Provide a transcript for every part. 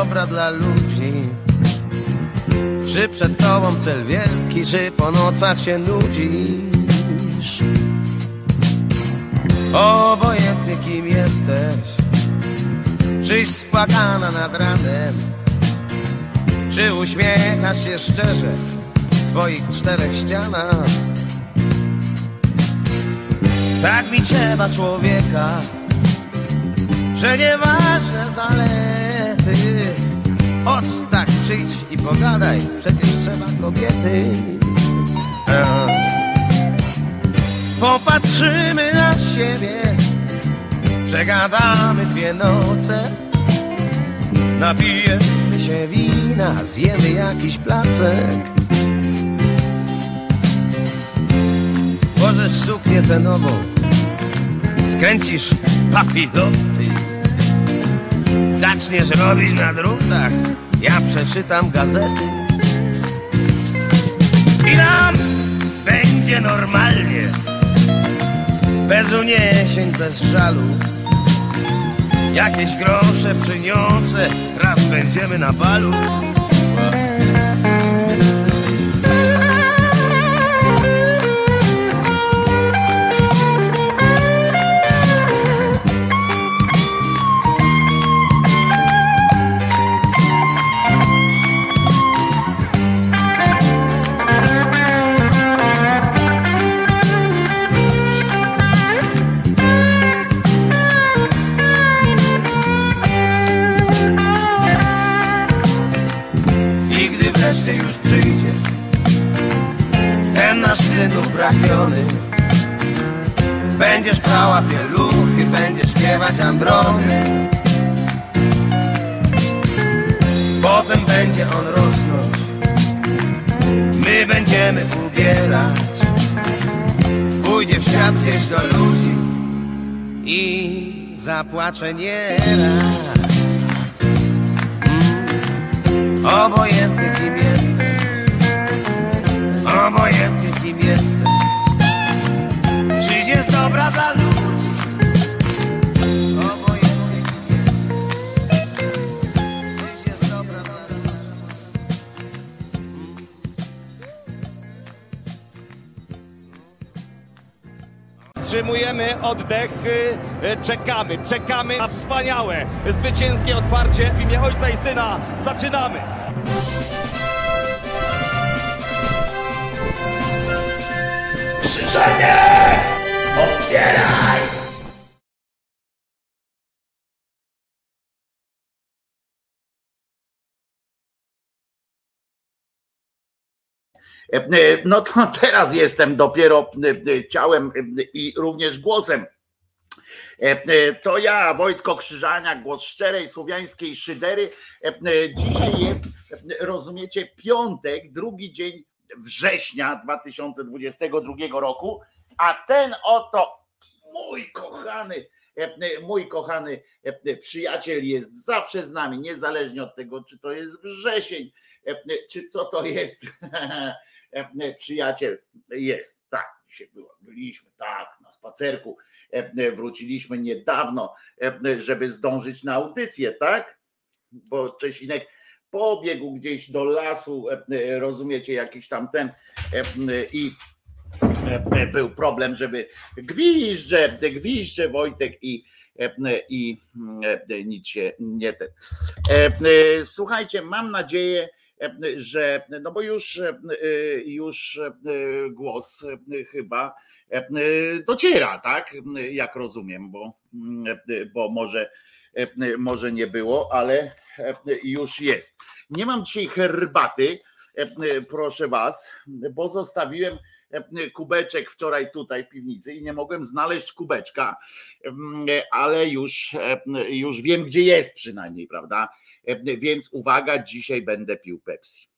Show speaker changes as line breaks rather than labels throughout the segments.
dobra dla ludzi? Czy przed tobą cel wielki, czy po nocach się nudzisz? Obojętnie kim jesteś Czyś spłakana nad ranem Czy uśmiechasz się szczerze W swoich czterech ścianach Tak mi trzeba człowieka Że nieważne zalety Ot tak przyjdź i pogadaj Przecież trzeba kobiety. A. Popatrzymy na siebie Przegadamy dwie noce. Napijemy się wina Zjemy jakiś placek. Włożysz suknię tę nową Skręcisz papiloty Zaczniesz robić na drutach Ja przeczytam gazety. I nam będzie normalnie. Bez uniesień, bez żalu. Jakieś grosze przyniosę Raz będziemy na balu upragniony Będziesz brała pieluchy Będziesz śpiewać androny. Potem będzie on rosnąć. My będziemy ubierać. Pójdzie w świat gdzieś do ludzi I zapłacze nieraz. Obojętnie kim jesteś. Obojętnie
Wstrzymujemy oddech, y, czekamy, czekamy na wspaniałe, zwycięskie otwarcie w imię Ojca i Syna. Zaczynamy!
E, e, No to teraz jestem dopiero e, e, ciałem e, i również głosem. E, e, To ja, Wojtko Krzyżaniak, głos szczerej słowiańskiej szydery. E, e, Dzisiaj jest, e, rozumiecie, piątek, drugi dzień września 2022 roku, a ten oto mój kochany, e, e, mój kochany e, przyjaciel jest zawsze z nami, niezależnie od tego, czy to jest wrzesień, e, czy co to jest. E, Przyjaciel jest, tak, dzisiaj byliśmy, tak, na spacerku, e, wróciliśmy niedawno, e, żeby zdążyć na audycję, tak? Bo Czesinek pobiegł gdzieś do lasu, e, rozumiecie, jakiś tam ten e, i e, był problem, żeby gwizdże, gwizdże Wojtek i i e, nic się nie ten. E, e, Słuchajcie, mam nadzieję, e, że no bo już, już głos chyba dociera, tak? Jak rozumiem, bo, bo może, może nie było, ale już jest. Nie mam dzisiaj herbaty, proszę was, bo zostawiłem kubeczek wczoraj tutaj w piwnicy i nie mogłem znaleźć kubeczka, Mm, ale już, e, już wiem, gdzie jest przynajmniej, prawda? E, Więc uwaga, dzisiaj będę pił Pepsi.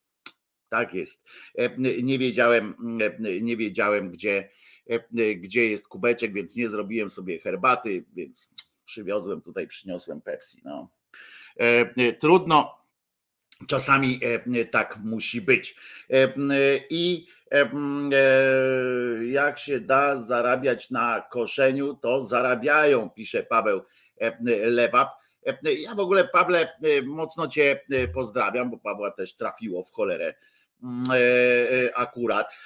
Tak jest. E, Nie wiedziałem, e, nie wiedziałem, gdzie, e, gdzie jest kubeczek, więc nie zrobiłem sobie herbaty, więc przywiozłem tutaj, przyniosłem Pepsi. No. E, Trudno, czasami e, tak musi być. E, I e, jak się da zarabiać na koszeniu, to zarabiają, pisze Paweł Lewap. Ja w ogóle, Pawle, mocno Cię pozdrawiam, bo Pawła też trafiło w cholerę akurat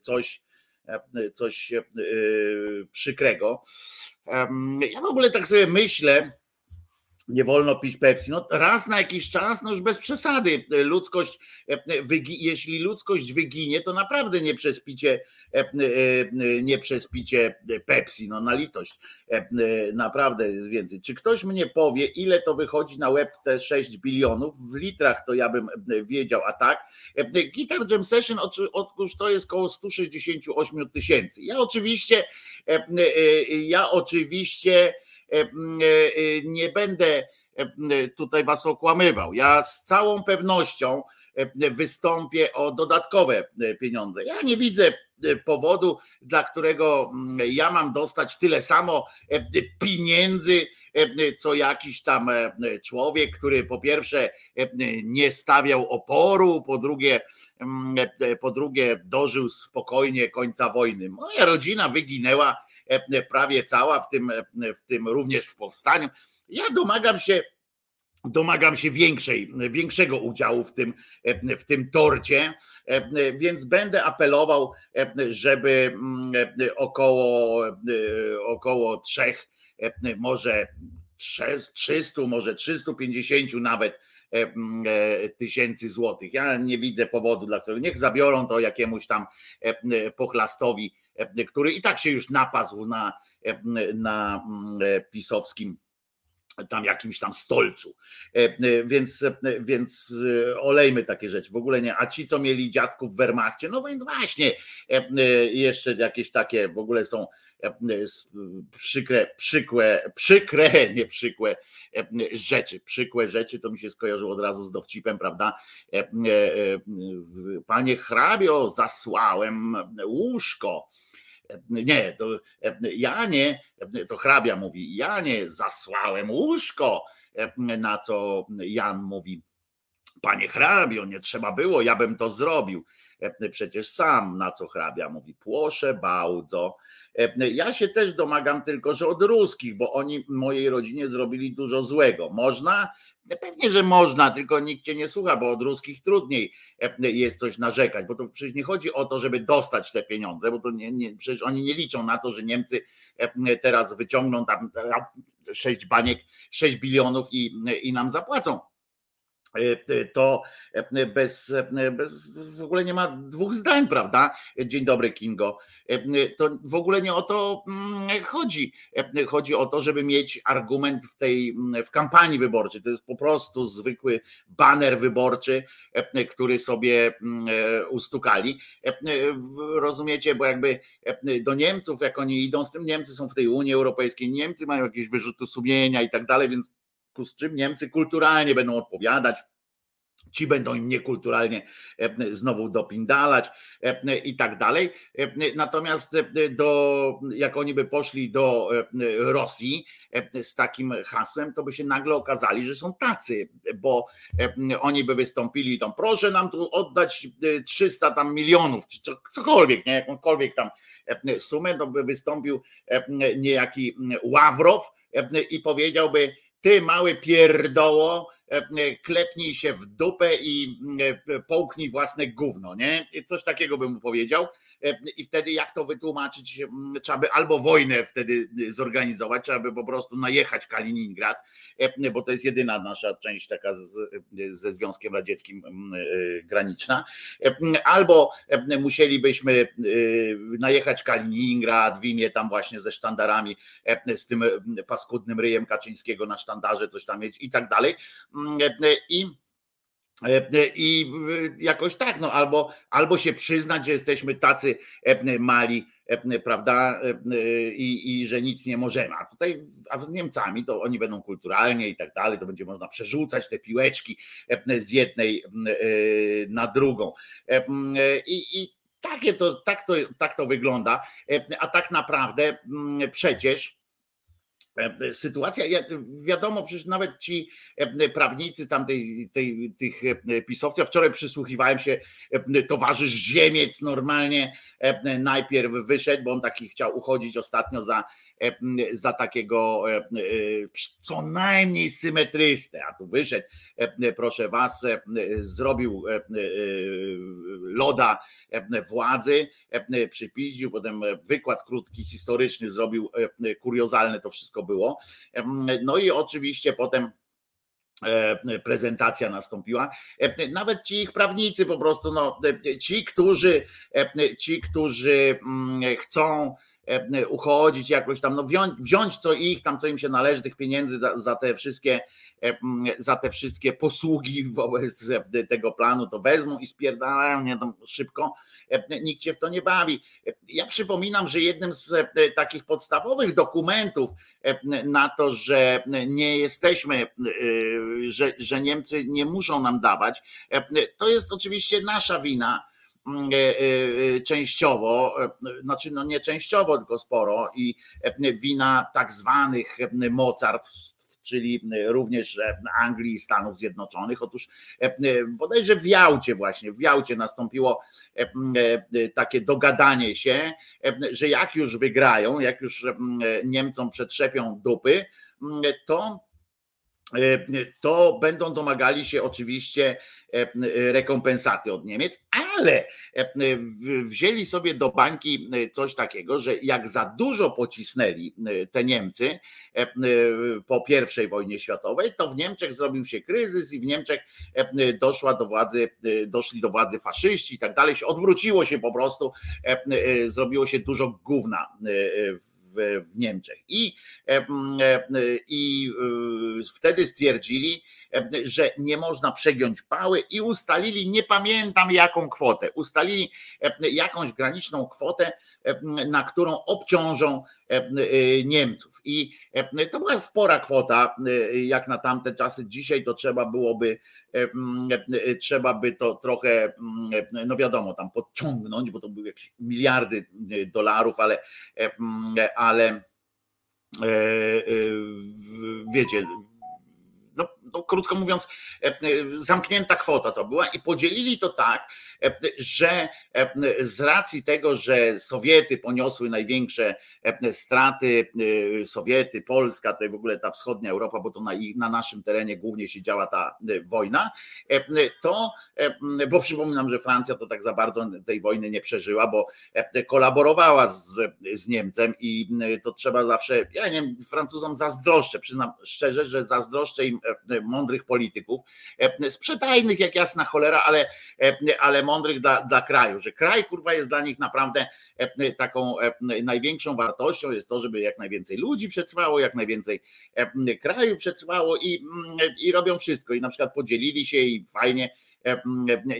coś, coś przykrego. Ja w ogóle tak sobie myślę, nie wolno pić Pepsi. No raz na jakiś czas, no już bez przesady. Ludzkość, jeśli ludzkość wyginie, to naprawdę nie przez picie, nie przez picie Pepsi, no na litość. Naprawdę jest więcej. Czy ktoś mnie powie, ile to wychodzi na web te 6 bilionów? W litrach to ja bym wiedział, a tak. Guitar Jam Session, otóż to jest około 168 tysięcy. Ja oczywiście, ja oczywiście E, e, e, nie będę tutaj was okłamywał. Ja z całą pewnością wystąpię o dodatkowe pieniądze. Ja nie widzę powodu, dla którego ja mam dostać tyle samo pieniędzy, co jakiś tam człowiek, który po pierwsze nie stawiał oporu, po drugie, po drugie dożył spokojnie końca wojny. Moja rodzina wyginęła E, prawie cała, w tym, e, w tym również w powstaniu. Ja domagam się domagam się większej, większego udziału w tym, e, w tym torcie, więc będę apelował, żeby mm, około, około trzech, może 300, może 350 nawet mm, tysięcy złotych. Ja nie widzę powodu, dla którego niech zabiorą to jakiemuś tam pochlastowi E, który i tak się już napazł na, e, na mm, e, pisowskim tam jakimś tam stolcu. Więc, więc olejmy takie rzeczy. W ogóle nie. A ci, co mieli dziadków w Wehrmachcie, no więc właśnie jeszcze jakieś takie w ogóle są przykre, przykłe, przykre, nie przykłe rzeczy. Przykłe rzeczy to mi się skojarzyło od razu z dowcipem, prawda? Panie hrabio, zasłałem łóżko nie, to ja nie, to hrabia mówi, ja nie zasłałem łóżko, na co Jan mówi, panie hrabio, nie trzeba było, ja bym to zrobił. Przecież sam, na co hrabia mówi, płoszę bardzo. Ja się też domagam tylko, że od ruskich, bo oni mojej rodzinie zrobili dużo złego. Można Pewnie, że można, tylko nikt cię nie słucha, bo od ruskich trudniej e, jest coś narzekać, bo to przecież nie chodzi o to, żeby dostać te pieniądze, bo to nie, nie, przecież oni nie liczą na to, że Niemcy e, teraz wyciągną tam 6 baniek, 6 bilionów i, i nam zapłacą. E, to bez, bez w ogóle nie ma dwóch zdań, prawda? Dzień dobry, Kingo. To w ogóle nie o to mm, chodzi. Chodzi o to, żeby mieć argument w tej w kampanii wyborczej. To jest po prostu zwykły baner wyborczy, który sobie mm, ustukali. Rozumiecie, bo jakby do Niemców, jak oni idą z tym, Niemcy są w tej Unii Europejskiej, Niemcy mają jakieś wyrzuty sumienia i tak dalej, więc z czym Niemcy kulturalnie będą odpowiadać. Ci będą im niekulturalnie e, znowu dopindalać e, i tak dalej. E, natomiast do, jak oni by poszli do Rosji z takim hasłem, to by się nagle okazali, że są tacy, bo oni by wystąpili tam, proszę nam tu oddać 300 tam milionów, czy cokolwiek, nie, jakąkolwiek tam sumę, to by wystąpił niejaki Ławrow i powiedziałby, ty mały pierdoło, e, klepnij się w dupę i e, połknij własne gówno, nie? Coś takiego bym mu powiedział. E, I wtedy jak to wytłumaczyć? Trzeba by albo wojnę wtedy zorganizować, trzeba by po prostu najechać Kaliningrad, bo to jest jedyna nasza część taka z, ze Związkiem Radzieckim graniczna, albo musielibyśmy najechać Kaliningrad w imię tam właśnie ze sztandarami, z tym paskudnym ryjem Kaczyńskiego na sztandarze, coś tam mieć i tak dalej. I i jakoś tak, no albo, albo się przyznać, że jesteśmy tacy mali, prawda, i, i że nic nie możemy. A tutaj a z Niemcami to oni będą kulturalnie i tak dalej, to będzie można przerzucać te piłeczki z jednej na drugą. I, i takie to, tak, to, tak to wygląda. A tak naprawdę przecież E, sytuacja, wiadomo, przecież nawet ci e, prawnicy tam tej, tej, tych e, pisowców, wczoraj przysłuchiwałem się, towarzysz Ziemiec normalnie najpierw wyszedł, bo on taki chciał uchodzić ostatnio za za takiego co najmniej symetrystę, a tu wyszedł, proszę was, zrobił loda władzy, przypiździł, potem wykład krótki, historyczny zrobił, kuriozalne to wszystko było. No i oczywiście potem E, prezentacja nastąpiła. E, nawet ci ich prawnicy po prostu, no, e, ci, którzy, ci, którzy mm, chcą uchodzić jakoś tam, no wziąć, wziąć co ich, tam co im się należy, tych pieniędzy za, za te wszystkie za te wszystkie posługi wobec tego planu, to wezmą i spierdalają nie tam szybko. Nikt się w to nie bawi. Ja przypominam, że jednym z takich podstawowych dokumentów na to, że nie jesteśmy, że, że Niemcy nie muszą nam dawać, to jest oczywiście nasza wina częściowo, znaczy no nie częściowo, tylko sporo i wina tak zwanych mocarstw czyli również Anglii i Stanów Zjednoczonych. Otóż bodajże w Jałcie właśnie, w Jałcie nastąpiło takie dogadanie się, że jak już wygrają, jak już Niemcom przetrzepią dupy, to to będą domagali się oczywiście rekompensaty od Niemiec, ale wzięli sobie do bańki coś takiego, że jak za dużo pocisnęli te Niemcy po I wojnie światowej, to w Niemczech zrobił się kryzys i w Niemczech doszła do władzy, doszli do władzy faszyści i tak dalej, odwróciło się po prostu, zrobiło się dużo gówna w w, w Niemczech. I, e, e, I e, wtedy stwierdzili, że nie można przegiąć pały i ustalili, nie pamiętam jaką kwotę, ustalili jakąś graniczną kwotę, na którą obciążą Niemców. I to była spora kwota, jak na tamte czasy. Dzisiaj to trzeba byłoby, trzeba by to trochę, no wiadomo, tam podciągnąć, bo to były jakieś miliardy dolarów, ale, ale wiecie, no, no, krótko mówiąc, e, e, zamknięta kwota to była i podzielili to tak, e, że z racji tego, że Sowiety poniosły największe straty, Sowiety, Polska, to w ogóle ta wschodnia Europa, bo to na, na naszym terenie głównie się działa ta wojna, to, bo przypominam, że Francja to tak za bardzo tej wojny nie przeżyła, bo kolaborowała z, z Niemcem i to trzeba zawsze, ja nie wiem, Francuzom zazdroszczę, przyznam szczerze, że zazdroszczę im mądrych polityków, e, sprzedajnych jak jasna cholera, ale, e, ale mądrych dla, dla kraju, że kraj kurwa jest dla nich naprawdę taką największą wartością jest to, żeby jak najwięcej ludzi przetrwało, jak najwięcej kraju przetrwało i, i robią wszystko. I na przykład podzielili się i fajnie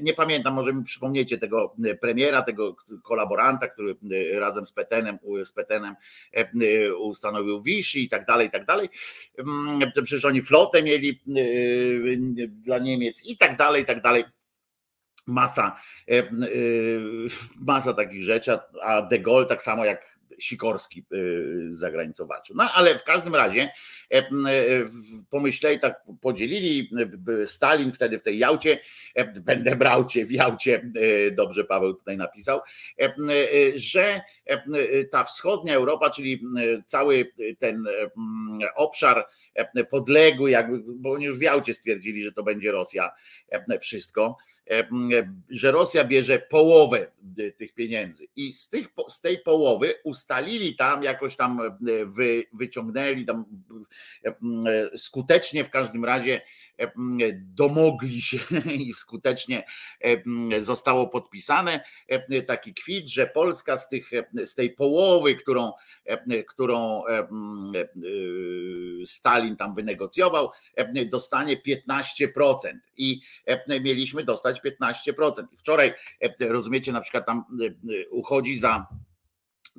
nie pamiętam, może mi przypomniecie tego premiera, tego kolaboranta, który razem z Petenem, z Petenem ustanowił Vichy i tak dalej, i tak dalej. Przecież oni flotę mieli dla Niemiec i tak dalej, i tak dalej masa, masa takich rzeczy, a De Gaulle tak samo jak Sikorski y, za granicą walczył. No ale w każdym razie e, e, pomyśleli, tak podzielili, Stalin wtedy w tej Jałcie, e, będę brał cię w Jałcie, dobrze Paweł tutaj napisał, że ta wschodnia Europa, czyli cały ten obszar podległy, jakby, bo oni już w Jałcie stwierdzili, że to będzie Rosja wszystko, że Rosja bierze połowę tych pieniędzy i z, tych, z tej połowy ustalili tam, jakoś tam wy, wyciągnęli tam skutecznie w każdym razie domogli się i skutecznie zostało podpisane taki kwit, że Polska z, tych, z tej połowy, którą, którą Stalin tam wynegocjował, dostanie 15% i mieliśmy dostać 15%. I wczoraj, rozumiecie, na przykład tam uchodzi za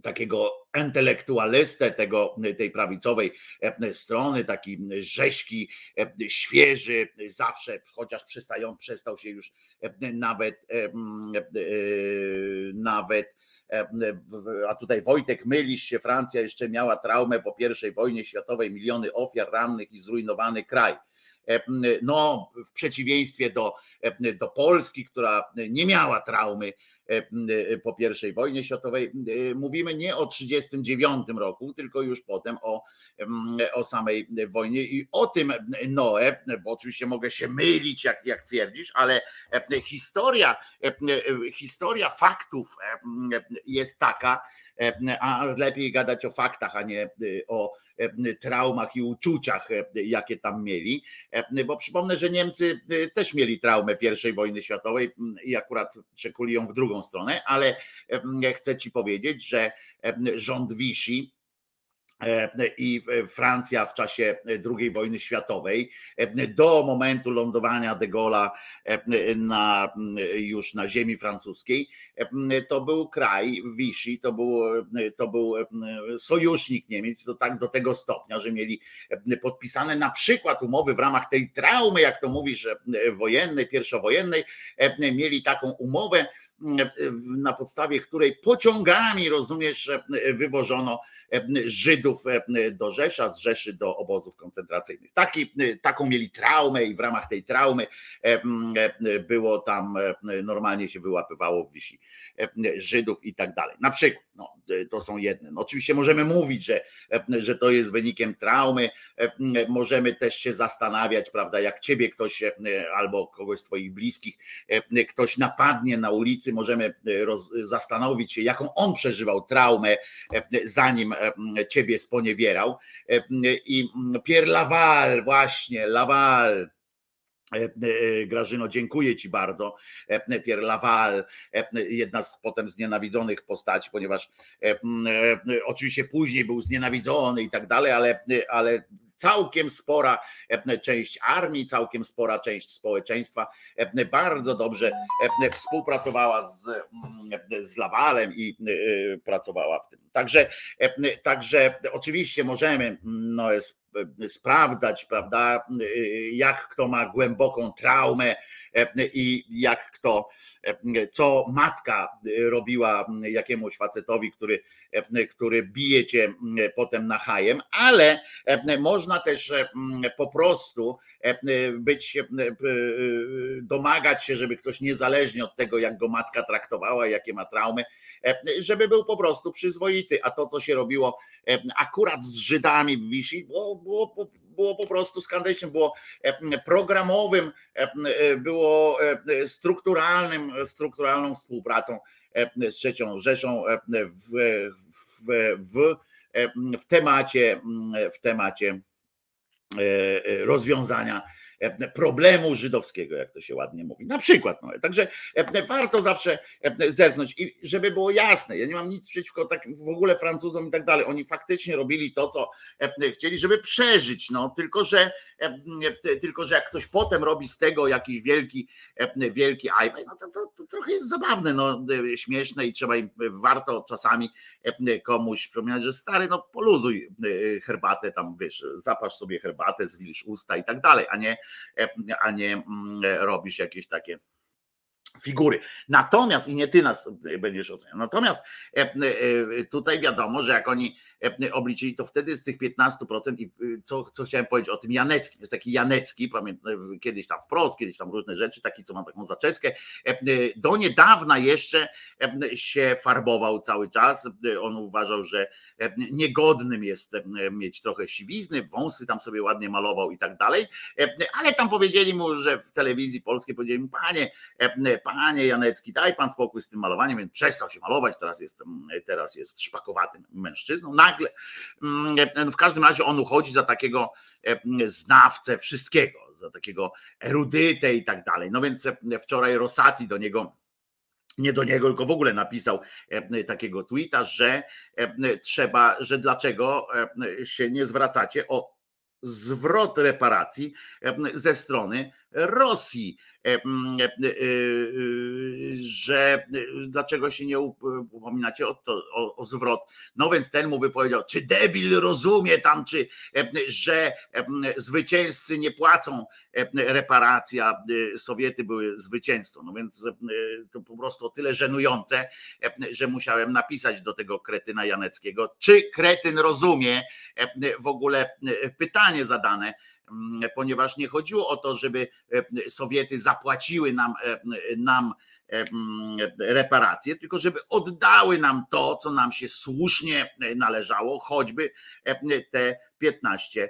takiego intelektualistę tego, tej prawicowej e, strony, taki rzeźki, e, świeży, zawsze, chociaż przestają, przestał się już e, nawet nawet a tutaj Wojtek mylisz się, Francja jeszcze miała traumę po I wojnie światowej, miliony ofiar rannych i zrujnowany kraj. No, w przeciwieństwie do, do Polski, która nie miała traumy po I wojnie światowej. Mówimy nie o 1939 roku, tylko już potem o, o samej wojnie i o tym Noe, bo oczywiście mogę się mylić, jak, jak twierdzisz, ale historia, historia faktów jest taka, a lepiej gadać o faktach, a nie o traumach i uczuciach, jakie tam mieli. Bo przypomnę, że Niemcy też mieli traumę I wojny światowej i akurat przekuli ją w drugą stronę, ale chcę ci powiedzieć, że rząd E, i Francja w czasie II wojny światowej, e, do momentu lądowania de Gaulle'a e, na, już na ziemi francuskiej, to był kraj Vichy, to był, to był sojusznik Niemiec, to tak do tego stopnia, że mieli podpisane na przykład umowy w ramach tej traumy, jak to mówisz, wojennej, pierwszowojennej, mieli taką umowę, na podstawie której pociągami, rozumiesz, wywożono Żydów do Rzesza, z Rzeszy do obozów koncentracyjnych. Taki, taką mieli traumę i w ramach tej traumy było tam, normalnie się wyłapywało w wisi Żydów i tak dalej. Na przykład, no, to są jedne. No, oczywiście możemy mówić, że, że to jest wynikiem traumy, możemy też się zastanawiać, prawda, jak ciebie ktoś albo kogoś z twoich bliskich ktoś napadnie na ulicy, możemy roz, zastanowić się, jaką on przeżywał traumę, zanim ciebie sponiewierał. I Pierre Laval, właśnie, Laval, E, e, Grażyno, dziękuję Ci bardzo. E, Pierre Laval, jedna z potem znienawidzonych postaci, ponieważ oczywiście później był znienawidzony i tak dalej, ale, ale całkiem spora część armii, całkiem spora część społeczeństwa bardzo dobrze współpracowała z, z Lawalem i pracowała w tym. Także, także oczywiście możemy, no jest sprawdzać, prawda, jak kto ma głęboką traumę i jak kto, co matka robiła jakiemuś facetowi, który, który bije cię potem na hajem, ale można też po prostu być, domagać się, żeby ktoś niezależnie od tego, jak go matka traktowała, jakie ma traumy, żeby był po prostu przyzwoity. A to, co się robiło akurat z Żydami w Wisi, było, było, było po prostu skandaliczne, było programowym, było strukturalnym, strukturalną współpracą z trzecią Rzeszą w, w, w, w temacie, w temacie rozwiązania E, problemu żydowskiego, jak to się ładnie mówi. Na przykład. No, także e, warto zawsze e, zerknąć i żeby było jasne, ja nie mam nic przeciwko tak w ogóle Francuzom i tak dalej. Oni faktycznie robili to, co chcieli, żeby przeżyć, no tylko, że tylko, że jak ktoś potem robi z tego jakiś wielki, wielki ajwaj, no to, to, to trochę jest zabawne, no śmieszne i trzeba im, warto czasami komuś przypominać, że stary, no poluzuj herbatę tam, wiesz, zapasz sobie herbatę, zwilż usta i tak dalej, a nie E, a nie mm, robisz jakieś takie figury. Natomiast, i nie ty nas będziesz oceniał, natomiast e, e, tutaj wiadomo, że jak oni obliczyli, to wtedy z tych 15% i co, co chciałem powiedzieć o tym Janeckim, jest taki Janecki, pamiętam, kiedyś tam wprost, kiedyś tam różne rzeczy, taki co ma taką zaczeskę, do niedawna jeszcze się farbował cały czas, on uważał, że niegodnym jest mieć trochę siwizny, wąsy tam sobie ładnie malował i tak dalej, ale tam powiedzieli mu, że w telewizji polskiej powiedzieli mu, panie, panie Janecki, daj pan spokój z tym malowaniem, więc przestał się malować, teraz jest, teraz jest szpakowatym mężczyzną. Nagle, mm, w każdym razie on uchodzi za takiego znawcę wszystkiego, za takiego erudytę i tak dalej. No więc wczoraj Rosati do niego nie do niego, tylko w ogóle napisał takiego tweeta, że trzeba, że dlaczego się nie zwracacie o zwrot reparacji ze strony Rosji. E, e, e, że dlaczego się nie upominacie o, to, o, o zwrot. No więc ten mu wypowiedział, czy debil rozumie tam, czy że zwycięzcy nie płacą reparacji, a Sowiety były zwycięzcą. No więc to po prostu o tyle żenujące, że musiałem napisać do tego kretyna Janeckiego, czy kretyn rozumie w ogóle pytanie zadane ponieważ nie chodziło o to, żeby Sowiety zapłaciły nam, nam reparacje, tylko żeby oddały nam to, co nam się słusznie należało, choćby te 15%.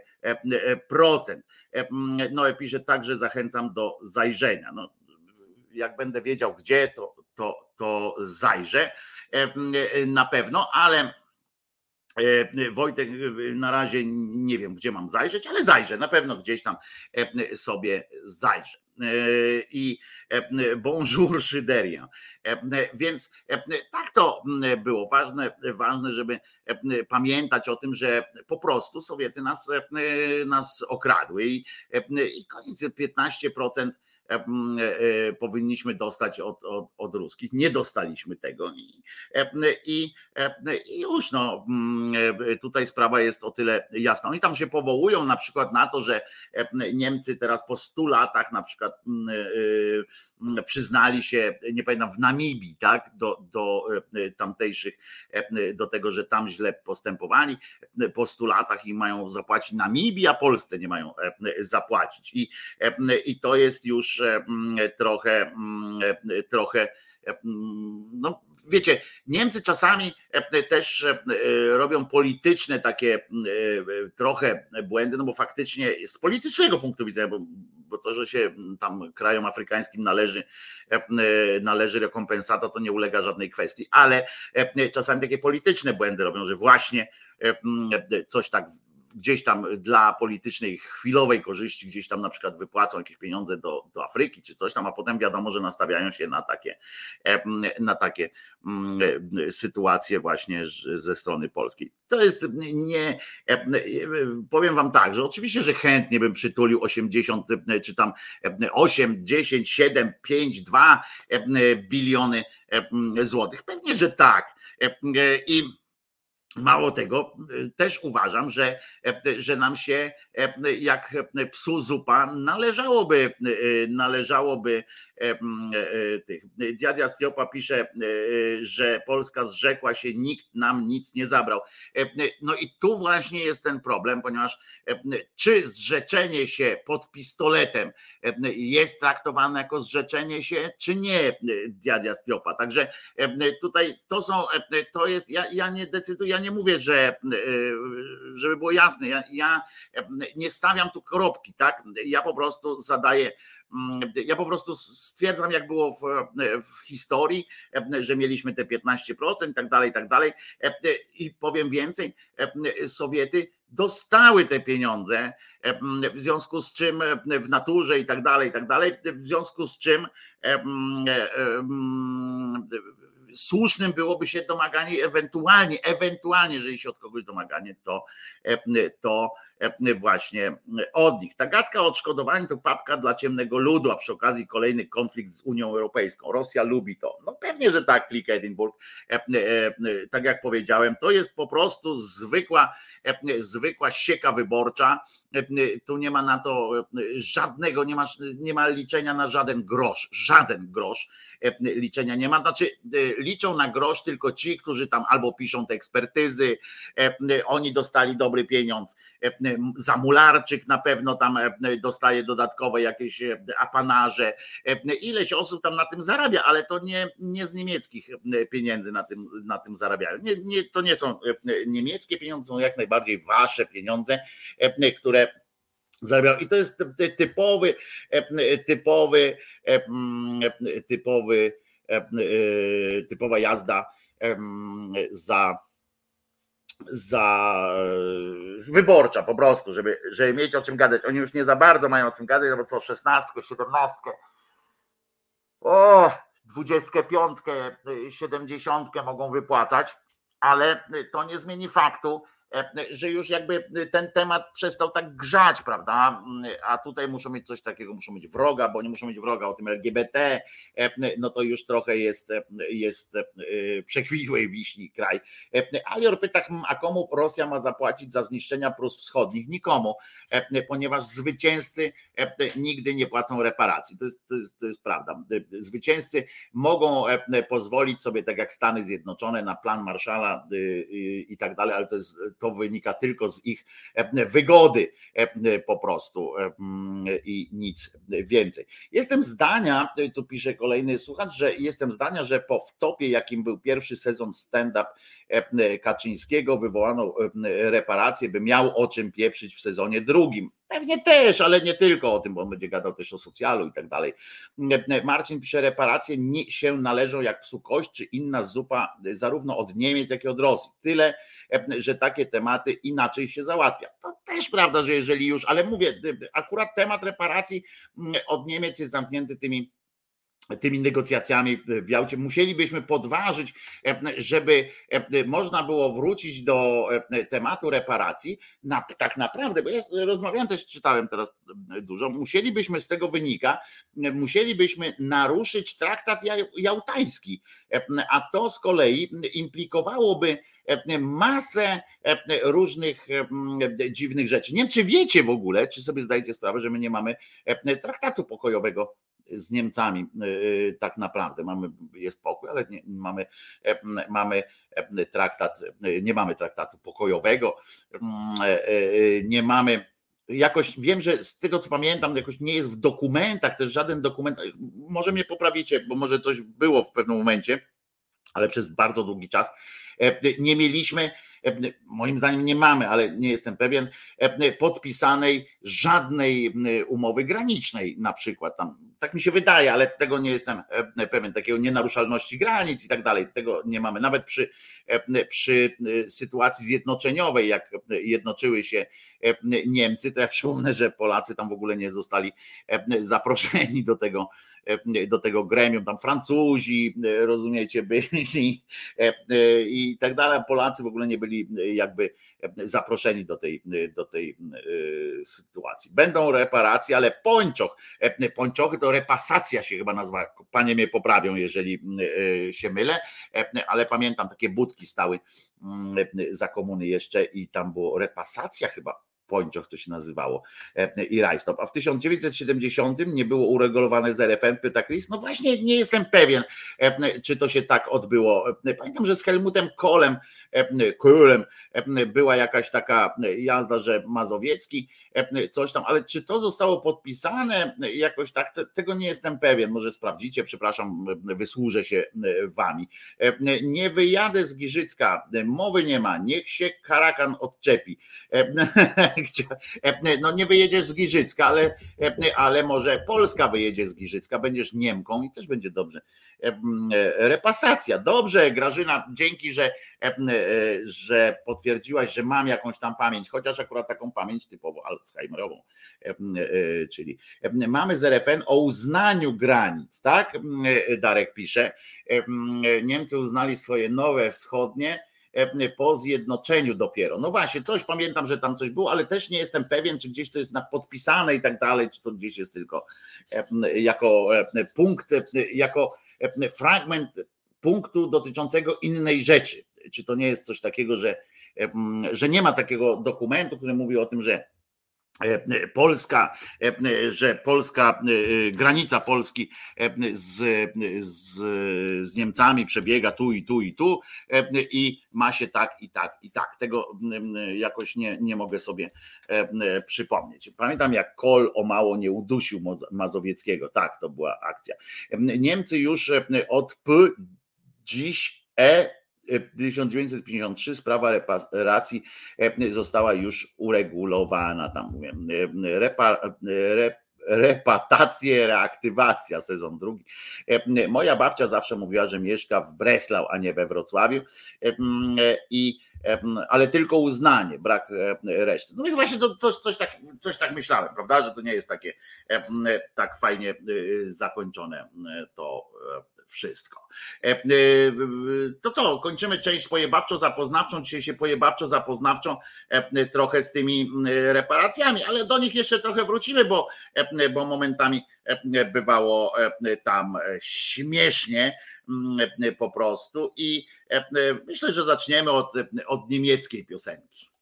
No pisze także zachęcam do zajrzenia. No, jak będę wiedział gdzie, to, to, to zajrzę na pewno, ale Wojtek, na razie nie wiem, gdzie mam zajrzeć, ale zajrzę, na pewno gdzieś tam sobie zajrzę. I bonjour Szyderia. Więc tak to było ważne, ważne, żeby pamiętać o tym, że po prostu Sowiety nas, nas okradły i, koniec 15% E, e, powinniśmy dostać od, od, od ruskich. Nie dostaliśmy tego i, i, i już no, tutaj sprawa jest o tyle jasna. Oni tam się powołują na przykład na to, że Niemcy teraz po 100 latach na przykład e, przyznali się, nie pamiętam, w Namibii, tak, do, do tamtejszych, do tego, że tam źle postępowali po 100 latach i mają zapłacić Namibii, a Polsce nie mają zapłacić. I, i to jest już Mm, trochę, mm, trochę mm, no wiecie, Niemcy czasami e, też e, robią polityczne takie e, trochę błędy, no bo faktycznie z politycznego punktu widzenia, bo, bo to, że się tam krajom afrykańskim należy, należy rekompensata, to nie ulega żadnej kwestii, ale czasami takie polityczne błędy robią, że właśnie coś tak gdzieś tam dla politycznej chwilowej korzyści, gdzieś tam na przykład wypłacą jakieś pieniądze do, do Afryki czy coś tam, a potem wiadomo, że nastawiają się na takie, na takie sytuacje właśnie ze strony polskiej. To jest nie, powiem wam tak, że oczywiście, że chętnie bym przytulił 80 czy tam 8, 10, 7, 5, 2 biliony złotych. Pewnie, że tak. I Mało tego, też uważam, że, że nam się jak psu zupa należałoby, należałoby E, e, tych. Diadia Stiopa pisze, e, że Polska zrzekła się, nikt nam nic nie zabrał. No i tu właśnie jest ten problem, ponieważ czy zrzeczenie się pod pistoletem jest traktowane jako zrzeczenie się, czy nie, Diadia Stiopa. Także tutaj to są, to jest, ja, ja nie decyduję, ja nie mówię, że żeby było jasne, ja, ja nie stawiam tu kropki, tak? Ja po prostu zadaję ja po prostu stwierdzam, jak było w, w historii, że mieliśmy te 15% i tak dalej, i tak dalej. I powiem więcej, Sowiety dostały te pieniądze, w związku z czym w naturze i tak dalej, i tak dalej, w związku z czym słusznym byłoby się domaganie ewentualnie, ewentualnie, jeżeli się od kogoś domaganie, to, to E, właśnie od nich. Ta gadka o odszkodowaniu to papka dla ciemnego ludu, a przy okazji kolejny konflikt z Unią Europejską. Rosja lubi to. No pewnie, że tak, Klik Edinburgh. E, e, tak jak powiedziałem, to jest po prostu zwykła, zwykła sieka wyborcza. Tu nie ma na to żadnego, nie ma, nie ma liczenia na żaden grosz, żaden grosz liczenia nie ma. Znaczy, liczą na grosz tylko ci, którzy tam albo piszą te ekspertyzy, oni dostali dobry pieniądz, za Mularczyk na pewno tam e, dostaje dodatkowe jakieś e, apanarze. E, ileś osób tam na tym zarabia, ale to nie, nie z niemieckich pieniędzy na tym, na tym zarabiają. Nie, nie, to nie są niemieckie pieniądze, są jak najbardziej wasze pieniądze, które zarabiają. I to jest typowy, typowy, typowy, typowa jazda za za e, wyborcza po prostu, żeby, żeby mieć o czym gadać. Oni już nie za bardzo mają o czym gadać, no bo co szesnastkę, siedemnastkę, o, dwudziestkę piątkę, siedemdziesiątkę mogą wypłacać, ale to nie zmieni faktu, że już jakby ten temat przestał tak grzać, prawda? A tutaj muszą mieć coś takiego, muszą mieć wroga, bo nie muszą mieć wroga o tym LGBT, e, no to już trochę jest, jest e, przekwitłej wiśni kraj. Alior pyta, a komu Rosja ma zapłacić za zniszczenia Prus Wschodnich? Nikomu, ponieważ zwycięzcy nigdy nie płacą reparacji. To jest, to jest, to jest prawda. Zwycięzcy mogą pozwolić sobie, tak jak Stany Zjednoczone, na plan Marszala i tak dalej, ale to jest to wynika tylko z ich wygody po prostu mm, i nic więcej. Jestem zdania, tu pisze kolejny słuchacz, że jestem zdania, że po wtopie, jakim był pierwszy sezon stand-up Kaczyńskiego, wywołano reparację, by miał o czym pieprzyć w sezonie drugim. Pewnie też, ale nie tylko o tym, bo on będzie gadał też o socjalu i tak dalej. Marcin pisze, reparacje się należą jak psu kość czy inna zupa zarówno od Niemiec, jak i od Rosji. Tyle, że takie tematy inaczej się załatwia. To też prawda, że jeżeli już, ale mówię, akurat temat reparacji od Niemiec jest zamknięty tymi tymi negocjacjami w Jałcie musielibyśmy podważyć, e, żeby e, można było wrócić do e, tematu reparacji. Tak naprawdę, bo ja rozmawiałem też, czytałem teraz dużo, musielibyśmy z tego wynika, musielibyśmy naruszyć traktat jałtański, a to z kolei implikowałoby masę różnych dziwnych rzeczy. Nie wiem, czy wiecie w ogóle, czy sobie zdajecie sprawę, że my nie mamy traktatu pokojowego z Niemcami y, y, tak naprawdę. Mamy, jest pokój, ale nie, mamy, e, mamy e, traktat, e, nie mamy traktatu pokojowego, mm, nie mamy jakoś wiem, że z tego co pamiętam, jakoś nie jest w dokumentach, też żaden dokument, może mnie poprawicie, bo może coś było w pewnym momencie, ale przez bardzo długi czas nie mieliśmy moim zdaniem nie mamy, ale nie jestem pewien, podpisanej żadnej umowy granicznej, na przykład tam. Tak mi się wydaje, ale tego nie jestem pewien, takiego nienaruszalności granic i tak dalej. Tego nie mamy. Nawet przy, przy sytuacji zjednoczeniowej, jak jednoczyły się Niemcy, to ja przypomnę, że Polacy tam w ogóle nie zostali zaproszeni do tego E, do tego gremium, tam Francuzi, e, rozumiecie, byli e, i tak dalej. Polacy w ogóle nie byli jakby zaproszeni do tej, do tej sytuacji. Będą reparacje, ale pończoch, pończochy to repasacja się chyba nazywa, panie mnie poprawią, jeżeli się mylę, ale pamiętam takie budki stały za komuny jeszcze i tam było repasacja chyba Pończoch to się nazywało e, i Rajstop. A w 1970 nie było uregulowane z RFN, pyta Chris. No właśnie nie jestem pewien, e, czy to się tak odbyło. E, pamiętam, że z Helmutem Kolem, Kolem była jakaś taka jazda, że Mazowiecki coś tam, ale czy to zostało podpisane jakoś tak, tego nie jestem pewien. Może sprawdzicie, przepraszam, wysłużę się wami. Nie wyjadę z Giżycka, mowy nie ma, niech się Karakan odczepi. E, no nie wyjedziesz z Giżycka, ale, e, ale może Polska wyjedzie z Giżycka, będziesz Niemką i też będzie dobrze. E, repasacja. Dobrze, Grażyna, dzięki, że, że potwierdziłaś, że mam jakąś tam pamięć, chociaż akurat taką pamięć typowo Alzheimerową. Czyli mamy z RFN o uznaniu granic, tak? Darek pisze. Niemcy uznali swoje nowe wschodnie E, po zjednoczeniu dopiero. No właśnie, coś pamiętam, że tam coś było, ale też nie jestem pewien, czy gdzieś to jest podpisane i tak dalej, czy to gdzieś jest tylko e, jako e, punkt, jako fragment punktu dotyczącego innej rzeczy. Czy to nie jest coś takiego, że, że nie ma takiego dokumentu, który mówi o tym, że E, Polska, e, że polska e, granica Polski z, z, z Niemcami przebiega tu i tu i tu i ma się tak i tak i tak. Tego jakoś nie, nie mogę sobie przypomnieć. Pamiętam jak Kol o mało nie udusił Mazowieckiego. Tak, to była akcja. Niemcy już od P dziś E 1953 sprawa reparacji e, została już uregulowana. Tam mówię, e, repar, rep, reaktywacja, sezon drugi. E, moja babcia zawsze mówiła, że mieszka w Breslau, a nie we Wrocławiu. I ale tylko uznanie, brak reszty. No więc właśnie to, to, coś, tak, coś tak myślałem, prawda, że to nie jest takie tak fajnie zakończone to wszystko. E, e, to co, kończymy część pojebawczo-zapoznawczą. Dzisiaj się pojebawczo-zapoznawczą e, trochę z tymi reparacjami, ale do nich jeszcze trochę wrócimy, bo, bo momentami bywało tam śmiesznie po prostu i myślę, że zaczniemy od, od niemieckiej piosenki.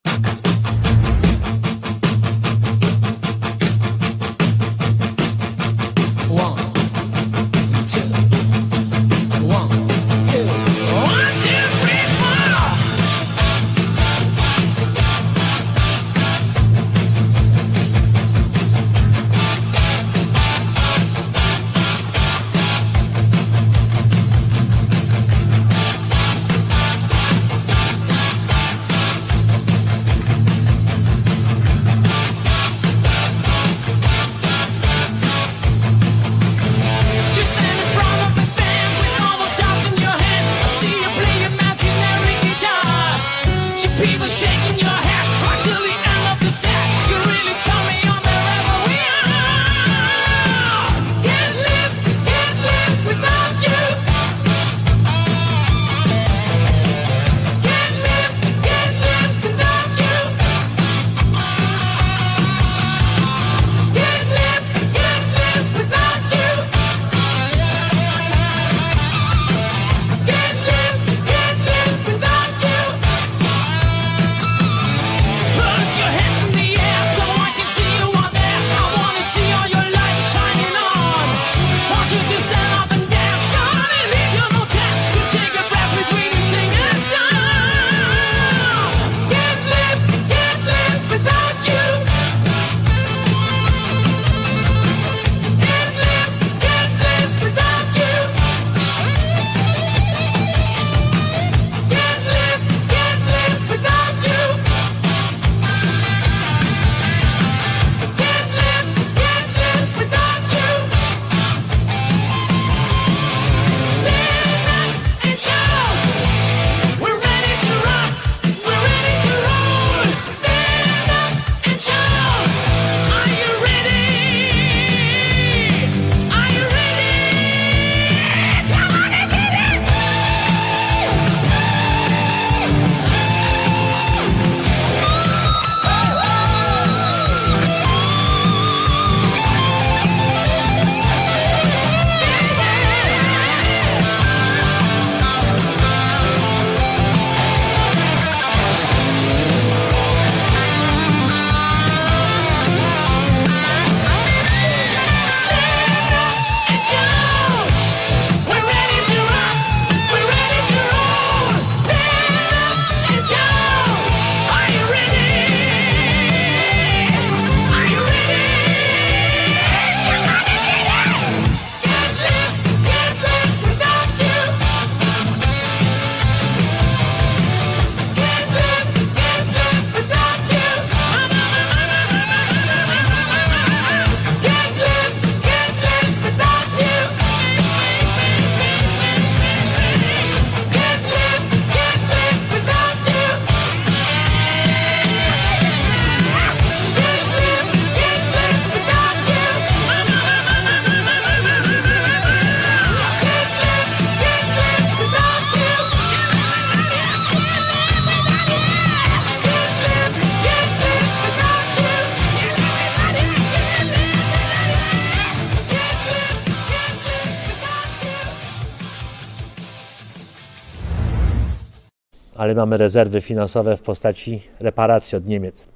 Ale mamy rezerwy finansowe w postaci reparacji od Niemiec.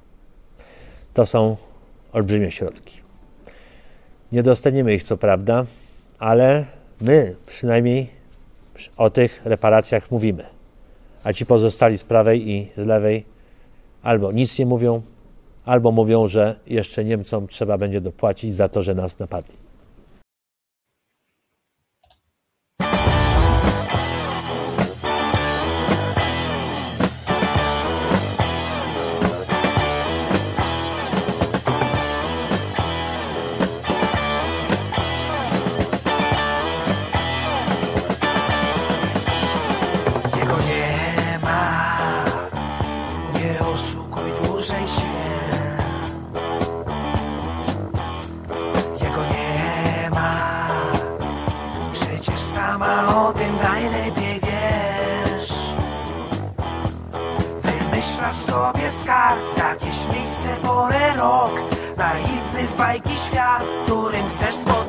To są olbrzymie środki. Nie dostaniemy ich co prawda, ale my przynajmniej o tych reparacjach mówimy. A ci pozostali z prawej i z lewej albo nic nie mówią, albo mówią, że jeszcze Niemcom trzeba będzie dopłacić za to, że nas napadli.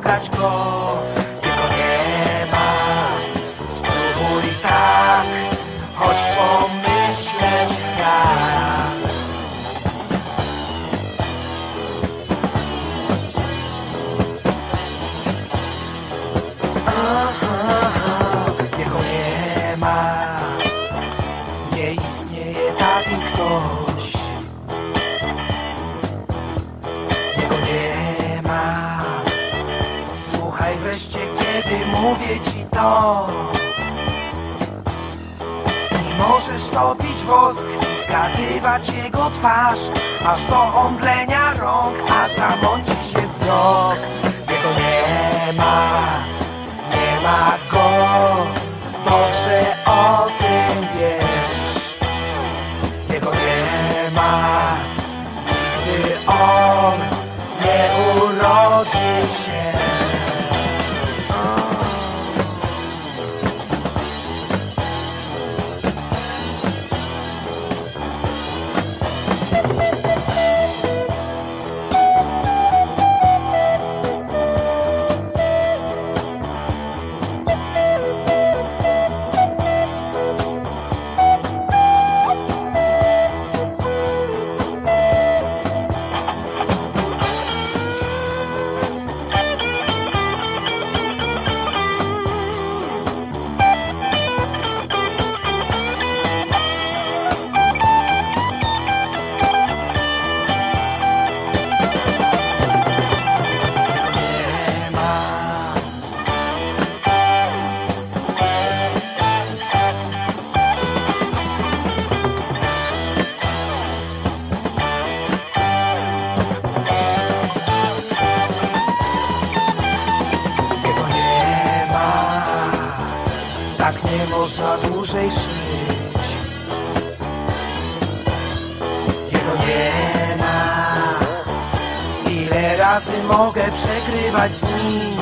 Chcesz spotkać go. Zgadywać jego twarz, aż do omdlenia rąk, aż zamąci się wzrok. Jego nie ma, nie ma
heart's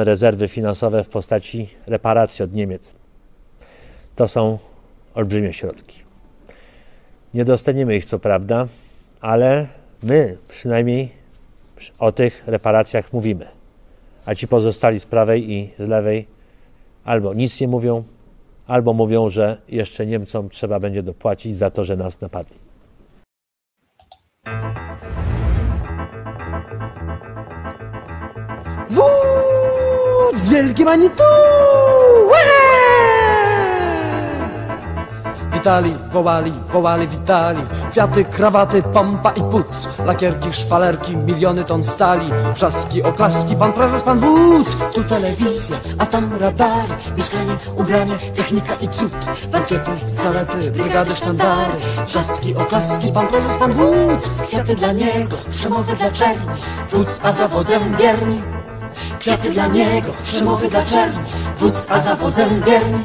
mamy rezerwy finansowe w postaci reparacji od Niemiec. To są olbrzymie środki. Nie dostaniemy ich co prawda, ale my przynajmniej o tych reparacjach mówimy. A ci pozostali z prawej i z lewej albo nic nie mówią, albo mówią, że jeszcze Niemcom trzeba będzie dopłacić za to, że nas napadli.
Wódz wielki manitu! Witali, wołali, wołali, witali. Kwiaty, krawaty, pompa i puc Lakierki, szpalerki, miliony ton stali. Wrzaski, oklaski, pan prezes, pan wódz.
Tu telewizja, a tam radary. Mieszkanie, ubranie, technika i cud. Bankiety,
Zalety, brygady, sztandary.
Wrzaski, oklaski, pan prezes, pan wódz. Kwiaty dla niego, przemowy dla czerni. Wódz, a zawodzem wierni Kwiaty dla niego, przemowy dla czerni Wódz, a zawodzem wierni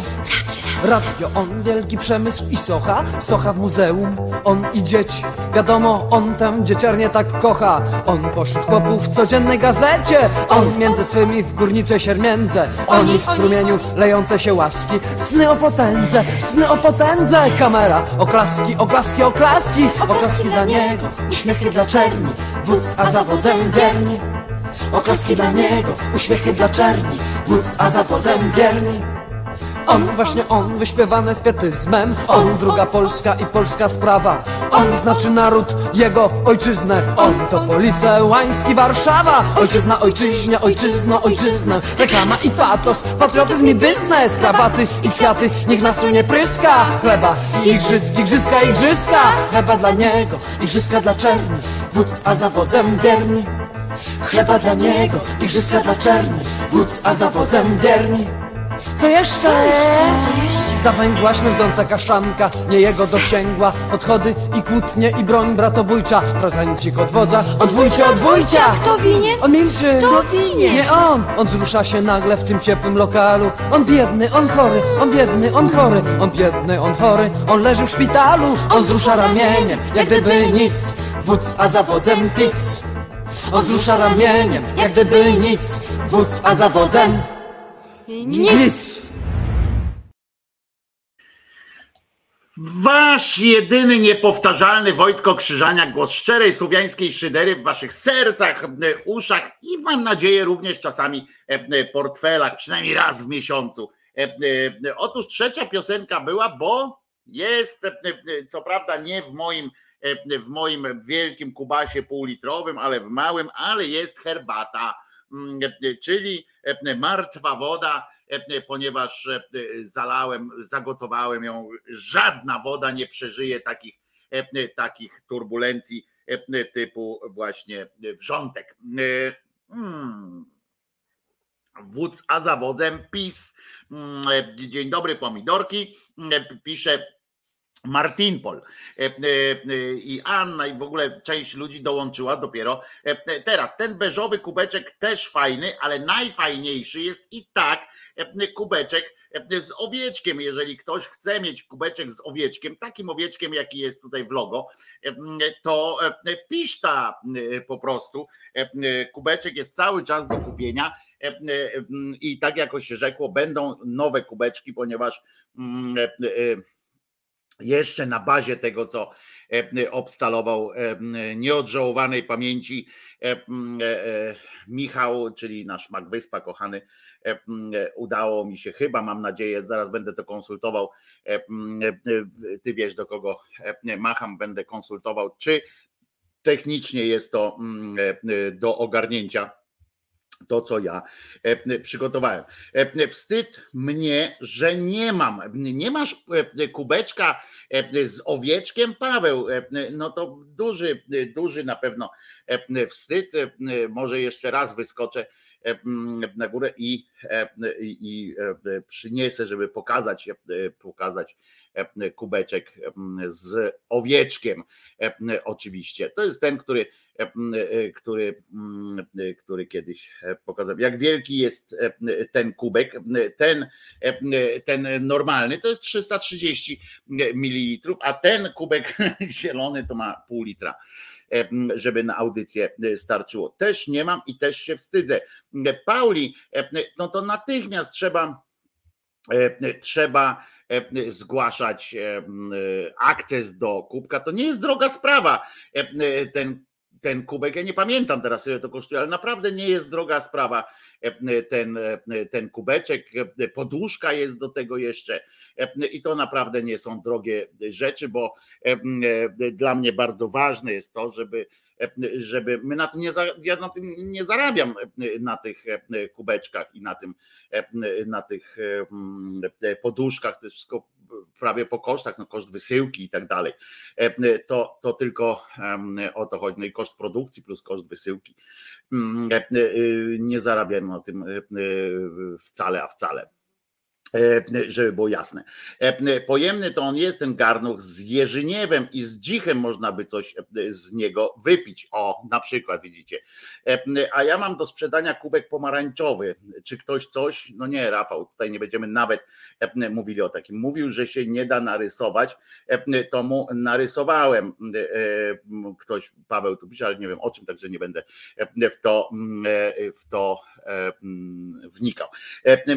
Radio, on wielki przemysł i socha Socha w muzeum, on i dzieci Wiadomo, on tam dzieciarnie tak kocha. On pośród chłopów w codziennej gazecie. On między swymi w górnicze siermiędze. Oni w strumieniu lejące się łaski. Sny o potędze, sny o potędze. Kamera, oklaski, oklaski, oklaski
Oklaski dla niego, uśmiechy dla czerni. Wódz, a zawodzem wierni Oklaski dla niego, uśmiechy dla czerni Wódz, a zawodzem wierni.
On, właśnie on, wyśpiewany z pietyzmem. On, druga Polska i polska sprawa. On znaczy naród, jego ojczyznę. On to Policełański Warszawa. Ojczyzna, ojczyźnia, ojczyzna, ojczyzna. Reklama i patos, patriotyzm i biznes. Krawaty i kwiaty, niech nas nie pryska. Chleba i igrzyski, igrzyska, igrzyska. Chleba dla niego,
Igrzyska dla czerni. Wódz, a zawodzem wierni Chleba dla niego, igrzyska dla czerni Wódz, a zawodzem wierni.
Co jeszcze?
Co jeszcze?
Zawęgła, śmierdząca kaszanka, nie jego dosięgła. Podchody i kłótnie i broń bratobójcza. Prezencik od wodza, odwójcie, odwójcie
Kto winien?
On milczy.
Kto winien?
Nie on, on wzrusza się nagle w tym ciepłym lokalu. On biedny, on chory, on biedny, on chory. On biedny, on chory, on leży w szpitalu. On wzrusza ramieniem, jak gdyby nic.
Wódz, a zawodzem pic On wzrusza ramieniem, jak gdyby nic Wódz, a zawodzem
Nic
Wasz jedyny niepowtarzalny Wojtko Krzyżania, głos szczerej słowiańskiej szydery w waszych sercach, e, uszach i mam nadzieję również czasami e, e, portfelach, przynajmniej raz w miesiącu. Otóż trzecia piosenka była, bo jest, co prawda nie w moim, w moim wielkim kubasie półlitrowym, ale w małym, ale jest herbata, mm, e, czyli e, martwa woda, e, ponieważ e, zalałem, zagotowałem ją. Żadna woda nie przeżyje takich, e, takich turbulencji e, typu właśnie wrzątek. E, hmm. Wódz, a zawodzem PiS. Mm, e, Dzień dobry, pomidorki. E, Pisze Martinpol E, e, e, i Anna i w ogóle część ludzi dołączyła dopiero teraz. Ten beżowy kubeczek też fajny, ale najfajniejszy jest i tak kubeczek z owieczkiem. Jeżeli ktoś chce mieć kubeczek z owieczkiem, takim owieczkiem, jaki jest tutaj w logo, to piszta po prostu. Kubeczek jest cały czas do kupienia. I tak jakoś się rzekło, będą nowe kubeczki, ponieważ mm, jeszcze na bazie tego, co e, obstalował e, nieodżałowanej pamięci e, e, e, Michał, czyli nasz Magwyspa kochany, e, e, udało mi się chyba, mam nadzieję, zaraz będę to konsultował, e, e, ty wiesz do kogo e, macham, będę konsultował, czy technicznie jest to e, e, do ogarnięcia to, co ja e, przygotowałem. E, Wstyd mnie, że nie mam. Nie masz e, kubeczka z owieczkiem, Paweł. No to duży, duży na pewno wstyd. Może jeszcze raz wyskoczę na górę i, i, przyniesę, żeby pokazać, pokazać kubeczek z owieczkiem. Oczywiście. To jest ten, który, który, mm, który kiedyś e, pokazałem. Jak wielki jest ten kubek, ten, ten normalny to jest 330 ml, a ten kubek zielony to ma pół litra, żeby na audycję starczyło. Też nie mam i też się wstydzę. Pauli, e, no to natychmiast trzeba e, trzeba e, zgłaszać e, e, akces do kubka. To nie jest droga sprawa. E, e, Ten, ten kubek, ja nie pamiętam teraz ile to kosztuje, ale naprawdę nie jest droga sprawa ten, ten kubeczek, poduszka jest do tego jeszcze. I to naprawdę nie są drogie rzeczy, bo dla mnie bardzo ważne jest to, żeby żeby my na tym nie, ja na tym nie zarabiam na tych kubeczkach i na tym, na tych poduszkach, to jest wszystko prawie po kosztach, no koszt wysyłki i tak dalej. To, to tylko o to chodzi. No i koszt produkcji plus koszt wysyłki. Nie zarabiam na tym wcale, a wcale. E, żeby było jasne. E, pojemny to on jest, ten garnuch z jeżyniewem i z dzichem można by coś e, z niego wypić. O, na przykład widzicie. A ja mam do sprzedania kubek pomarańczowy. Czy ktoś coś? No nie, Rafał, tutaj nie będziemy nawet mówili o takim. Mówił, że się nie da narysować, to mu narysowałem. Ktoś, Paweł tu pisze, ale nie wiem o czym, także nie będę w to, w to wnikał.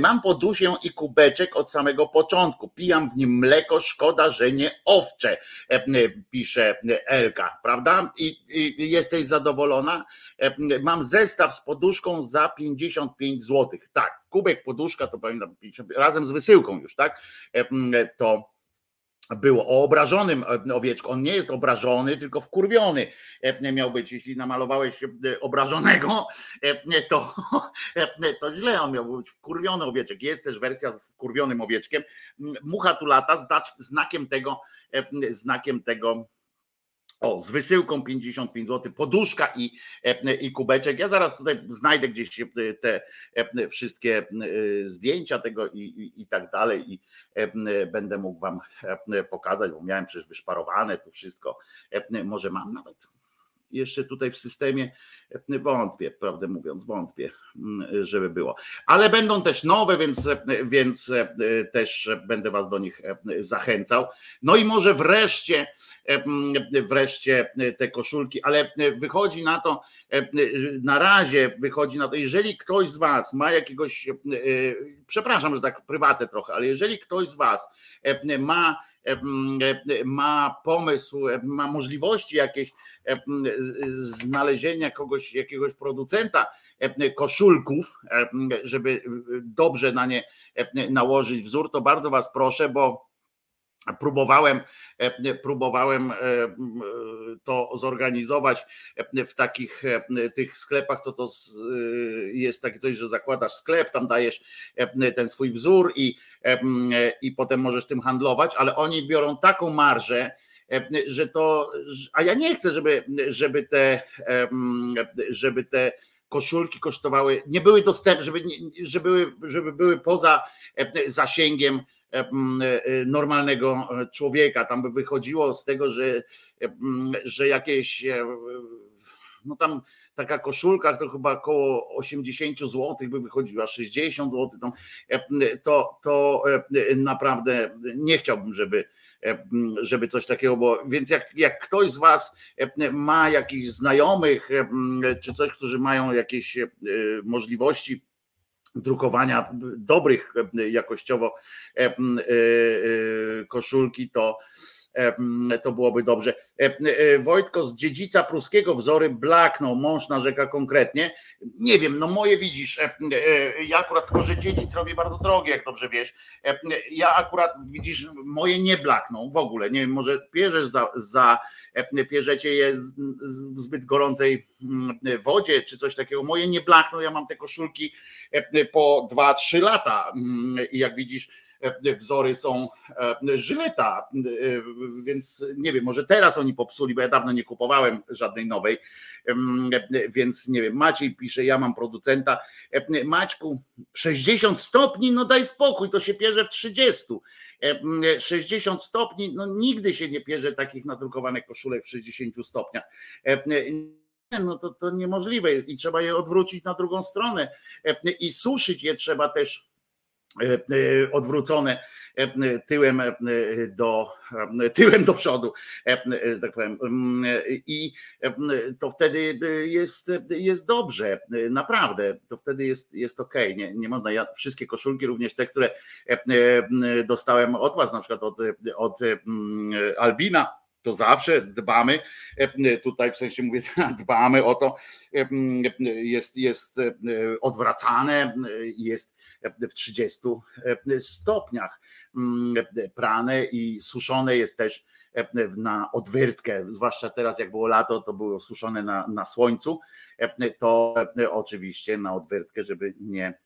Mam podusię i kubek od samego początku. Pijam w nim mleko, szkoda, że nie owcze, e, pisze Elka, prawda? I, i jesteś zadowolona? E, mam zestaw z poduszką za 55 zł. Tak, kubek poduszka to pamiętam, razem z wysyłką już, tak? E, to było o obrażonym e, owieczku. On nie jest obrażony, tylko wkurwiony e, miał być. Jeśli namalowałeś e, obrażonego, to, to źle. On miał być wkurwiony owieczek. Jest też wersja z wkurwionym owieczkiem. Mucha tu lata, znakiem tego, znakiem tego o, z wysyłką 55 zł, poduszka i, e, i kubeczek. Ja zaraz tutaj znajdę gdzieś e, te e, wszystkie zdjęcia tego i, i, i tak dalej i będę mógł wam pokazać, bo miałem przecież wyszparowane tu wszystko. Może mam nawet jeszcze tutaj w systemie wątpię, prawdę mówiąc, wątpię, mm, żeby było. Ale będą też nowe, więc, więc e, też będę Was do nich e, zachęcał. No i może wreszcie, e, wreszcie te koszulki, ale wychodzi na to, na razie wychodzi na to, jeżeli ktoś z Was ma jakiegoś, przepraszam, że tak prywatę trochę, ale jeżeli ktoś z Was ma ma pomysł, ma możliwości jakieś znalezienia kogoś, jakiegoś producenta koszulków, żeby dobrze na nie nałożyć wzór, to bardzo Was proszę, bo Próbowałem, próbowałem to zorganizować w takich tych sklepach, co to jest takie coś, że zakładasz sklep, tam dajesz ten swój wzór i, i potem możesz tym handlować, ale oni biorą taką marżę, że to, a ja nie chcę, żeby, żeby te, żeby te koszulki kosztowały, nie były dostępne, żeby, żeby, żeby były poza zasięgiem E, e, normalnego człowieka. Tam by wychodziło z tego, że, że jakieś no tam taka koszulka to chyba około 80 zł by wychodziła, 60 zł. To, to naprawdę nie chciałbym, żeby, żeby coś takiego było. Więc jak, jak ktoś z Was ma jakichś znajomych czy coś, którzy mają jakieś możliwości drukowania dobrych jakościowo e, e, koszulki, to to byłoby dobrze. Wojtko z dziedzica pruskiego wzory blaknął, mąż narzeka konkretnie. Nie wiem, no moje widzisz, ja akurat tylko, że dziedzic robię bardzo drogie, jak dobrze wiesz. Ja akurat widzisz, moje nie blakną w ogóle. Nie wiem, może bierzesz za, za pierzecie je w zbyt gorącej mm, wodzie, czy coś takiego. Moje nie blakną, ja mam te koszulki po 2-3 lata mm, i jak widzisz, wzory są żyleta, więc nie wiem, może teraz oni popsuli, bo ja dawno nie kupowałem żadnej nowej, więc nie wiem, Maciej pisze, ja mam producenta, Maćku, 60 stopni, no daj spokój, to się pierze w 30. 60 stopni, no nigdy się nie pierze takich nadrukowanych koszulek w 60 stopniach. No to, to niemożliwe jest i trzeba je odwrócić na drugą stronę i suszyć je trzeba też E, e, odwrócone e, tyłem do, tyłem do przodu, tak powiem. Mm, I to wtedy jest, jest dobrze, naprawdę, to wtedy jest, jest ok. Nie, nie można, ja wszystkie koszulki, również te, które dostałem od was, na przykład od, od Albina, to zawsze dbamy, tutaj w sensie mówię, dbamy o to, jest, jest odwracane, jest w 30 stopniach. Prane i suszone jest też na odwyrtkę, zwłaszcza teraz jak było lato, to były suszone na, na słońcu, to oczywiście na odwyrtkę, żeby nie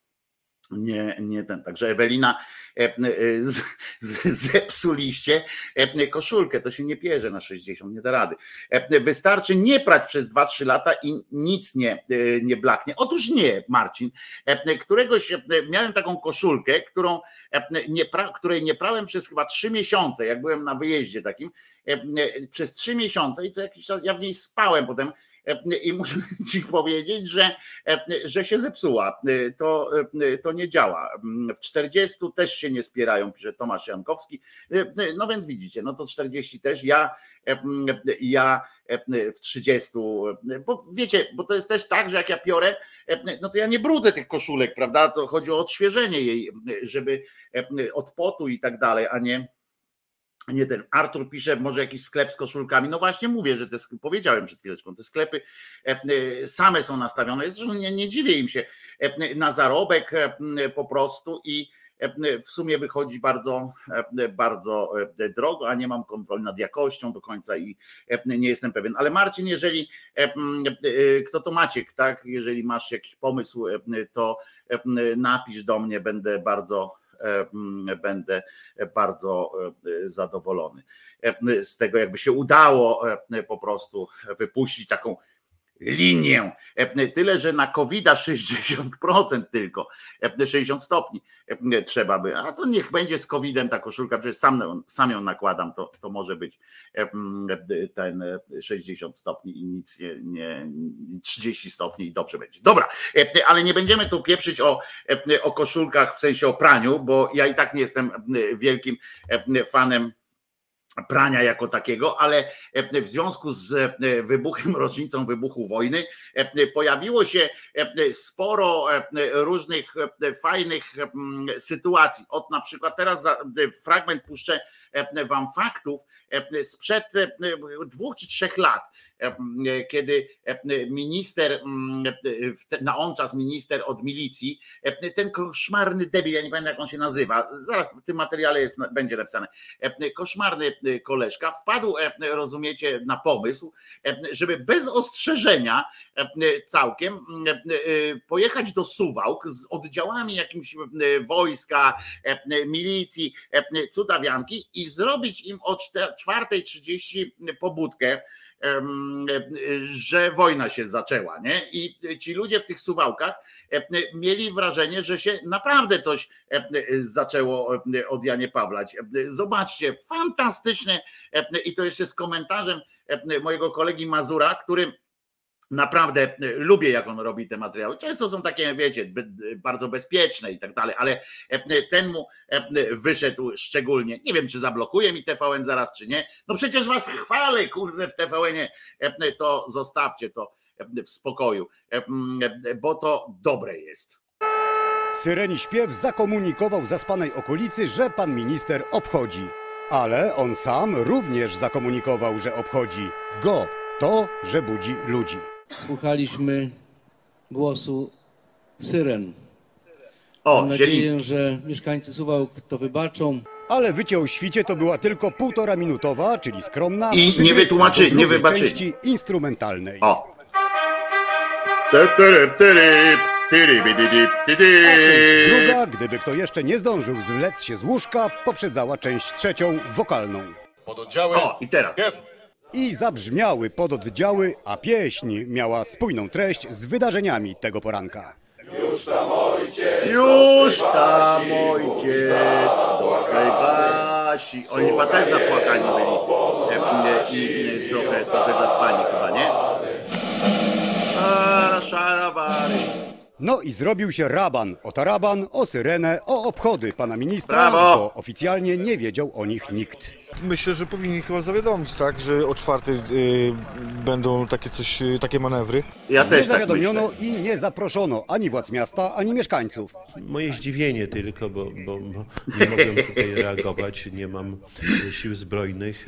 nie, nie ten. Także Ewelina, e, e, z, z, zepsuliście e, koszulkę, to się nie pierze na 60, nie da rady. Wystarczy nie prać przez 2-3 lata i nic nie, nie blaknie. Otóż nie, Marcin. Któregoś miałem taką koszulkę, którą nie pra, której nie prałem przez chyba 3 miesiące, jak byłem na wyjeździe takim, przez 3 miesiące i co jakiś czas ja w niej spałem potem i muszę ci powiedzieć, że, że się zepsuła. To, to nie działa. W 40 też się nie spierają, pisze Tomasz Jankowski. No więc widzicie, no to 40 też. Ja, ja w 30, bo wiecie, bo to jest też tak, że jak ja piorę, no to ja nie brudzę tych koszulek, prawda? To chodzi o odświeżenie jej, żeby od potu i tak dalej, a nie nie ten Artur pisze, może jakiś sklep z koszulkami. No właśnie mówię, że te powiedziałem przed chwileczką, te sklepy e, e, same są nastawione. Zresztą nie, nie dziwię im się e, na zarobek po prostu i w sumie wychodzi bardzo, bardzo drogo, a nie mam kontroli nad jakością do końca i nie jestem pewien. Ale Marcin, jeżeli kto to Maciek, tak? Jeżeli masz jakiś pomysł, to napisz do mnie, będę bardzo będę bardzo zadowolony. Z tego, jakby się udało po prostu wypuścić taką linię. Tyle, że na covid 60% tylko, 60 stopni trzeba by, a to niech będzie z COVID-em ta koszulka, przecież sam, sam ją nakładam, to, to może być ten 60 stopni i nic nie, nie 30 stopni i dobrze będzie. Dobra, ale nie będziemy tu pieprzyć o, o koszulkach w sensie o praniu, bo ja i tak nie jestem wielkim fanem prania jako takiego, ale w związku z wybuchem, rocznicą wybuchu wojny pojawiło się sporo różnych fajnych sytuacji. Od na przykład teraz fragment puszczę wam faktów sprzed dwóch czy trzech lat, kiedy minister, na on czas minister od milicji, ten koszmarny debil, ja nie pamiętam jak on się nazywa, zaraz w tym materiale jest, będzie napisane, koszmarny koleżka wpadł, rozumiecie, na pomysł, żeby bez ostrzeżenia całkiem pojechać do Suwałk z oddziałami jakimś wojska, milicji, cudawianki i zrobić im o 4.30 pobudkę, że wojna się zaczęła, nie? I ci ludzie w tych suwałkach mieli wrażenie, że się naprawdę coś zaczęło od Janie Pawlać. Zobaczcie, fantastycznie i to jeszcze z komentarzem mojego kolegi Mazura, który Naprawdę e, lubię, jak on robi te materiały. Często są takie, wiecie, bardzo bezpieczne i tak dalej, ale e, ten mu e, wyszedł szczególnie. Nie wiem, czy zablokuje mi TVN zaraz, czy nie. No przecież was chwalę, kurde, w TVN-ie. To zostawcie to w spokoju, bo to dobre jest.
Syreni śpiew zakomunikował zaspanej okolicy, że pan minister obchodzi. Ale on sam również zakomunikował, że obchodzi go to, że budzi ludzi
słuchaliśmy głosu syren.
O,
Mam nadzieję, że mieszkańcy Suwałk to wybaczą.
Ale wycie o świcie to była tylko półtora minutowa, czyli skromna
I nie wytłumaczy, nie wybaczy.
części instrumentalnej.
O.
Część druga, gdyby kto jeszcze nie zdążył zwlec się z łóżka, poprzedzała część trzecią, wokalną.
O, i teraz.
Śpiew.
I zabrzmiały pododdziały, a pieśń miała spójną treść z wydarzeniami tego poranka.
Już tam ojciec do swej basi. Oni chyba też zapłakani byli. I, i trochę, trochę zaspani chyba, nie? A, szarawary.
No i zrobił się raban o taraban, o syrenę, o obchody pana ministra,
Brawo!
bo oficjalnie nie wiedział o nich nikt.
Myślę, że powinni chyba zawiadomić, tak, że o czwartej y, będą takie coś, y, takie manewry.
Ja
Nie
też tak
zawiadomiono
myślę.
i nie zaproszono ani władz miasta, ani mieszkańców.
Moje zdziwienie tylko, bo, bo, bo nie mogłem tutaj reagować, nie mam e, sił zbrojnych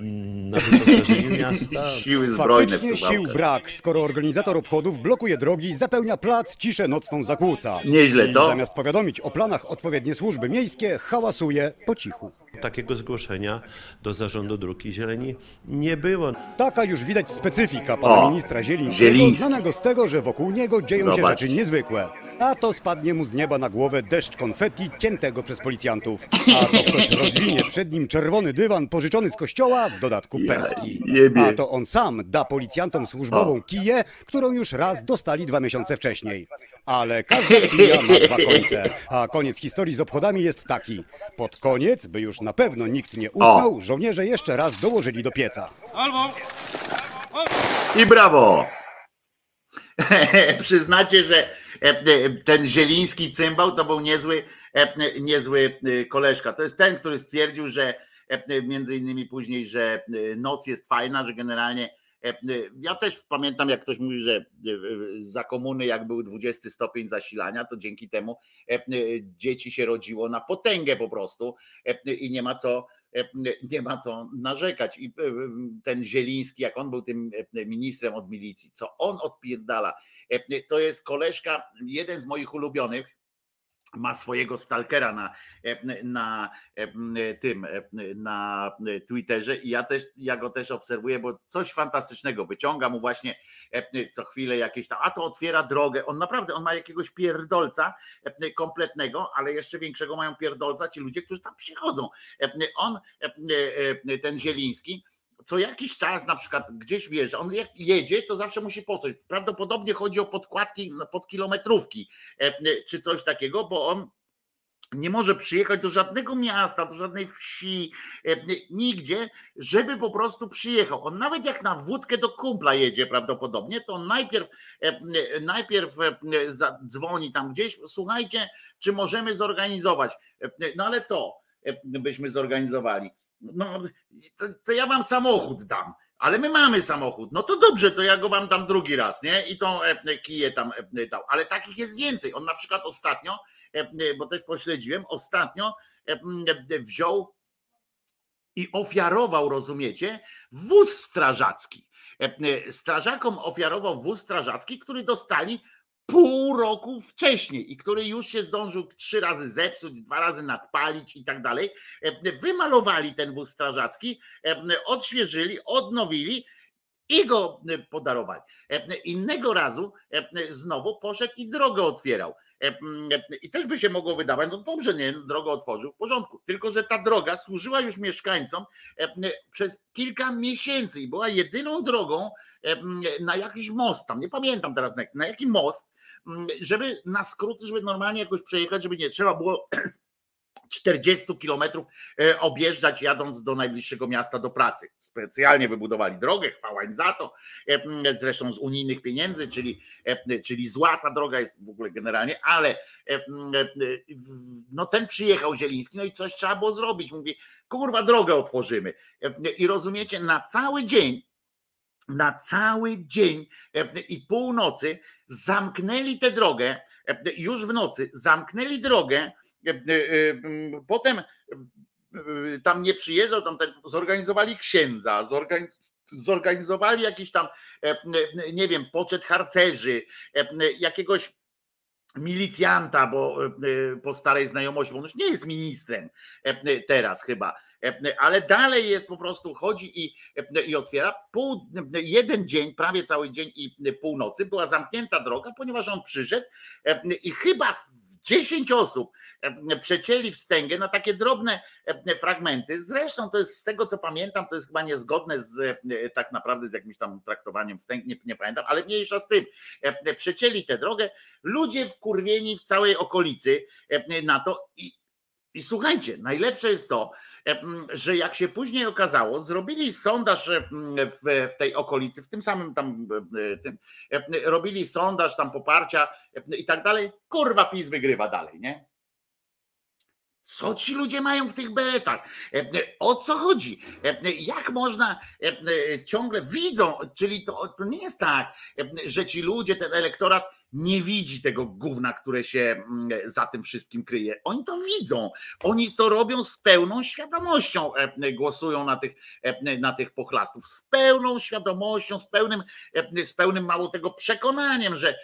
mm, na wyposażeniu miasta.
Siły zbrojne
Faktycznie sił brak, skoro organizator obchodów blokuje drogi, zapełnia plac, ciszę nocną zakłóca.
Nieźle,
I
co?
Zamiast powiadomić o planach odpowiednie służby miejskie, hałasuje po cichu.
Takiego zgłoszenia do zarządu Dróg i Zieleni nie było.
Taka już widać specyfika pana
O,
ministra Zielińskiego,
Zieliński.
znanego z tego, że wokół niego dzieją się
Zobaczcie.
rzeczy niezwykłe. A to spadnie mu z nieba na głowę deszcz konfetti ciętego przez policjantów. A to ktoś rozwinie przed nim czerwony dywan pożyczony z kościoła, w dodatku
Ja
perski.
jebie.
A to on sam da policjantom służbową kiję, którą już raz dostali dwa miesiące wcześniej. Ale każda kija ma dwa końce. A koniec historii z obchodami jest taki. Pod koniec, by już na pewno nikt nie usnął, żołnierze jeszcze raz dołożyli do pieca.
I brawo! Przyznacie, że e, e, ten zieliński cymbał to był niezły, e, niezły koleżka. To jest ten, który stwierdził, że między innymi później, że noc jest fajna, że generalnie ja też pamiętam, jak ktoś mówi, że e, e, za komuny, jak był 20 stopień zasilania, to dzięki temu e, e, dzieci się rodziło na potęgę po prostu e, i nie ma co e, nie ma co narzekać. I e, ten Zieliński, jak on był tym e, ministrem od milicji, co on odpierdala, e, to jest koleżka, jeden z moich ulubionych, ma swojego stalkera na, e, na e, tym, e, na Twitterze i ja też, ja go też obserwuję, bo coś fantastycznego wyciąga mu właśnie co chwilę jakieś tam, a to otwiera drogę, on naprawdę, on ma jakiegoś pierdolca kompletnego, ale jeszcze większego mają pierdolca ci ludzie, którzy tam przychodzą. On, ten Zieliński, co jakiś czas na przykład gdzieś wjeżdża, on jak jedzie, to zawsze musi po coś. Prawdopodobnie chodzi o podkładki pod kilometrówki e, czy coś takiego, bo on nie może przyjechać do żadnego miasta, do żadnej wsi, e, nigdzie, żeby po prostu przyjechał. On nawet jak na wódkę do kumpla jedzie prawdopodobnie, to on najpierw, e, najpierw e, dzwoni tam gdzieś, słuchajcie, czy możemy zorganizować. E, No ale co e, byśmy zorganizowali? No to, to ja wam samochód dam. Ale my mamy samochód. No to dobrze, to ja go wam dam drugi raz, nie? I tą e, kiję tam e, dał. Ale takich jest więcej. On na przykład ostatnio, e, bo też pośledziłem, ostatnio e, wziął i ofiarował, rozumiecie, wóz strażacki. E, Strażakom ofiarował wóz strażacki, który dostali pół roku wcześniej i który już się zdążył trzy razy zepsuć, dwa razy nadpalić i tak dalej. E, Wymalowali ten wóz strażacki, e, odświeżyli, odnowili i go e, podarowali. Innego razu znowu poszedł i drogę otwierał. E, I też by się mogło wydawać, no dobrze, nie, drogę otworzył, w porządku. Tylko, że ta droga służyła już mieszkańcom przez kilka miesięcy i była jedyną drogą na jakiś most, tam nie pamiętam teraz na, na jaki most, żeby na skróty, żeby normalnie jakoś przejechać, żeby nie trzeba było 40 kilometrów e, objeżdżać jadąc do najbliższego miasta do pracy. Specjalnie wybudowali drogę, chwała im za to, e, zresztą z unijnych pieniędzy, czyli, e, czyli zła ta droga jest w ogóle generalnie, ale no ten przyjechał Zieliński, no i coś trzeba było zrobić. Mówi, kurwa drogę otworzymy. I rozumiecie, na cały dzień na cały dzień i północy zamknęli tę drogę, już w nocy zamknęli drogę, potem tam nie przyjeżdżał, tam zorganizowali księdza, zorganizowali jakiś tam, nie wiem, poczet harcerzy, jakiegoś milicjanta, bo po starej znajomości, bo on już nie jest ministrem teraz chyba, ale dalej jest po prostu, chodzi i, i otwiera. Pół, jeden dzień, prawie cały dzień i północy była zamknięta droga, ponieważ on przyszedł i chyba 10 osób przecięli wstęgę na takie drobne fragmenty. Zresztą to jest z tego, co pamiętam, to jest chyba niezgodne z tak naprawdę z jakimś tam traktowaniem wstęg, nie, nie pamiętam, ale mniejsza z tym. Przecięli tę drogę, ludzie wkurwieni w całej okolicy na to i i słuchajcie, najlepsze jest to, że jak się później okazało, zrobili sondaż w, tej okolicy, w tym samym tam, tym, robili sondaż tam poparcia i tak dalej. Kurwa, PiS wygrywa dalej, nie? Co ci ludzie mają w tych beretach? O co chodzi? Jak można ciągle widzą, czyli to, to nie jest tak, że ci ludzie, ten elektorat nie widzi tego gówna, które się mm, za tym wszystkim kryje. Oni to widzą. Oni to robią z pełną świadomością, głosują na tych, na tych pochlastów, z pełną świadomością, z pełnym, z pełnym mało tego przekonaniem, że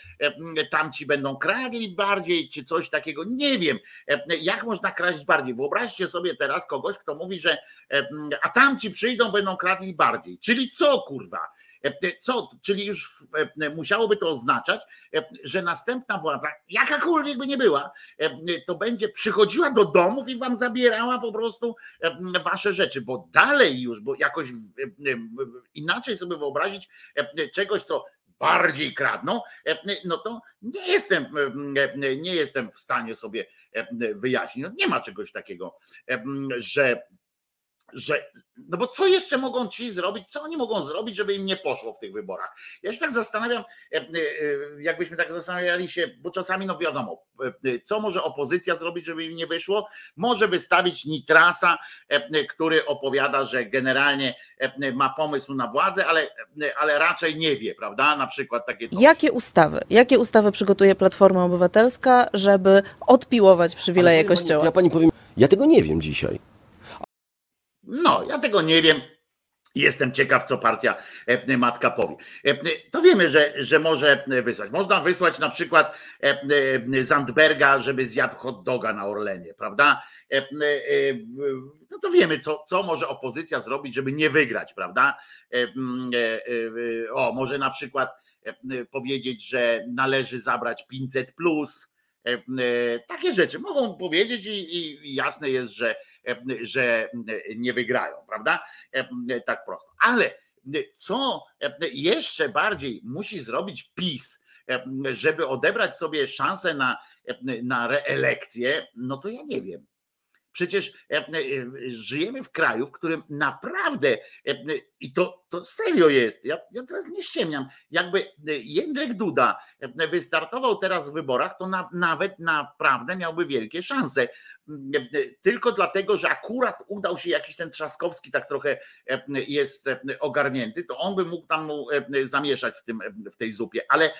tamci będą kradli bardziej, czy coś takiego. Nie wiem, jak można kraść bardziej. Wyobraźcie sobie teraz kogoś, kto mówi, że a tamci przyjdą, będą kradli bardziej. Czyli co, kurwa? E, co, czyli już e, musiałoby to oznaczać, e, że następna władza, jakakolwiek by nie była, to będzie przychodziła do domów i wam zabierała po prostu wasze rzeczy, bo dalej już, bo jakoś inaczej sobie wyobrazić czegoś, co bardziej kradną, no to nie jestem, nie jestem w stanie sobie wyjaśnić. No nie ma czegoś takiego, że że, no bo co jeszcze mogą ci zrobić, co oni mogą zrobić, żeby im nie poszło w tych wyborach? Ja się tak zastanawiam, e, e, jakbyśmy tak zastanawiali się, bo czasami no wiadomo, e, co może opozycja zrobić, żeby im nie wyszło? Może wystawić Nitrasa, który opowiada, że generalnie ma pomysł na władzę, ale, ale raczej nie wie, prawda? Na przykład takie coś.
Jakie ustawy? Jakie ustawy przygotuje Platforma Obywatelska, żeby odpiłować przywileje Kościoła?
Ja pani powiem, ja tego nie wiem dzisiaj.
No, ja tego nie wiem. Jestem ciekaw, co partia e, matka powie. E, to wiemy, że, że może wysłać. Można wysłać na przykład e, Zandberga, żeby zjadł hot doga na Orlenie, prawda? No to wiemy, co, co może opozycja zrobić, żeby nie wygrać, prawda? O, może na przykład powiedzieć, że należy zabrać 500 plus. Takie rzeczy mogą powiedzieć i, i jasne jest, że E, że nie wygrają, prawda? Tak prosto. Ale co jeszcze bardziej musi zrobić PiS, żeby odebrać sobie szansę na, na reelekcję, no to ja nie wiem. Przecież żyjemy w kraju, w którym naprawdę, i to, to serio jest, ja, ja teraz nie ściemniam, jakby Jędrek Duda wystartował teraz w wyborach, to na, nawet naprawdę miałby wielkie szanse. Tylko dlatego, że akurat udał się jakiś ten Trzaskowski, tak trochę e, jest e, ogarnięty, to on by mógł tam mu e, zamieszać w, tym, w tej zupie, ale,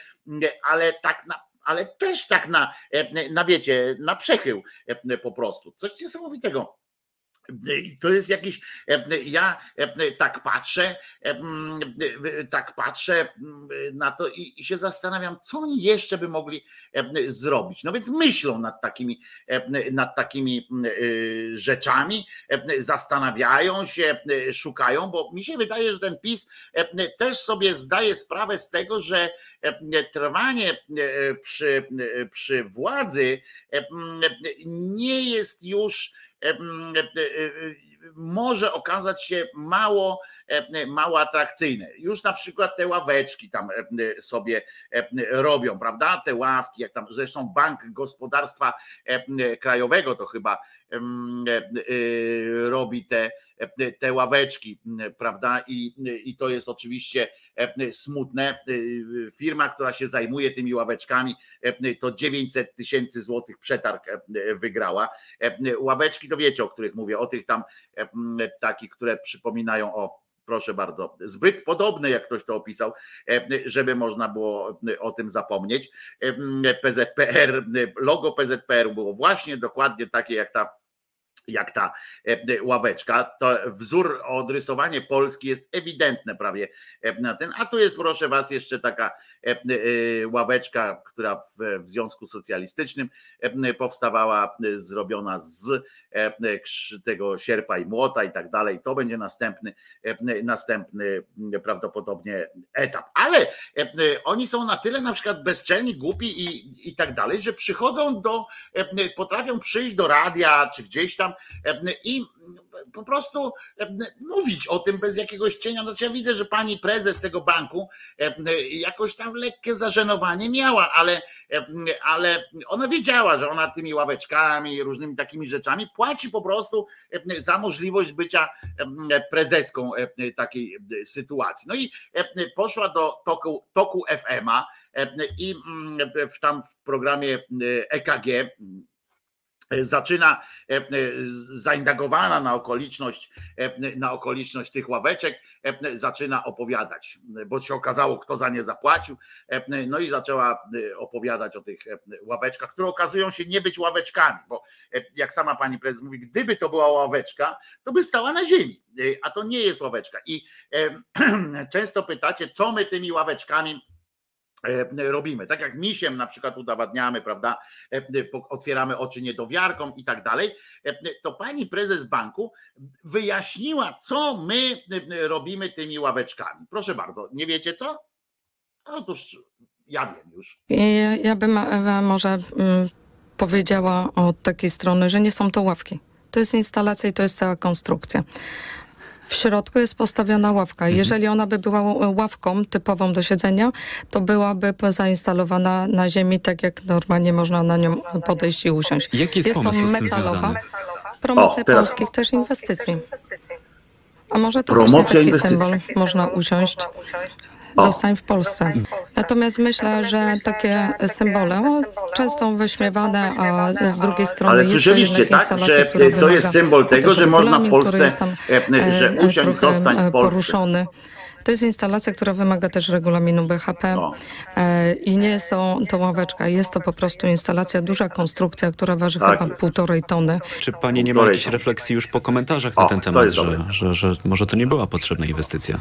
ale tak na, ale też tak na, na wiecie, na przechył po prostu. Coś niesamowitego. To jest jakiś, ja tak patrzę, tak patrzę na to i się zastanawiam, co oni jeszcze by mogli zrobić. No więc myślą nad takimi, nad takimi rzeczami, zastanawiają się, szukają, bo mi się wydaje, że ten PiS też sobie zdaje sprawę z tego, że trwanie przy, przy władzy nie jest już może okazać się mało, mało atrakcyjne. Już na przykład te ławeczki tam sobie robią, prawda? Te ławki, jak tam zresztą Bank Gospodarstwa Krajowego to chyba robi te te ławeczki, prawda? I, I to jest oczywiście smutne. Firma, która się zajmuje tymi ławeczkami, to 900 tysięcy złotych przetarg wygrała. Ławeczki to wiecie, o których mówię, o tych tam takich, które przypominają o proszę bardzo, zbyt podobne, jak ktoś to opisał, żeby można było o tym zapomnieć. PZPR, logo PZPR było właśnie dokładnie takie jak ta jak ta e, ławeczka, to wzór odrysowanie Polski jest ewidentne prawie e, na ten, a tu jest proszę was jeszcze taka e, ławeczka, która w, Związku Socjalistycznym powstawała, zrobiona z tego sierpa i młota i tak dalej. To będzie następny, następny prawdopodobnie etap. Ale oni są na tyle na przykład bezczelni, głupi i, i tak dalej, że przychodzą do, potrafią przyjść do radia czy gdzieś tam i po prostu mówić o tym bez jakiegoś cienia. Znaczy ja widzę, że pani prezes tego banku jakoś tam lekkie zażenowanie miała, ale, ale ona wiedziała, że ona tymi ławeczkami różnymi takimi rzeczami płaci po prostu za możliwość bycia prezeską takiej sytuacji. No i poszła do toku, toku FM-a i w tam w programie EKG zaczyna e, e, zaindagowana na okoliczność, e, na okoliczność tych ławeczek, zaczyna opowiadać, bo się okazało, kto za nie zapłacił. No i zaczęła opowiadać o tych ławeczkach, które okazują się nie być ławeczkami, bo jak sama pani prezes mówi, gdyby to była ławeczka, to by stała na ziemi, a to nie jest ławeczka. I często pytacie, co my tymi ławeczkami E, robimy. Tak jak misiem na przykład udowadniamy, prawda, e, otwieramy oczy niedowiarkom i tak dalej, e, to pani prezes banku wyjaśniła, co my robimy tymi ławeczkami. Proszę bardzo, nie wiecie co? Otóż ja wiem już.
Ja bym może mm, powiedziała od takiej strony, że nie są to ławki. To jest instalacja i to jest cała konstrukcja. W środku jest postawiona ławka. Mhm. Jeżeli ona by była ławką typową do siedzenia, to byłaby zainstalowana na ziemi, tak jak normalnie można na nią podejść i usiąść.
Jaki jest, jest to metalowa.
Promocja o, polskich też inwestycji. A może to Promocja taki inwestycji. symbol można usiąść zostań w Polsce. Natomiast myślę, że takie symbole, często wyśmiewane, a z drugiej strony
Ale słyszeliście, tak, że to jest symbol tego, że można w Polsce, tam, e, że e, usiąść, zostań w Polsce. Poruszony.
To jest instalacja, która wymaga też regulaminu BHP no. i nie są to ławeczka, jest to po prostu instalacja, duża konstrukcja, która waży tak chyba jest. półtorej tony.
Czy pani nie ma jakiejś refleksji już po komentarzach na o, ten temat, że, że, że może to nie była potrzebna inwestycja?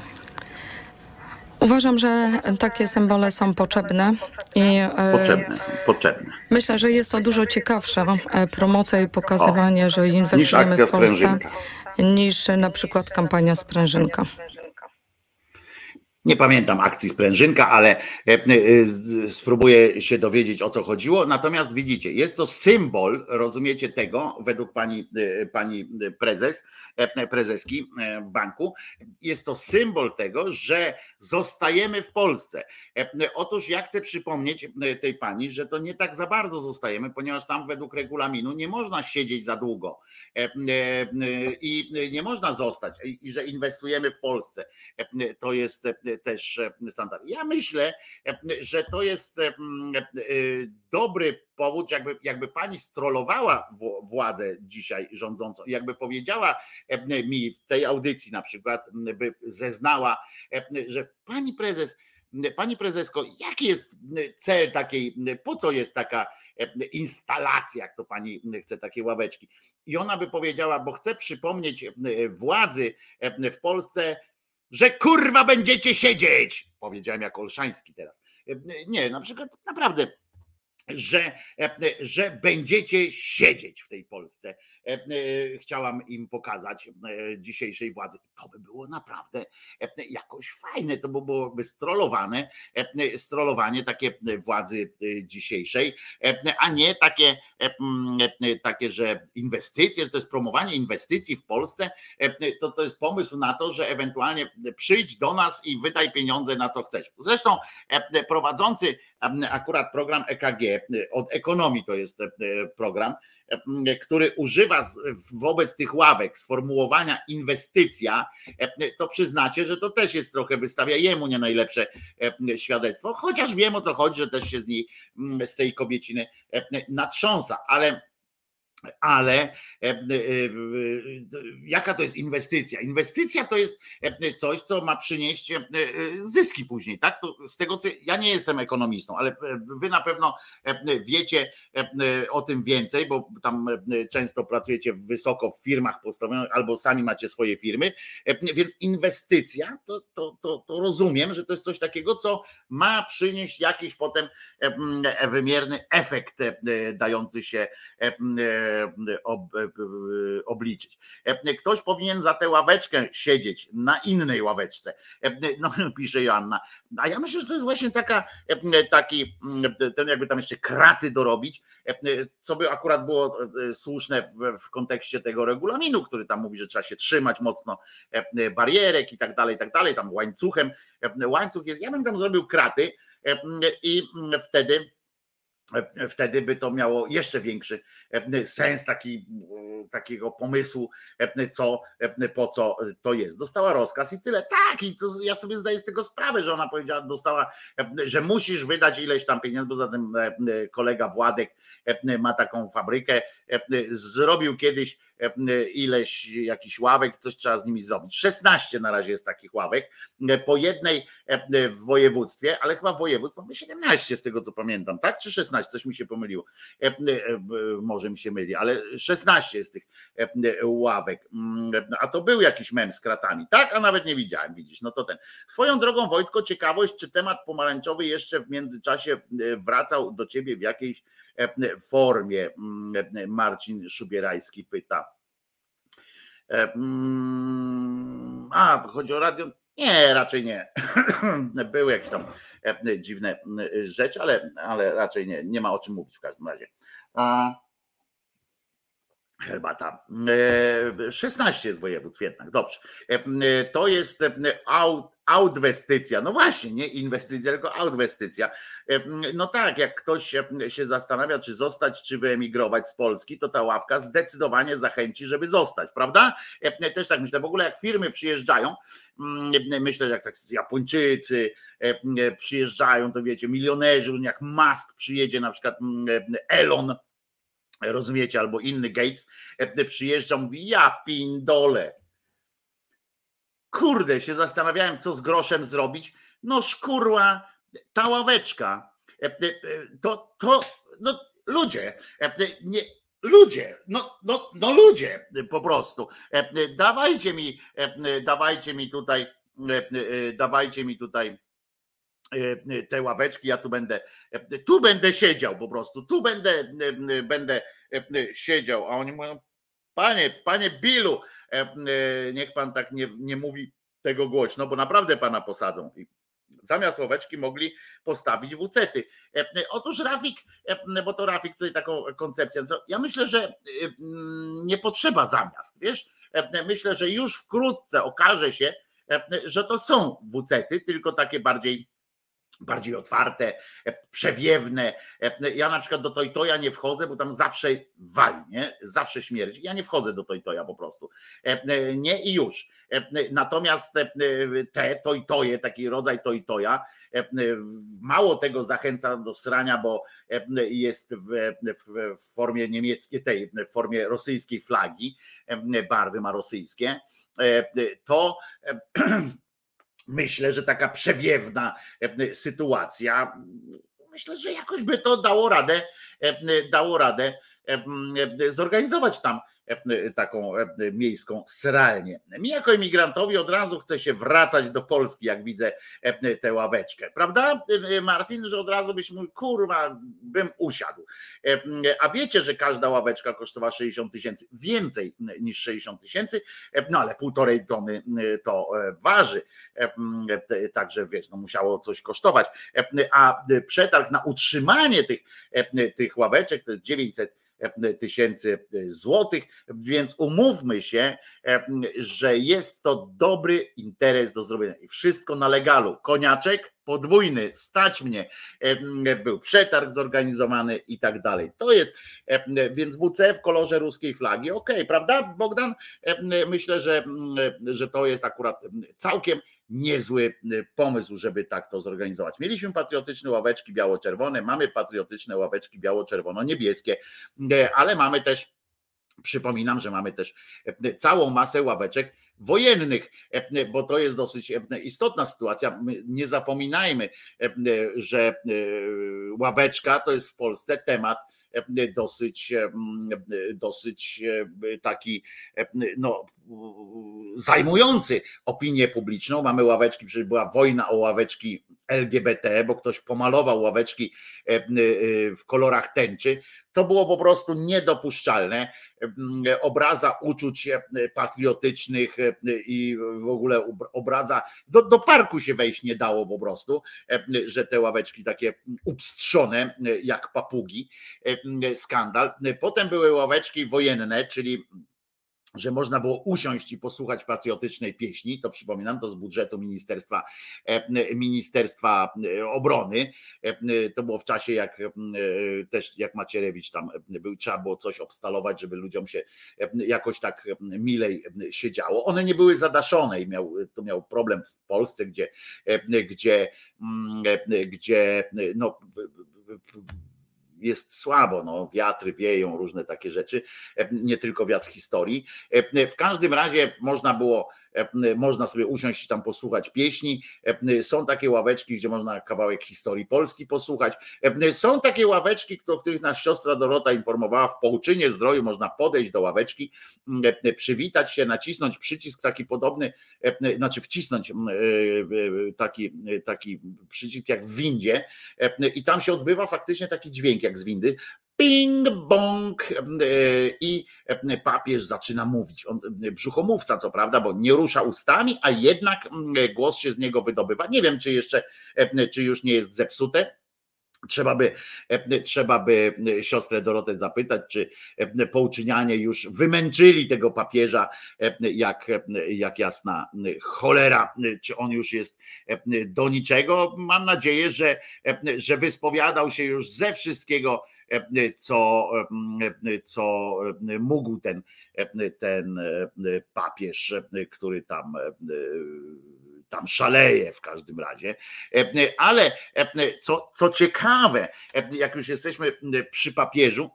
Uważam, że takie symbole są potrzebne. I,
e, potrzebne są, potrzebne.
Myślę, że jest to dużo ciekawsze e, promocja i pokazywanie, o, że inwestujemy w Polsce niż na przykład kampania sprężynka.
Nie pamiętam akcji sprężynka, ale e, e, spróbuję się dowiedzieć o co chodziło. Natomiast widzicie, jest to symbol, rozumiecie tego, według pani, e, pani prezes, prezeski banku, jest to symbol tego, że zostajemy w Polsce. Otóż ja chcę przypomnieć tej pani, że to nie tak za bardzo zostajemy, ponieważ tam według regulaminu nie można siedzieć za długo i nie można zostać, i że inwestujemy w Polsce. To jest też e, standard. Ja myślę, e, że to jest e, dobry powód, jakby, jakby pani strollowała władzę dzisiaj rządzącą, jakby powiedziała mi w tej audycji na przykład, by zeznała, że pani prezes, Pani prezesko, jaki jest cel takiej, po co jest taka instalacja, jak to pani chce, takie ławeczki? I ona by powiedziała, bo chcę przypomnieć władzy w Polsce, że kurwa będziecie siedzieć. Powiedziałem jak Olszański teraz. Nie, na przykład naprawdę że, że będziecie siedzieć w tej Polsce. Chciałam im pokazać dzisiejszej władzy. To by było naprawdę jakoś fajne. To by byłoby strolowane, strolowanie takie władzy dzisiejszej, a nie takie, takie, że inwestycje, że to jest promowanie inwestycji w Polsce. To, to jest pomysł na to, że ewentualnie przyjdź do nas i wydaj pieniądze na co chcesz. Zresztą prowadzący akurat program EKG, od ekonomii to jest e, program, e, który używa wobec tych ławek sformułowania inwestycja, e, to przyznacie, że to też jest trochę, wystawia jemu nie najlepsze świadectwo, chociaż wiem o co chodzi, że też się z niej, z tej kobieciny natrząsa, ale ale e, e, jaka to jest inwestycja? Inwestycja to jest e, coś, co ma przynieść zyski później, tak? To z tego, co ja nie jestem ekonomistą, ale wy na pewno wiecie o tym więcej, bo tam często pracujecie wysoko w firmach postawionych albo sami macie swoje firmy, więc inwestycja to, to, to, to rozumiem, że to jest coś takiego, co ma przynieść jakiś potem wymierny efekt dający się obliczyć. E, ktoś powinien za tę ławeczkę siedzieć na innej ławeczce. E, no, pisze Joanna. A ja myślę, że to jest właśnie taka, taki, ten jakby tam jeszcze kraty dorobić, co by akurat było słuszne w, kontekście tego regulaminu, który tam mówi, że trzeba się trzymać mocno barierek i tak dalej, i tak dalej, tam łańcuchem. Łańcuch jest, ja bym tam zrobił kraty i wtedy wtedy by to miało jeszcze większy sens taki, takiego pomysłu, co, po co to jest. Dostała rozkaz i tyle. Tak, i to ja sobie zdaję z tego sprawę, że ona powiedziała, dostała, że musisz wydać ileś tam pieniędzy, bo zatem kolega Władek ma taką fabrykę, zrobił kiedyś ileś jakichś ławek, coś trzeba z nimi zrobić. 16 na razie jest takich ławek, po jednej w województwie, ale chyba województw mamy 17 z tego co pamiętam, tak? Czy 16? Coś mi się pomyliło. Może mi się myli, ale 16 jest tych ławek. A to był jakiś mem z kratami, tak? A nawet nie widziałem, widzisz, no to ten. Swoją drogą, Wojtko, ciekawość, czy temat pomarańczowy jeszcze w międzyczasie wracał do ciebie w jakiejś formie? Marcin Szubierajski pyta. A, to chodzi o radio. Nie, raczej nie. Były jakieś tam dziwne rzeczy, ale, ale raczej nie, nie ma o czym mówić w każdym razie. Herbata. 16 jest województw jednak, dobrze. To jest outwestycja. No właśnie, nie inwestycja, tylko outwestycja. No tak, jak ktoś się zastanawia, czy zostać, czy wyemigrować z Polski, to ta ławka zdecydowanie zachęci, żeby zostać, prawda? Też tak myślę. W ogóle jak firmy przyjeżdżają, myślę, że jak tak Japończycy przyjeżdżają, to wiecie, milionerzy, jak Musk przyjedzie, na przykład Elon, rozumiecie, albo inny Gates przyjeżdża, mówi, ja pindole, kurde, się zastanawiałem, co z groszem zrobić. No szkurła, ta ławeczka, to, to no ludzie, nie, ludzie, no, no, no ludzie po prostu. Dawajcie mi, dawajcie mi tutaj, dawajcie mi tutaj te ławeczki, ja tu będę, tu będę siedział po prostu, tu będę, będę siedział, a oni mówią, panie, panie Billu, niech pan tak nie, nie mówi tego głośno, bo naprawdę pana posadzą. Zamiast ławeczki mogli postawić wucety. Otóż Rafik, bo to Rafik tutaj taką koncepcję, ja myślę, że nie potrzeba zamiast, wiesz, myślę, że już wkrótce okaże się, że to są wucety, tylko takie bardziej bardziej otwarte, przewiewne. Ja na przykład do Tojtoja nie wchodzę, bo tam zawsze wali, nie? zawsze śmierdzi. Ja nie wchodzę do Tojtoja po prostu. Nie i już. Natomiast te Tojtoje, taki rodzaj Tojtoja, mało tego zachęca do srania, bo jest w, w formie niemieckiej, tej w formie rosyjskiej flagi, barwy ma rosyjskie, to myślę, że taka przewiewna sytuacja, myślę, że jakoś by to dało radę, dało radę zorganizować tam taką miejską sralnię. Mi jako emigrantowi od razu chce się wracać do Polski, jak widzę tę ławeczkę. Prawda, Martin, że od razu byś mówił, kurwa, bym usiadł. A wiecie, że każda ławeczka kosztowała 60 tysięcy, więcej niż 60 tysięcy, no ale półtorej tony to waży. Także wiesz, no musiało coś kosztować. A przetarg na utrzymanie tych, tych ławeczek to jest 900 tysięcy złotych, więc umówmy się, że jest to dobry interes do zrobienia i wszystko na legalu. Koniaczek podwójny, stać mnie, był przetarg zorganizowany i tak dalej. To jest, więc WC w kolorze ruskiej flagi, ok, prawda Bogdan? Myślę, że, że to jest akurat całkiem niezły pomysł, żeby tak to zorganizować. Mieliśmy patriotyczne ławeczki biało-czerwone, mamy patriotyczne ławeczki biało-czerwono-niebieskie, ale mamy też Przypominam, że mamy też całą masę ławeczek wojennych, bo to jest dosyć istotna sytuacja. Nie zapominajmy, że ławeczka to jest w Polsce temat dosyć, dosyć taki no, zajmujący opinię publiczną. Mamy ławeczki, przecież była wojna o ławeczki LGBT, bo ktoś pomalował ławeczki w kolorach tęczy. To było po prostu niedopuszczalne. Obraza uczuć patriotycznych i w ogóle obraza, do, do parku się wejść nie dało po prostu, że te ławeczki takie upstrzone jak papugi, skandal. Potem były ławeczki wojenne, czyli że można było usiąść i posłuchać patriotycznej pieśni, to przypominam, to z budżetu Ministerstwa, e, Ministerstwa e, Obrony. E, to było w czasie, jak też jak Macierewicz tam był, trzeba było coś obstalować, żeby ludziom się jakoś tak milej siedziało. One nie były zadaszone i miał, to miał problem w Polsce, gdzie, gdzie, gdzie no, jest słabo, no, wiatry wieją, różne takie rzeczy, nie tylko wiatr historii. W każdym razie można było E, można sobie usiąść i tam posłuchać pieśni. E, są takie ławeczki, gdzie można kawałek historii Polski posłuchać. E, są takie ławeczki, o których nasza siostra Dorota informowała w Połczynie Zdroju. Można podejść do ławeczki, przywitać się, nacisnąć przycisk taki podobny, znaczy wcisnąć taki, taki przycisk jak w windzie i tam się odbywa faktycznie taki dźwięk jak z windy ping bong i papież zaczyna mówić. On brzuchomówca, co prawda, bo nie rusza ustami, a jednak głos się z niego wydobywa. Nie wiem, czy jeszcze, czy już nie jest zepsute. Trzeba by, trzeba by siostrę Dorotę zapytać, czy pouczynianie już wymęczyli tego papieża, jak, jak jasna cholera, czy on już jest do niczego. Mam nadzieję, że, że wyspowiadał się już ze wszystkiego, co, co mógł ten, ten papież, który tam tam szaleje w każdym razie. Ale co, co ciekawe, jak już jesteśmy przy papieżu,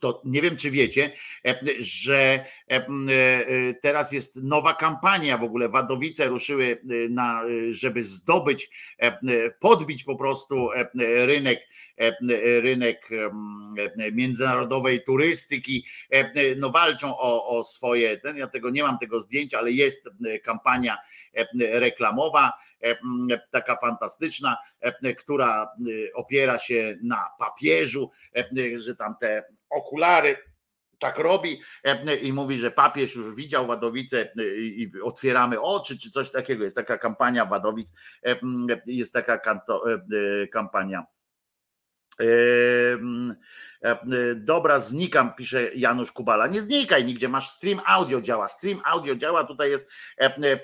to nie wiem, czy wiecie, że teraz jest nowa kampania w ogóle. Wadowice ruszyły, na, żeby zdobyć, podbić po prostu rynek rynek międzynarodowej turystyki, no walczą o, o swoje, ja tego nie mam tego zdjęcia, ale jest kampania reklamowa, taka fantastyczna, która opiera się na papieżu, że tam te okulary tak robi i mówi, że papież już widział Wadowice i otwieramy oczy, czy coś takiego. Jest taka kampania Wadowic, jest taka kanto, kampania Dobra, znikam, pisze Janusz Kubala. Nie znikaj nigdzie, masz stream audio działa. Stream audio działa. Tutaj jest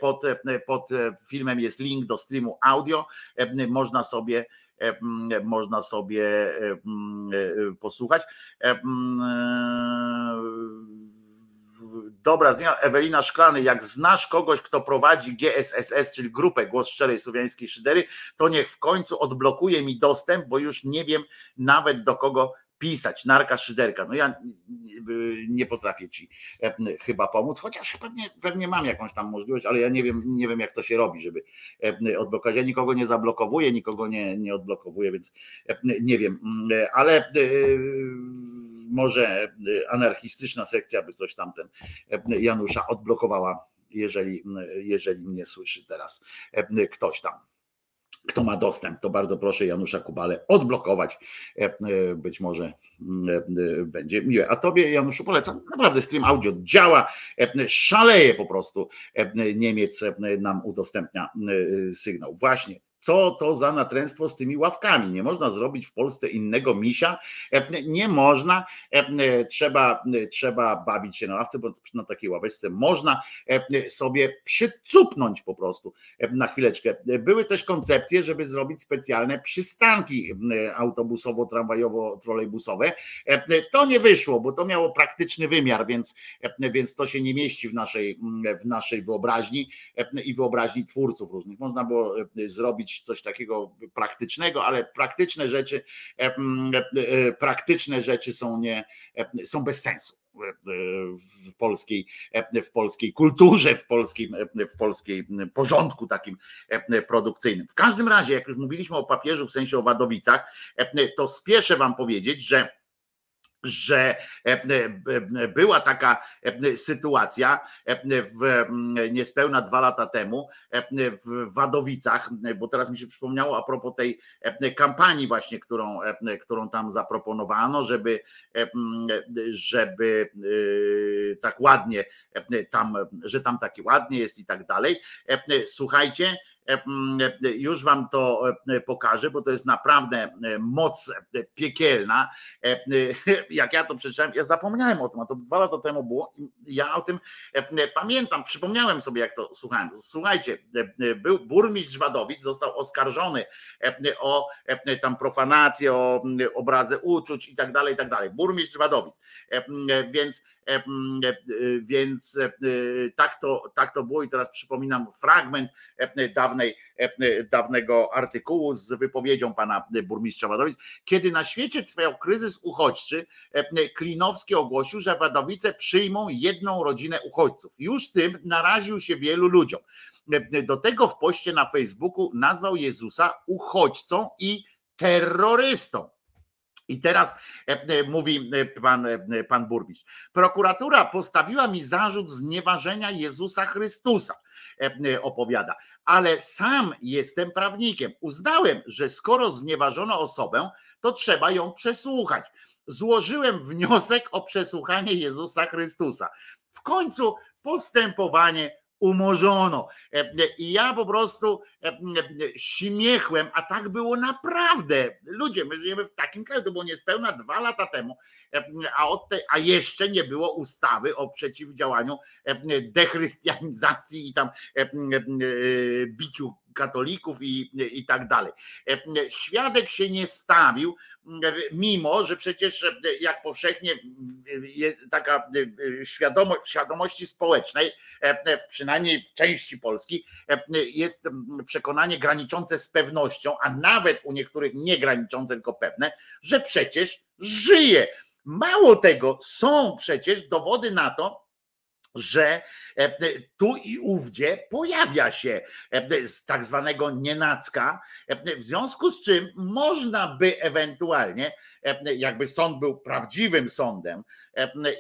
pod, pod filmem jest link do streamu audio. Można sobie można sobie posłuchać. Dobra, z Ewelina Szklany, jak znasz kogoś, kto prowadzi GSSS, czyli grupę Głos Szczerej Słowiańskiej Szydery, to niech w końcu odblokuje mi dostęp, bo już nie wiem nawet do kogo pisać, narka szyderka. No ja nie potrafię ci chyba pomóc, chociaż pewnie, pewnie mam jakąś tam możliwość, ale ja nie wiem, nie wiem jak to się robi, żeby odblokować. Ja nikogo nie zablokowuję, nikogo nie, nie odblokowuję, więc nie wiem, ale może anarchistyczna sekcja by coś tamten Janusza odblokowała, jeżeli, jeżeli mnie słyszy teraz ktoś tam kto ma dostęp, to bardzo proszę Janusza Kubale odblokować. Być może będzie miłe. A tobie, Januszu, polecam. Naprawdę stream audio działa, szaleje po prostu. Niemiec nam udostępnia sygnał. Właśnie co to za natręstwo z tymi ławkami? Nie można zrobić w Polsce innego misia. Nie można. Trzeba, trzeba bawić się na ławce, bo na takiej ławeczce można sobie przycupnąć po prostu na chwileczkę. Były też koncepcje, żeby zrobić specjalne przystanki autobusowo-tramwajowo-trolejbusowe. To nie wyszło, bo to miało praktyczny wymiar, więc, więc to się nie mieści w naszej, w naszej wyobraźni i wyobraźni twórców różnych. Można było zrobić coś takiego praktycznego, ale praktyczne rzeczy, e, e, praktyczne rzeczy są, nie, są bez sensu w polskiej, w polskiej kulturze, w polskim, w polskiej porządku takim produkcyjnym. W każdym razie, jak już mówiliśmy o papieżu, w sensie o Wadowicach, to spieszę wam powiedzieć, że że e, e, była taka e, sytuacja w niespełna dwa lata temu w Wadowicach, bo teraz mi się przypomniało a propos tej kampanii właśnie, którą, którą tam zaproponowano, żeby, żeby tak ładnie tam, że tam takie ładnie jest i tak dalej. Słuchajcie, Już wam to pokażę, bo to jest naprawdę moc piekielna. Jak ja to przeczytałem, ja zapomniałem o tym, a to dwa lata temu było. Ja o tym pamiętam, przypomniałem sobie, jak to słuchałem. Słuchajcie, był burmistrz Wadowic, został oskarżony o tam profanację, o obrazy uczuć i tak dalej, i tak dalej. Burmistrz Wadowic. Więc E, e, więc e, tak to, tak to było i teraz przypominam fragment dawnej, dawnego artykułu z wypowiedzią pana burmistrza Wadowic. Kiedy na świecie trwał kryzys uchodźczy, Klinowski ogłosił, że Wadowice przyjmą jedną rodzinę uchodźców. Już tym naraził się wielu ludziom. Do tego w poście na Facebooku nazwał Jezusa uchodźcą i terrorystą. I teraz e, e, mówi e, pan, pan burmistrz. Prokuratura postawiła mi zarzut znieważenia Jezusa Chrystusa, opowiada, ale sam jestem prawnikiem. Uznałem, że skoro znieważono osobę, to trzeba ją przesłuchać. Złożyłem wniosek o przesłuchanie Jezusa Chrystusa. W końcu postępowanie umorzono. E, e, I ja po prostu e, śmiechłem, a tak było naprawdę. Ludzie, my żyjemy w takim kraju, to było niespełna dwa lata temu, a, od te, a jeszcze nie było ustawy o przeciwdziałaniu dechrystianizacji i tam biciu katolików i, i tak dalej. Świadek się nie stawił, mimo że przecież jak powszechnie jest taka świadomość, w świadomości społecznej, przynajmniej w części Polski, jest przekonanie graniczące z pewnością, a nawet u niektórych nie graniczące, tylko pewne, że przecież żyje. Mało tego, są przecież dowody na to, że e, tu i ówdzie pojawia się e, z tak zwanego nienacka, e, w związku z czym można by ewentualnie, jakby sąd był prawdziwym sądem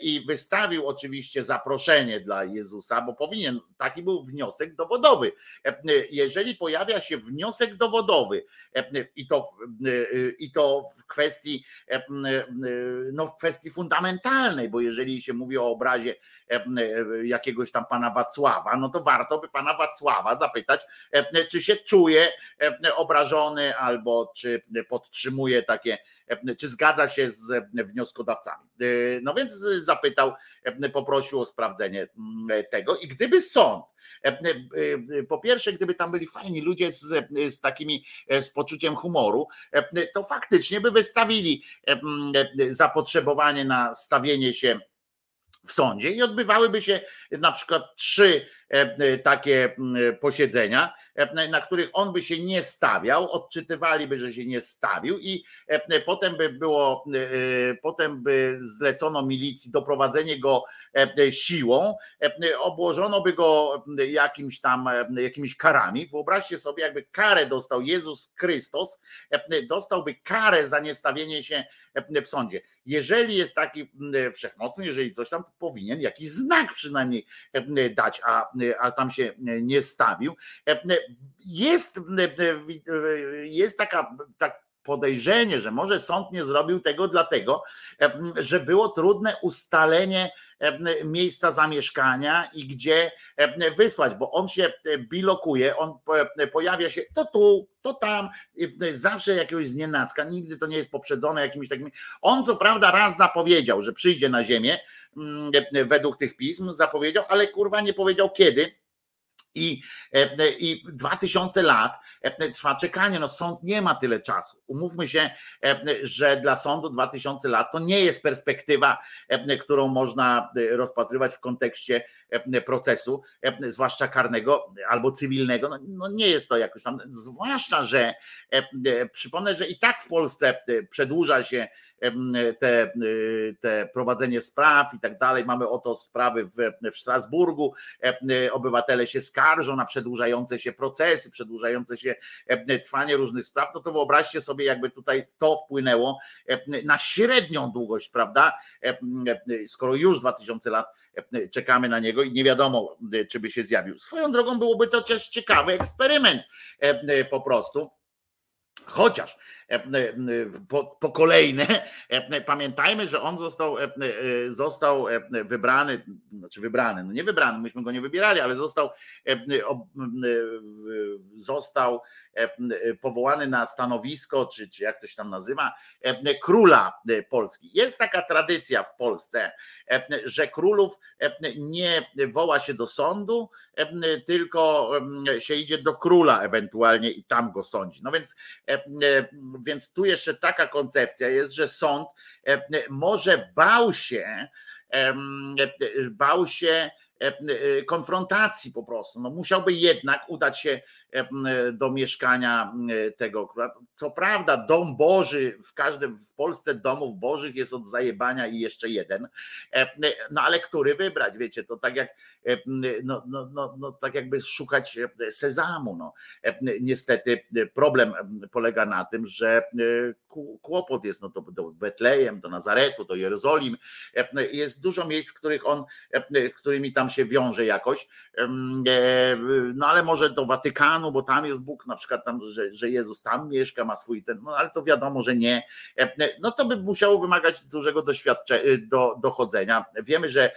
i wystawił oczywiście zaproszenie dla Jezusa, bo powinien, taki był wniosek dowodowy. Jeżeli pojawia się wniosek dowodowy i to, i to w kwestii, no w kwestii fundamentalnej, bo jeżeli się mówi o obrazie jakiegoś tam pana Wacława, no to warto by pana Wacława zapytać, czy się czuje obrażony albo czy podtrzymuje takie, czy zgadza się z wnioskodawcami. No więc zapytał, poprosił o sprawdzenie tego i gdyby sąd po pierwsze, gdyby tam byli fajni ludzie z, z takimi z poczuciem humoru, to faktycznie by wystawili zapotrzebowanie na stawienie się w sądzie i odbywałyby się na przykład trzy E, e, takie posiedzenia, e, na których on by się nie stawiał, odczytywaliby, że się nie stawił i potem by było, potem by zlecono milicji doprowadzenie go siłą, obłożono by go jakimś tam, jakimiś karami. Wyobraźcie sobie, jakby karę dostał Jezus Chrystus, dostałby karę za niestawienie się w sądzie. Jeżeli jest taki wszechmocny, jeżeli coś tam, powinien jakiś znak przynajmniej dać, a a tam się nie stawił. Jest, jest taka, tak podejrzenie, że może sąd nie zrobił tego dlatego, że było trudne ustalenie miejsca zamieszkania i gdzie wysłać, bo on się bilokuje, on pojawia się to tu, to tam, zawsze jakiegoś znienacka, nigdy to nie jest poprzedzone jakimiś takimi. On co prawda raz zapowiedział, że przyjdzie na ziemię, według tych pism zapowiedział, ale kurwa nie powiedział kiedy i, e, I 2000 lat e, trwa czekanie. No sąd nie ma tyle czasu. Umówmy się, e, że dla sądu 2000 lat to nie jest perspektywa, którą można rozpatrywać w kontekście procesu, zwłaszcza karnego albo cywilnego. No, no nie jest to jakoś tam, zwłaszcza, że przypomnę, że i tak w Polsce przedłuża się te, te prowadzenie spraw i tak dalej. Mamy oto sprawy w, w Strasburgu. Obywatele się skarżą na przedłużające się procesy, przedłużające się trwanie różnych spraw. No to wyobraźcie sobie, jakby tutaj to wpłynęło na średnią długość, prawda? Skoro już 2000 lat czekamy na niego i nie wiadomo, czy by się zjawił. Swoją drogą byłoby to też ciekawy eksperyment po prostu Chociaż po, po kolejne, pamiętajmy, że on został, został wybrany, znaczy wybrany, no nie wybrany, myśmy go nie wybierali, ale został, został powołany na stanowisko, czy, czy jak to się tam nazywa, króla Polski. Jest taka tradycja w Polsce, że królów nie woła się do sądu, tylko się idzie do króla ewentualnie i tam go sądzi. No więc, więc tu jeszcze taka koncepcja jest, że sąd może bał się, bał się konfrontacji po prostu. No musiałby jednak udać się do mieszkania tego króla. Co prawda, dom Boży w każdym w Polsce domów Bożych jest od zajebania i jeszcze jeden. No ale który wybrać? Wiecie, to tak jak no, no, no, no tak jakby szukać sezamu. No. Niestety problem polega na tym, że kłopot jest no to do Betlejem, do Nazaretu, do Jerozolim. Jest dużo miejsc, których on, którymi tam się wiąże jakoś. No ale może do Watykanu bo tam jest Bóg, na przykład tam, że, że Jezus tam mieszka, ma swój ten, no ale to wiadomo, że nie. E, e, no to by musiało wymagać dużego doświadczenia, e, do, dochodzenia. Wiemy, że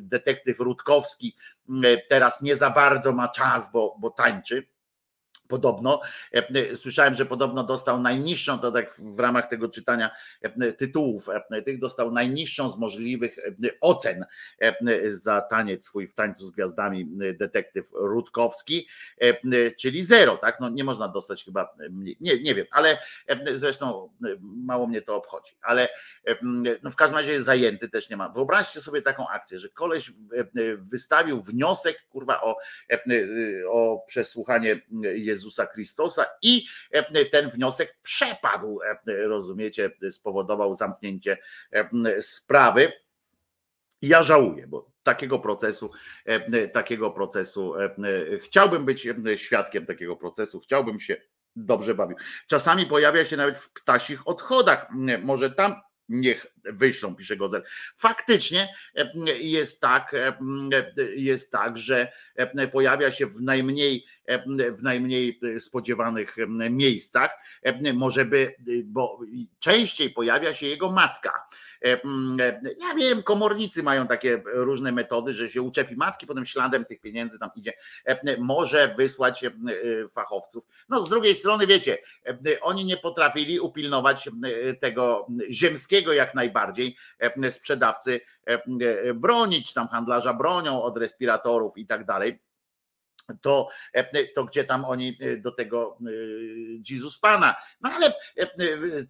detektyw Rutkowski teraz nie za bardzo ma czas, bo, bo tańczy Podobno, e, słyszałem, że podobno dostał najniższą, to tak w ramach tego czytania e, tytułów, e, tych dostał najniższą z możliwych ocen za taniec swój w tańcu z gwiazdami detektyw Rutkowski, czyli zero, tak? No nie można dostać chyba, nie, nie wiem, ale zresztą mało mnie to obchodzi, ale no w każdym razie jest zajęty, też nie ma. Wyobraźcie sobie taką akcję, że koleś wystawił wniosek, kurwa, o, o przesłuchanie Jezusa Jezusa Chrystusa i e, ten wniosek przepadł, e, rozumiecie, spowodował zamknięcie e, sprawy. Ja żałuję, bo takiego procesu, takiego procesu chciałbym być świadkiem takiego procesu, chciałbym się dobrze bawił. Czasami pojawia się nawet w ptasich odchodach. Może tam niech wyślą, pisze Godzel. Faktycznie jest tak, jest tak, że pojawia się w najmniej, w najmniej spodziewanych miejscach. Może by, bo częściej pojawia się jego matka E, e, ja wiem, komornicy mają takie różne metody, że się uczepi matki, potem śladem tych pieniędzy tam idzie, e, może wysłać fachowców. No z drugiej strony, wiecie, oni nie potrafili upilnować tego ziemskiego jak najbardziej sprzedawcy broni, czy tam handlarza bronią od respiratorów i tak dalej to, e, to gdzie tam oni e, do tego e, Jezus Pana. No ale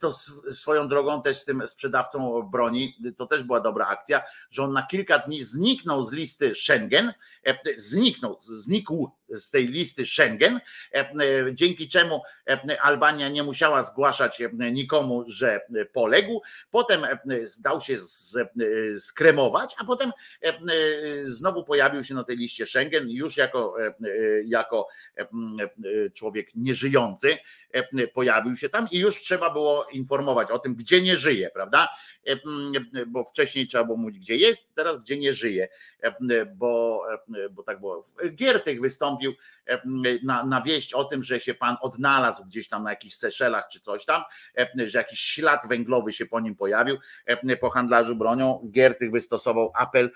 to swoją drogą też z tym sprzedawcą broni, to też była dobra akcja, że on na kilka dni zniknął z listy Schengen, zniknął, znikł z tej listy Schengen, dzięki czemu Albania nie musiała zgłaszać nikomu, że poległ. Potem zdał się skremować, a potem znowu pojawił się na tej liście Schengen już jako E, jako e, e, człowiek nieżyjący, pojawił się tam i już trzeba było informować o tym, gdzie nie żyje, prawda? Bo wcześniej trzeba było mówić, gdzie jest, teraz gdzie nie żyje, bo, bo tak było. Giertych wystąpił na, na wieść o tym, że się pan odnalazł gdzieś tam na jakichś Seszelach czy coś tam, że jakiś ślad węglowy się po nim pojawił, po handlarzu bronią. Giertych wystosował apel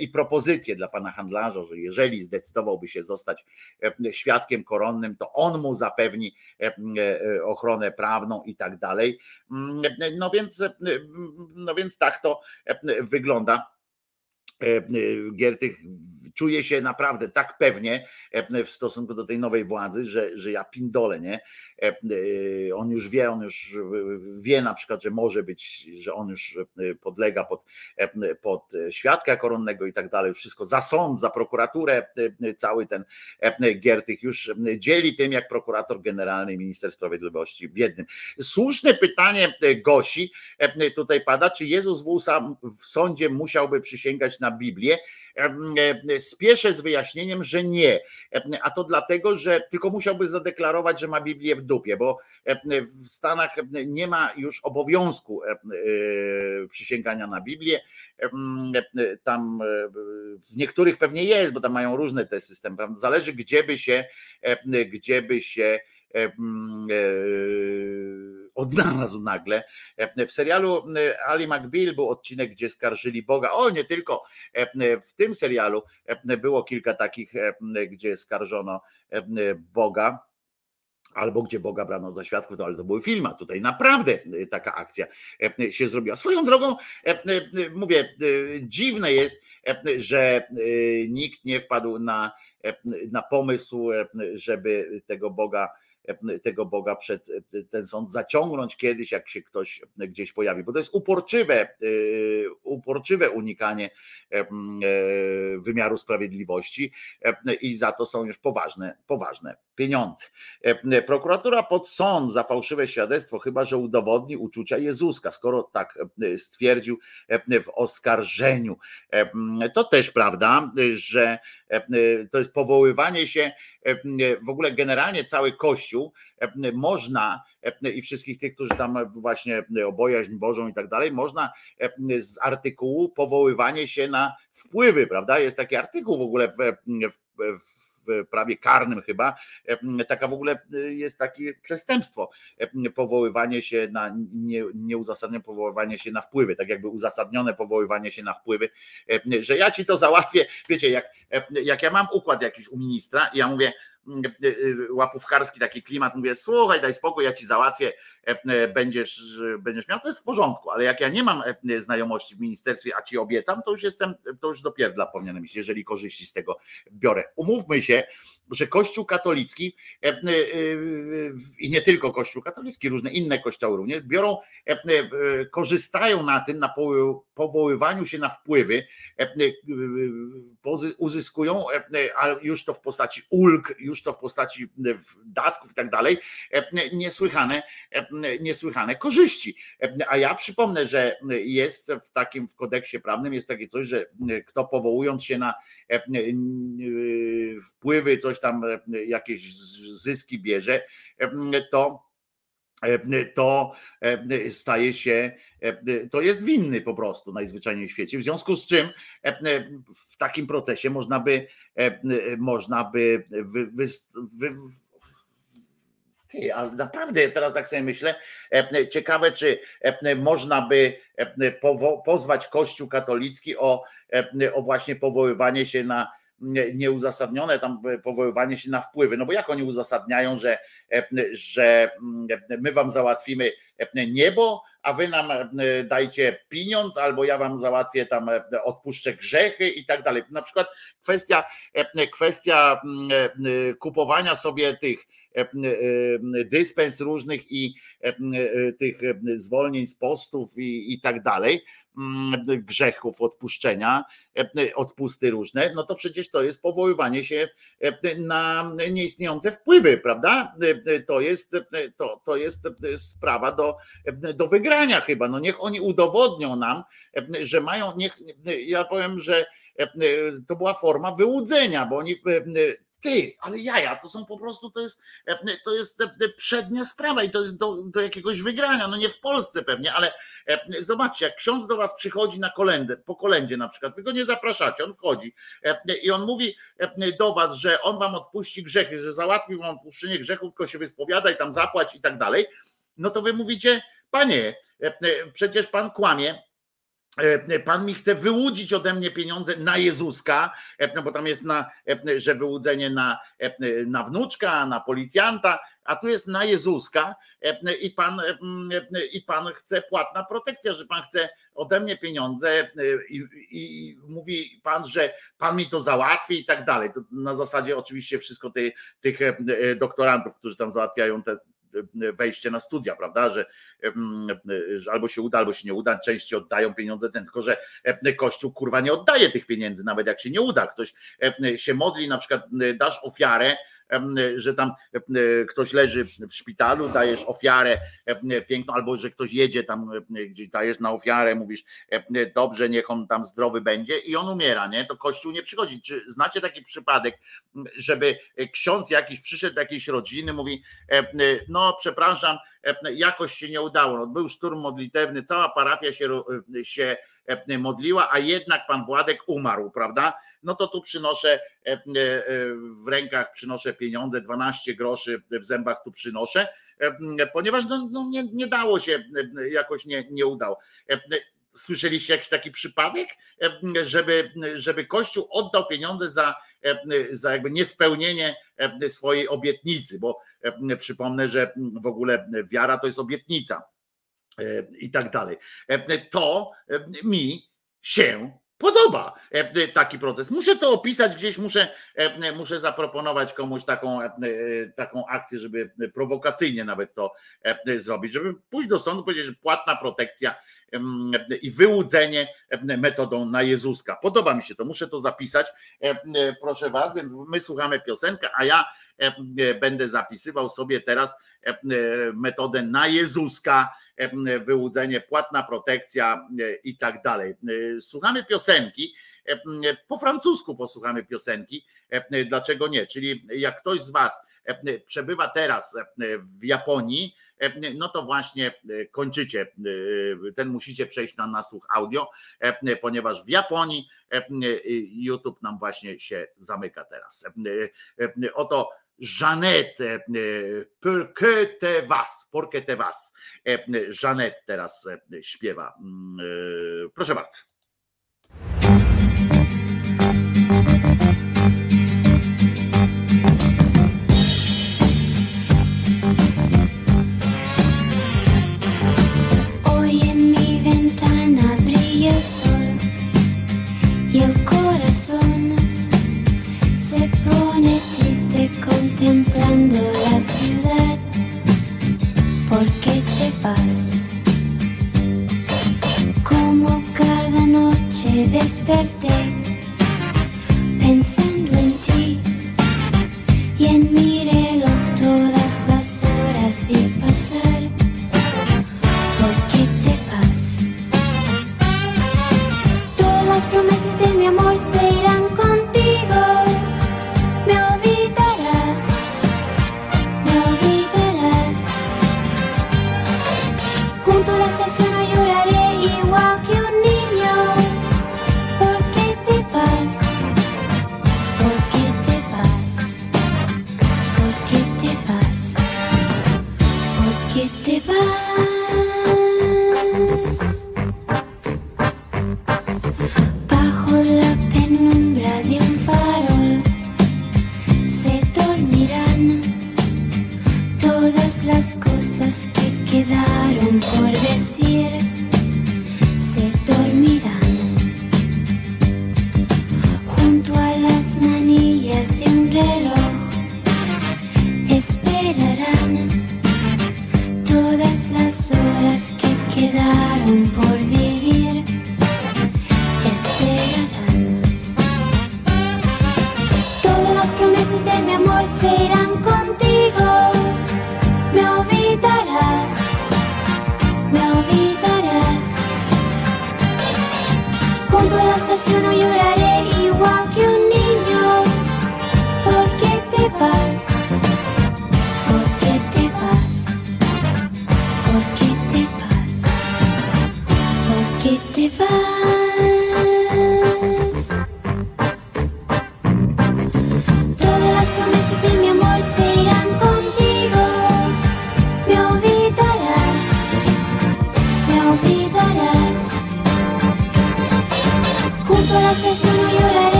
i propozycję dla pana handlarza, że jeżeli zdecydowałby się zostać świadkiem koronnym, to on mu zapewni ochronę prawną i tak dalej. No więc, no więc tak to wygląda. Giertych czuję się naprawdę tak pewnie e, w stosunku do tej nowej władzy, że, że ja pindolę, nie? E, e, on już wie, on już wie na przykład, że może być, że on już podlega pod, pod świadka koronnego i tak dalej, wszystko za sąd, za prokuraturę, cały ten Giertych już dzieli tym, jak prokurator generalny minister sprawiedliwości w jednym. Słuszne pytanie Gosi tutaj pada, czy Jezus w sądzie musiałby przysięgać na Biblię? Spieszę z wyjaśnieniem, że nie. A to dlatego, że tylko musiałby zadeklarować, że ma Biblię w dupie, bo w Stanach nie ma już obowiązku przysięgania na Biblię. Tam w niektórych pewnie jest, bo tam mają różne te systemy. Zależy, gdzie by się, gdzie by się odnalazł nagle. W serialu Ali McBeal był odcinek, gdzie skarżyli Boga. O, nie tylko w tym serialu było kilka takich, gdzie skarżono Boga albo gdzie Boga brano za świadków, to, ale to były filmy, tutaj naprawdę taka akcja się zrobiła. Swoją drogą, mówię, dziwne jest, że nikt nie wpadł na, na pomysł, żeby tego Boga tego Boga przed ten sąd zaciągnąć kiedyś, jak się ktoś gdzieś pojawi, bo to jest uporczywe, uporczywe unikanie wymiaru sprawiedliwości i za to są już poważne, poważne pieniądze. Prokuratura pod sąd za fałszywe świadectwo, chyba że udowodni uczucia Jezuska, skoro tak stwierdził w oskarżeniu. To też prawda, że to jest powoływanie się w ogóle generalnie cały Kościół można i wszystkich tych, którzy tam właśnie o bojaźń Bożą i tak dalej, można z artykułu powoływanie się na wpływy, prawda? Jest taki artykuł w ogóle w, w, w w prawie karnym chyba, taka w ogóle jest takie przestępstwo, powoływanie się na, nie, nieuzasadnione powoływanie się na wpływy, tak jakby uzasadnione powoływanie się na wpływy, że ja ci to załatwię, wiecie, jak, jak ja mam układ jakiś u ministra i ja mówię, Mm, e, e, łapówkarski taki klimat, mówię, słuchaj, daj spokój, ja ci załatwię, będziesz, będziesz miał, to jest w porządku, ale jak ja nie mam znajomości w ministerstwie, a ci obiecam, to już jestem, to już dopierdla powinienem iść, jeżeli korzyści z tego biorę. Umówmy się, że Kościół katolicki i nie tylko Kościół katolicki, różne inne kościoły również biorą, korzystają na tym, na powoływaniu się na wpływy, uzyskują, ale już to w postaci ulg, już to w postaci e, datków i tak dalej, e, niesłychane, e, niesłychane korzyści. A ja przypomnę, że jest w takim w kodeksie prawnym jest takie coś, że kto powołując się na wpływy, coś tam, jakieś zyski bierze, to to staje się, to jest winny po prostu najzwyczajniej w świecie. W związku z czym w takim procesie można by, można by wy, wy, wy, ty, ale naprawdę teraz tak sobie myślę, ciekawe, czy można by pozwać Kościół katolicki o, o właśnie powoływanie się na nieuzasadnione tam powoływanie się na wpływy. No bo jak oni uzasadniają, że, że my wam załatwimy niebo, a wy nam dajcie pieniądz, albo ja wam załatwię tam, odpuszczę grzechy i tak dalej. Na przykład kwestia, kwestia kupowania sobie tych dyspens różnych i tych zwolnień z postów i, i tak dalej Mm, grzechów odpuszczenia, odpusty różne, no to przecież to jest powoływanie się na nieistniejące wpływy, prawda? To jest, to, to jest sprawa do, do wygrania chyba. No niech oni udowodnią nam, że mają, niech, ja powiem, że to była forma wyłudzenia, bo oni ty, ale jaja, to są po prostu, to jest, to jest przednia sprawa i to jest do, do jakiegoś wygrania, no nie w Polsce pewnie, ale zobaczcie, jak ksiądz do was przychodzi na kolendę, po kolędzie na przykład, wy go nie zapraszacie, on wchodzi i on mówi do was, że on wam odpuści grzechy, że załatwi wam odpuszczenie grzechów, tylko się wyspowiada i tam zapłać i tak dalej, no to wy mówicie, panie, przecież pan kłamie, E, pan mi chce wyłudzić ode mnie pieniądze na Jezuska, e, no bo tam jest na, e, że wyłudzenie na, na wnuczka, na policjanta, a tu jest na Jezuska i pan, i pan chce płatna protekcja, że pan chce ode mnie pieniądze i, i mówi pan, że pan mi to załatwi i tak dalej. To na zasadzie oczywiście wszystko tych, tych doktorantów, którzy tam załatwiają te, wejście na studia, prawda, że, że albo się uda, albo się nie uda, części oddają pieniądze, ten, tylko że Kościół kurwa nie oddaje tych pieniędzy, nawet jak się nie uda, ktoś się modli, na przykład dasz ofiarę, że tam ktoś leży w szpitalu, dajesz ofiarę piękną, albo że ktoś jedzie tam gdzieś, dajesz na ofiarę, mówisz dobrze, niech on tam zdrowy będzie i on umiera, nie? To Kościół nie przychodzi. Czy znacie taki przypadek, żeby ksiądz jakiś przyszedł do jakiejś rodziny, mówi, no przepraszam, jakoś się nie udało. No, był szturm modlitewny, cała parafia się, się modliła, a jednak pan Władek umarł, prawda? No to tu przynoszę w rękach, przynoszę pieniądze, 12 groszy w zębach tu przynoszę, ponieważ no, no nie, nie dało się, jakoś nie, nie udało. Słyszeliście jakiś taki przypadek, żeby, żeby Kościół oddał pieniądze za, za jakby niespełnienie swojej obietnicy, bo przypomnę, że w ogóle wiara to jest obietnica i tak dalej. To mi się podoba taki proces. Muszę to opisać gdzieś, muszę, muszę zaproponować komuś taką, taką akcję, żeby prowokacyjnie nawet to zrobić, żeby pójść do sądu, powiedzieć, że płatna protekcja i wyłudzenie metodą na Jezuska. Podoba mi się to, muszę to zapisać, proszę Was, więc my słuchamy piosenkę, a ja będę zapisywał sobie teraz metodę na Jezuska, wyłudzenie, płatna protekcja i tak dalej. Słuchamy piosenki, po francusku posłuchamy piosenki, dlaczego nie? Czyli jak ktoś z Was przebywa teraz w Japonii, no to właśnie kończycie, ten musicie przejść na nasłuch audio, ponieważ w Japonii YouTube nam właśnie się zamyka teraz. Oto Jeannette, pour que te vas, pour que te vas. Jeannette teraz śpiewa. Proszę bardzo.
Contemplando la ciudad. ¿Por qué te vas? Como cada noche desperté pensando en ti y en mi reloj todas las horas vi pasar.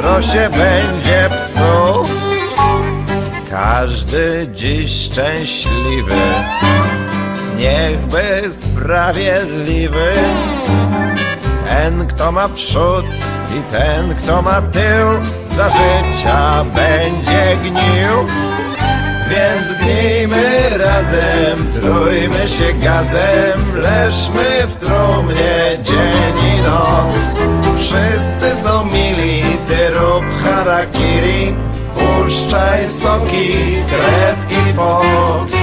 Jutro się będzie psuł. Każdy dziś szczęśliwy, niechby sprawiedliwy, ten kto ma przód i ten kto ma tył, za życia będzie gnił. Więc gnijmy razem, trójmy się gazem, leżmy w trumnie dzień i noc. Wszyscy są mili, ty rób harakiri, puszczaj soki, krew i pot.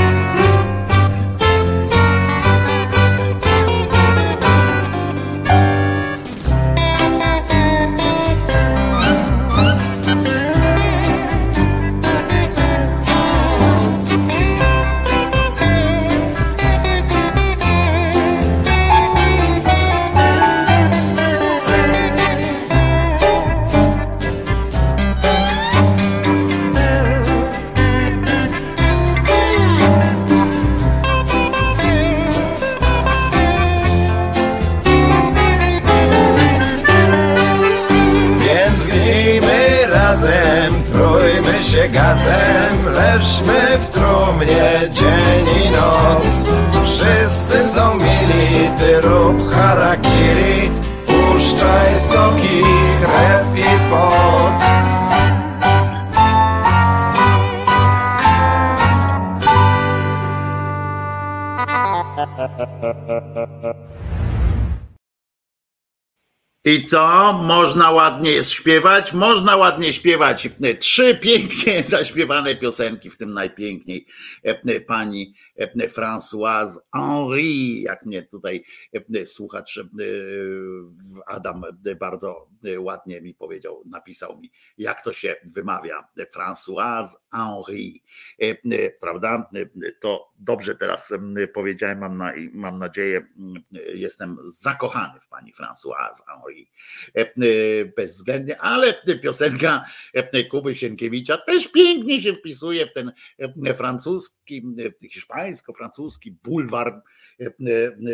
Rób harakiri, puszczaj soki, krew i pot.
I co? Można ładnie śpiewać? Można ładnie śpiewać. Trzy pięknie zaśpiewane piosenki, w tym najpiękniej e, pani Françoise Henri, jak mnie tutaj e, słuchacz Adam bardzo ładnie mi powiedział, napisał mi, jak to się wymawia. Françoise Henri, prawda? To dobrze teraz powiedziałem, mam, na, mam nadzieję, jestem zakochany w pani Françoise Henri. Bezwzględnie, ale piosenka Kuby Sienkiewicza też pięknie się wpisuje w ten francuski, hiszpańsko-francuski bulwar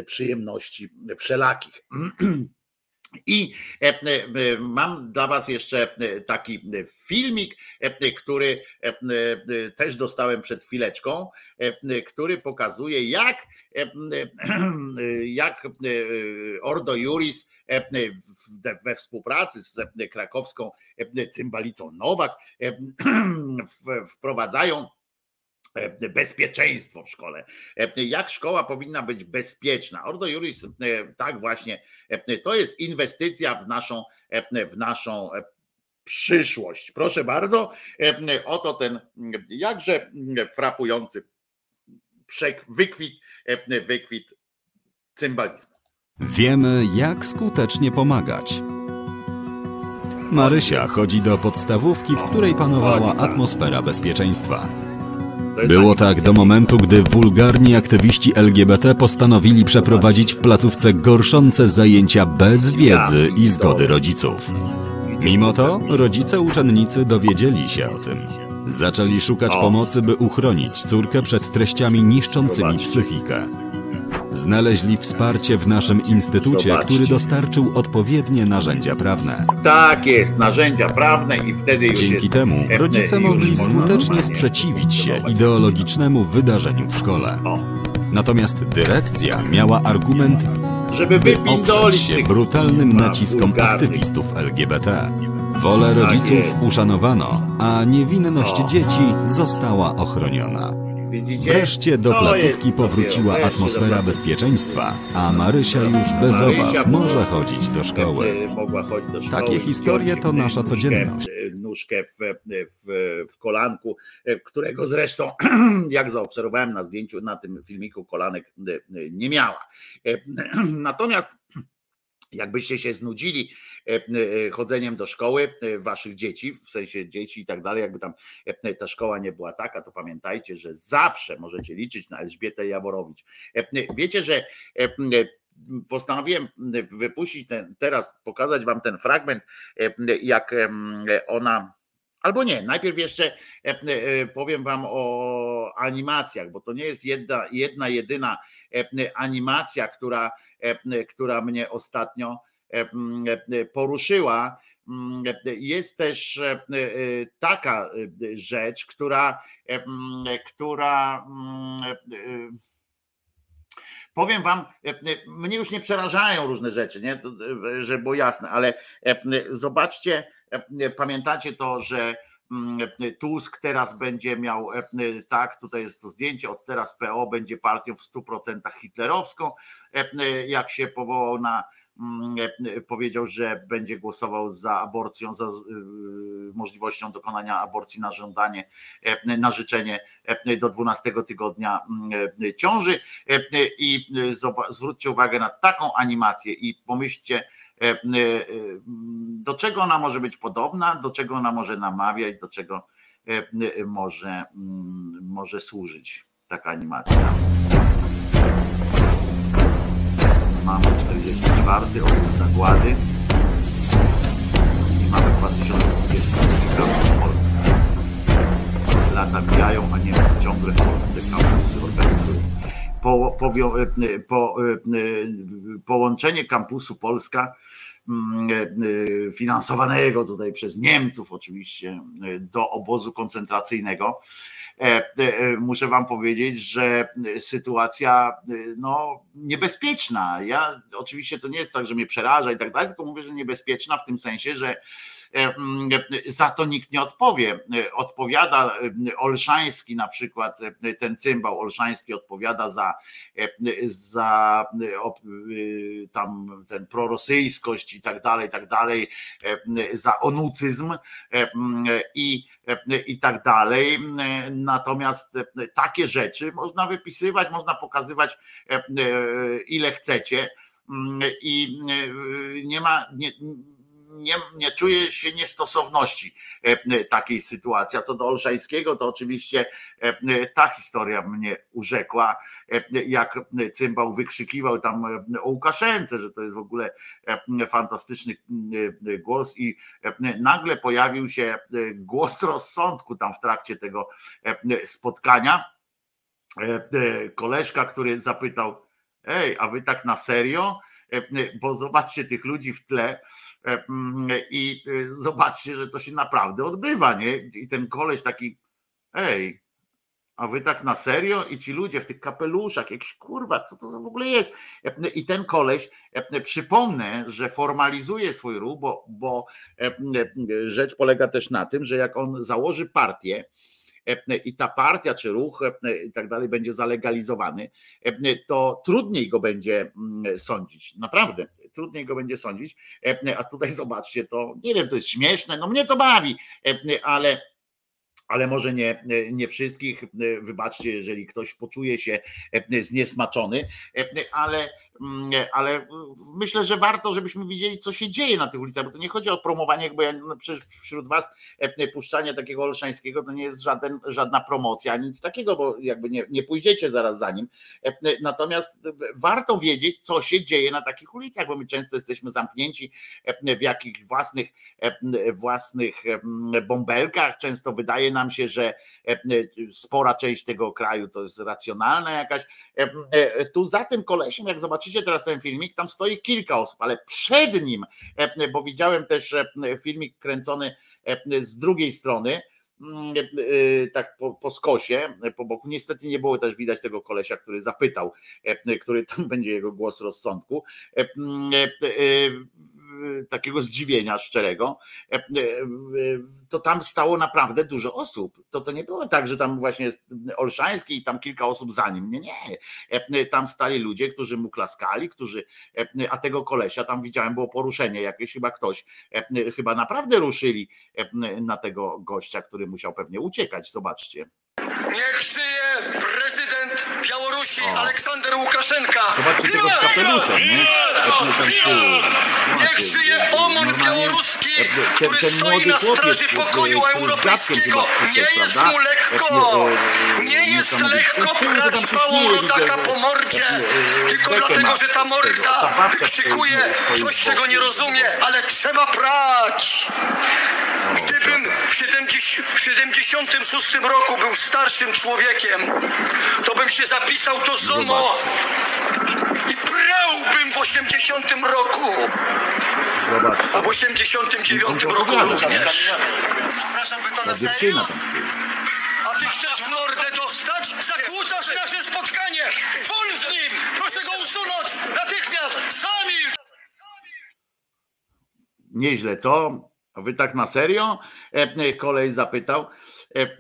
przyjemności wszelakich. I mam dla Was jeszcze taki filmik, który też dostałem przed chwileczką, który pokazuje, jak, jak Ordo Juris we współpracy z krakowską cymbalicą Nowak wprowadzają E, bezpieczeństwo w szkole. E, jak szkoła powinna być bezpieczna? Ordo Juris, e, tak właśnie, to jest inwestycja w naszą, w naszą przyszłość. Proszę bardzo, oto ten jakże frapujący wykwit, wykwit cymbalizmu.
Wiemy, jak skutecznie pomagać. Marysia chodzi do podstawówki, w której panowała atmosfera bezpieczeństwa. Było tak do momentu, gdy wulgarni aktywiści LGBT postanowili przeprowadzić w placówce gorszące zajęcia bez wiedzy i zgody rodziców. Mimo to rodzice uczennicy dowiedzieli się o tym. Zaczęli szukać pomocy, by uchronić córkę przed treściami niszczącymi psychikę. Znaleźli wsparcie w naszym instytucie,
Zobaczcie.
który dostarczył odpowiednie narzędzia prawne.
Tak jest, narzędzia prawne i wtedy już
Dzięki temu rodzice mogli skutecznie sprzeciwić się ideologicznemu wydarzeniu w szkole. Natomiast dyrekcja miała argument,
Żeby
by
wypindolić
się brutalnym naciskom aktywistów LGBT. Wolę
Tak
rodziców
jest.
uszanowano, a niewinność
O.
dzieci została ochroniona.
Widzicie?
Wreszcie do placówki powróciła atmosfera bezpieczeństwa, a Marysia już bez obaw może chodzić do szkoły. Takie historie to nasza codzienność.
Nóżkę w, w, w kolanku, którego zresztą, jak zaobserwowałem na zdjęciu, na tym filmiku, kolanek nie miała. Natomiast jakbyście się znudzili chodzeniem do szkoły e, waszych dzieci, w sensie dzieci i tak dalej, jakby tam e, ta szkoła nie była taka, to pamiętajcie, że zawsze możecie liczyć na Elżbietę Jaworowicz. E, Wiecie, że e, postanowiłem wypuścić ten, teraz, pokazać wam ten fragment, e, jak ona Albo nie, najpierw jeszcze e, e, powiem wam o animacjach, bo to nie jest jedna, jedna jedyna e, animacja, która, e, która mnie ostatnio e, e, poruszyła. Mm, Jest też e, taka e, rzecz, która, która mm, e, Powiem wam, mnie już nie przerażają różne rzeczy, nie? Żeby było jasne, ale zobaczcie, pamiętacie to, że mm, Tusk teraz będzie miał, tak, tutaj jest to zdjęcie, od teraz PO będzie partią w 100% hitlerowską, jak się powołał na, powiedział, że będzie głosował za aborcją, za y, możliwością dokonania aborcji na żądanie, e, na życzenie e, do 12 tygodnia mm, e, ciąży E, i e, zwróćcie uwagę na taką animację i pomyślcie, e, e, do czego ona może być podobna, do czego ona może namawiać, do czego e, e, może, mm, może służyć taka animacja. Mamy 44 obóz zagłady i mamy 2022 Polskę. Lata mijają, a Niemcy ciągle w Polsce kampusy organizują. Po, powio, e, po, e, połączenie kampusu Polska mm, e, finansowanego tutaj przez Niemców oczywiście e, do obozu koncentracyjnego. E, e, Muszę wam powiedzieć, że sytuacja e, no, niebezpieczna. Ja oczywiście to nie jest tak, że mnie przeraża i tak dalej, tylko mówię, że niebezpieczna w tym sensie, że e, za to nikt nie odpowie. Odpowiada e, Olszański na przykład, e, ten cymbał Olszański odpowiada za, e, za tam ten prorosyjskość i tak dalej, i tak dalej, za onucyzm i, i tak dalej. Natomiast takie rzeczy można wypisywać, można pokazywać ile chcecie i nie ma, nie, nie, nie czuję się niestosowności takiej sytuacji. A co do Olszańskiego, to oczywiście ta historia mnie urzekła, jak cymbał wykrzykiwał tam o Łukaszence, że to jest w ogóle fantastyczny głos i nagle pojawił się głos rozsądku tam w trakcie tego spotkania. Koleżka, który zapytał, ej, a wy tak na serio? Bo zobaczcie tych ludzi w tle, i zobaczcie, że to się naprawdę odbywa, nie? I ten koleś taki, ej, a wy tak na serio? I ci ludzie w tych kapeluszach, jakiś kurwa, co to w ogóle jest? I ten koleś, przypomnę, że formalizuje swój ruch, bo, bo rzecz polega też na tym, że jak on założy partię, i ta partia czy ruch i tak dalej będzie zalegalizowany, to trudniej go będzie mm, sądzić. Naprawdę, trudniej go będzie sądzić. A tutaj zobaczcie, to nie wiem, to jest śmieszne, no mnie to bawi, ale ale może nie, nie wszystkich. Wybaczcie, jeżeli ktoś poczuje się zniesmaczony, ale ale myślę, że warto, żebyśmy widzieli, co się dzieje na tych ulicach, bo to nie chodzi o promowanie, bo ja, no przecież wśród was e, puszczanie takiego Olszańskiego to nie jest żaden, żadna promocja, nic takiego, bo jakby nie, nie pójdziecie zaraz za nim. E, natomiast warto wiedzieć, co się dzieje na takich ulicach, bo my często jesteśmy zamknięci e, w jakichś własnych, własnych bąbelkach. Często wydaje nam się, że spora część tego kraju to jest racjonalna jakaś. Tu za tym kolesiem, jak zobaczycie, zobaczycie teraz ten filmik, tam stoi kilka osób, ale przed nim, e, bo widziałem też e, filmik kręcony e, z drugiej strony, mm, tak po, po skosie, po boku. Niestety nie było też widać tego kolesia, który zapytał, który tam będzie jego głos rozsądku takiego zdziwienia szczerego, e, e, to tam stało naprawdę dużo osób. To, to nie było tak, że tam właśnie jest Olszański i tam kilka osób za nim. Nie, nie. E, tam stali ludzie, którzy mu klaskali, którzy, a tego kolesia tam widziałem, było poruszenie jakieś, chyba ktoś, chyba naprawdę ruszyli na tego gościa, który musiał pewnie uciekać. Zobaczcie.
Prezydent Białorusi. Aleksander Łukaszenka!
Zobaczcie tego z kapeluszem, nie?
Niech żyje OMON białoruski, który stoi na straży pokoju europejskiego! Nie jest mu lekko! Nie jest lekko brać małą rodaka po mordzie! Tylko dlatego, że ta morda krzykuje coś, czego nie rozumie, ale trzeba prać! Gdybym w 76 roku był starszym człowiekiem, to bym się zapisał do ZOMO i prałbym w 80 roku. A w 89 roku również. Przepraszam, wy to na serio? A ty chcesz w mordę dostać? Zakłócasz nasze spotkanie! Wol z nim! Proszę go usunąć! Natychmiast! Zamilcz!
Nieźle, co? A wy tak na serio? E, kolej zapytał. E,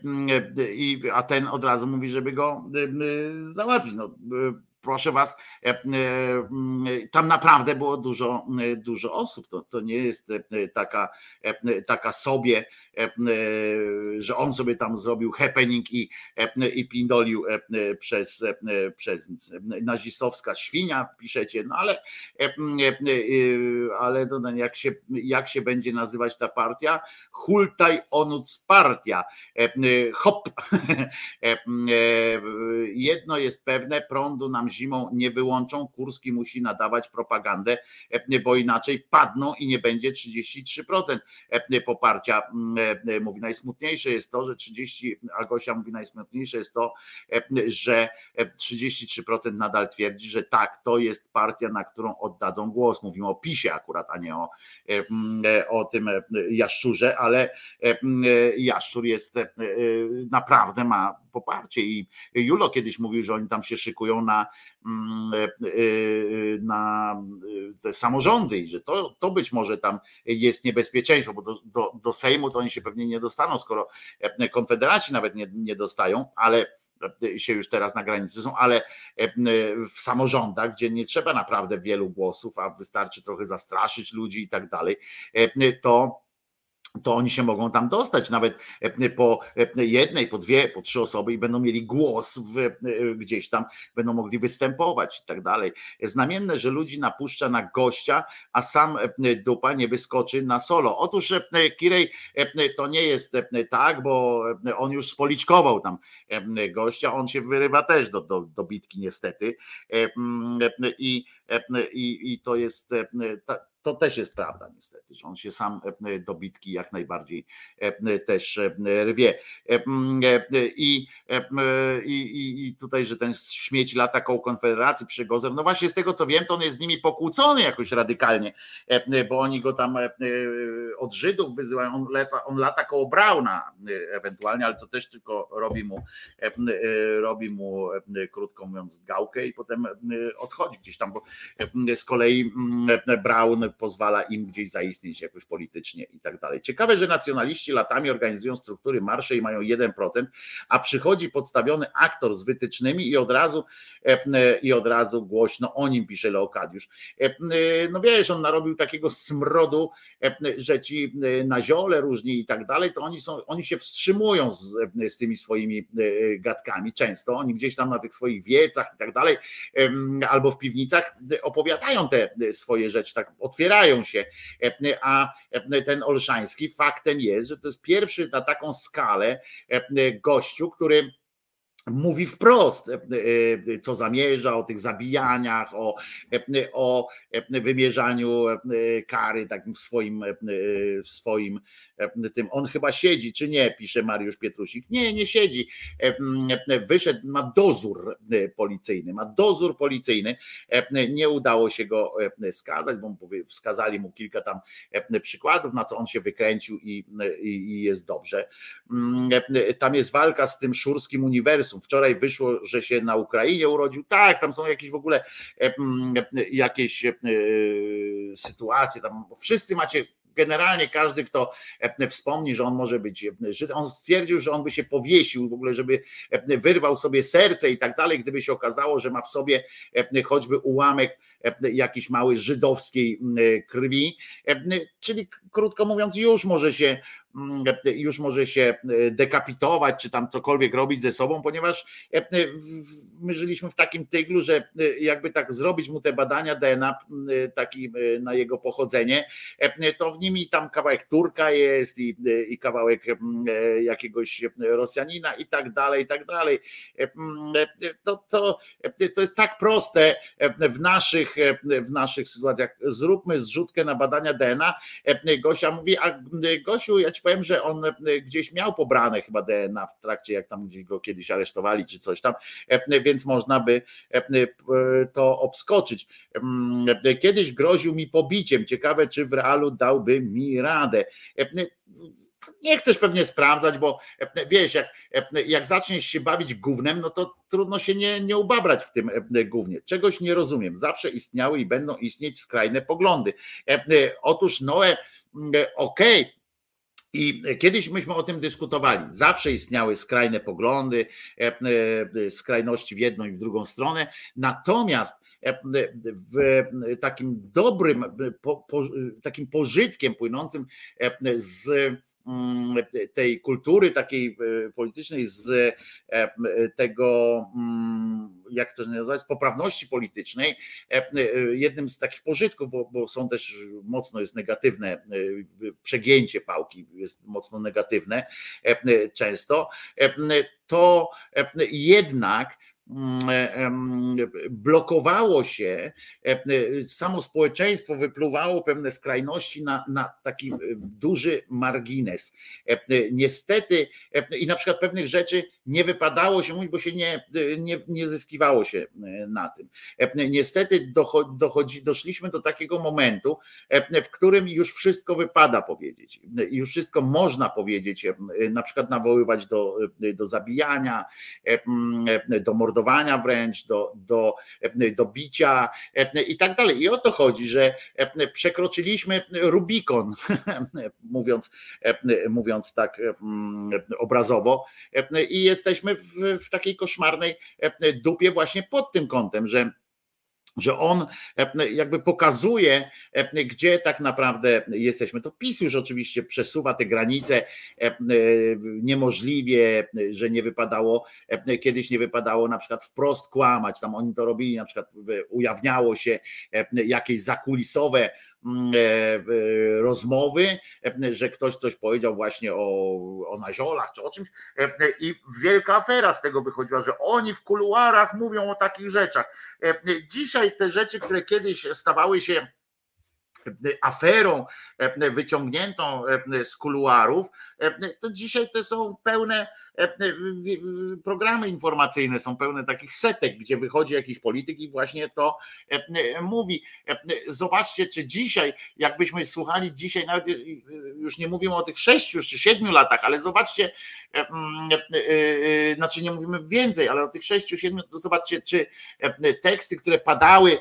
I, a ten od razu mówi, żeby go e, załatwić. No, proszę was, tam naprawdę było dużo, dużo osób. To, to nie jest taka, taka sobie E, e, że on sobie tam zrobił happening i, e, i pindolił przez, przez nazistowska świnia, piszecie, no ale, ale jak, się, jak się będzie nazywać ta partia? Hultaj onuc partia. Hop. Jedno jest pewne, prądu nam zimą nie wyłączą, Kurski musi nadawać propagandę, bo inaczej padną i nie będzie 33% poparcia E, mówi, najsmutniejsze jest to, że 30, Agosia mówi, najsmutniejsze jest to, e, że 33% e, nadal twierdzi, że tak, to jest partia, na którą oddadzą głos. Mówimy o PiSie akurat, a nie o, o tym Jaszczurze, ale Jaszczur jest naprawdę ma poparcie. I Julo kiedyś mówił, że oni tam się szykują na, na te samorządy i że to, to być może tam jest niebezpieczeństwo, bo do, do, do Sejmu to oni się pewnie nie dostaną, skoro konfederaci nawet nie, nie dostają, ale się już teraz na granicy są, ale w samorządach, gdzie nie trzeba naprawdę wielu głosów, a wystarczy trochę zastraszyć ludzi i tak dalej, to to oni się mogą tam dostać nawet e, po e, jednej, po dwie, po trzy osoby i będą mieli głos w, e, gdzieś tam, będą mogli występować i tak dalej. Znamienne, że ludzi napuszcza na gościa, a sam dupa nie wyskoczy na solo. Otóż Kirej to nie jest tak, bo on już spoliczkował tam gościa, on się wyrywa też do, do, do bitki niestety i, i, i to jest to też jest prawda niestety, że on się sam e, do bitki jak najbardziej e, też e, rwie. I, i, i tutaj, że ten śmieć lata koło Konfederacji przy no właśnie z tego co wiem, to on jest z nimi pokłócony jakoś radykalnie, bo oni go tam od Żydów wyzywają, on lata, on lata koło Brauna ewentualnie, ale to też tylko robi mu, robi mu krótko mówiąc gałkę i potem odchodzi gdzieś tam, bo z kolei Braun pozwala im gdzieś zaistnieć jakoś politycznie i tak dalej. Ciekawe, że nacjonaliści latami organizują struktury marsze i mają 1%, a przychodzi podstawiony aktor z wytycznymi i od razu e, i od razu głośno o nim pisze Leokadiusz. E, no wiesz, on narobił takiego smrodu, e, że ci na ziole różni i tak dalej, to oni są, oni się wstrzymują z, z tymi swoimi gadkami często, oni gdzieś tam na tych swoich wiecach i tak dalej, albo w piwnicach opowiadają te swoje rzeczy, tak otwierają otwierają się. E, a e, ten Olszański faktem jest, że to jest pierwszy na taką skalę e, gościu, który mówi wprost, co zamierza, o tych zabijaniach, o, o wymierzaniu kary takim w swoim, w swoim E, tym. On chyba siedzi, czy nie, pisze Mariusz Pietruzik. Nie, nie siedzi. E, e, wyszedł, ma dozór policyjny, ma dozór policyjny. Nie udało się go skazać, bo wskazali mu kilka tam przykładów, na co on się wykręcił i, i jest dobrze. Tam jest walka z tym szurskim uniwersum. Wczoraj wyszło, że się na Ukrainie urodził. Tak, tam są jakieś w ogóle jakieś sytuacje, tam wszyscy macie generalnie każdy, kto e, wspomni, że on może być e, Żydem, on stwierdził, że on by się powiesił w ogóle, żeby e, wyrwał sobie serce i tak dalej, gdyby się okazało, że ma w sobie choćby ułamek jakiejś małej żydowskiej krwi. Czyli krótko mówiąc, już może się już może się e, dekapitować, czy tam cokolwiek robić ze sobą, ponieważ e, my żyliśmy w takim tyglu, że e, jakby tak zrobić mu te badania DNA taki na jego pochodzenie, to w nimi tam kawałek Turka jest i, i kawałek jakiegoś Rosjanina i tak dalej, i tak dalej. To, to, to jest tak proste w naszych, w naszych sytuacjach. Zróbmy zrzutkę na badania DNA. Gosia mówi, a Gosiu, ja ci powiem, że on e, gdzieś miał pobrane chyba DNA w trakcie, jak tam gdzieś go kiedyś aresztowali, czy coś tam, e, więc można by e, to obskoczyć. Mm, kiedyś groził mi pobiciem. Ciekawe, czy w realu dałby mi radę nie chcesz pewnie sprawdzać, bo wiesz, jak, jak zaczniesz się bawić gównem, no to trudno się nie, nie ubabrać w tym gównie. Czegoś nie rozumiem. Zawsze istniały i będą istnieć skrajne poglądy. Otóż Noe, okej, okay, i kiedyś myśmy o tym dyskutowali. Zawsze istniały skrajne poglądy, e, e, skrajności w jedną i w drugą stronę. Natomiast e, w takim dobrym, takim pożytkiem płynącym z tej kultury takiej e, politycznej, z e, tego, mm, jak to nazwać, z poprawności politycznej, e, jednym z takich pożytków, bo, bo są też mocno jest negatywne, przegięcie pałki jest mocno negatywne często, to jednak Mm, blokowało się, samo społeczeństwo wypluwało pewne skrajności na, na taki duży margines. Niestety, i na przykład pewnych rzeczy nie wypadało się mówić, bo się nie, nie, nie zyskiwało się na tym. Niestety dochodzi, doszliśmy do takiego momentu, w którym już wszystko wypada powiedzieć. Już wszystko można powiedzieć, na przykład nawoływać do, do zabijania, do mordowania mordowania wręcz, do, do, do bicia i tak dalej. I o to chodzi, że przekroczyliśmy Rubikon, mówiąc, mówiąc tak obrazowo, i jesteśmy w, w takiej koszmarnej dupie właśnie pod tym kątem, że że on jakby pokazuje, gdzie tak naprawdę jesteśmy. To PiS już oczywiście przesuwa te granice niemożliwie, że nie wypadało, kiedyś nie wypadało na przykład wprost kłamać, tam oni to robili, na przykład ujawniało się jakieś zakulisowe e, rozmowy, że ktoś coś powiedział właśnie o, o naziolach czy o czymś i wielka afera z tego wychodziła, że oni w kuluarach mówią o takich rzeczach. Dzisiaj te rzeczy, które kiedyś stawały się aferą wyciągniętą z kuluarów, to dzisiaj to są pełne programy informacyjne, są pełne takich setek, gdzie wychodzi jakiś polityk i właśnie to mówi. Zobaczcie, czy dzisiaj, jakbyśmy słuchali dzisiaj, nawet już nie mówimy o tych sześciu czy siedmiu latach, ale zobaczcie, znaczy nie mówimy więcej, ale o tych sześciu, siedmiu, to zobaczcie, czy teksty, które padały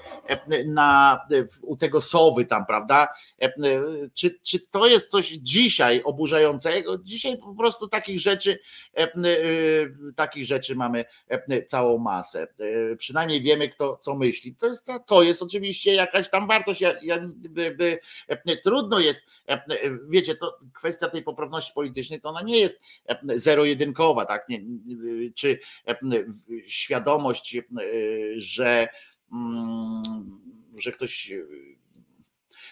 na, u tego sowy tam, prawda, czy, czy to jest coś dzisiaj oburzającego? Dzisiaj po prostu takich rzeczy E, e, takich rzeczy mamy całą masę. Przynajmniej wiemy, kto co myśli. To jest, to jest oczywiście jakaś tam wartość. Ja, ja, by, by, trudno jest, wiecie, to kwestia tej poprawności politycznej, to ona nie jest zero-jedynkowa, tak? Nie, czy świadomość, że, mm, że ktoś.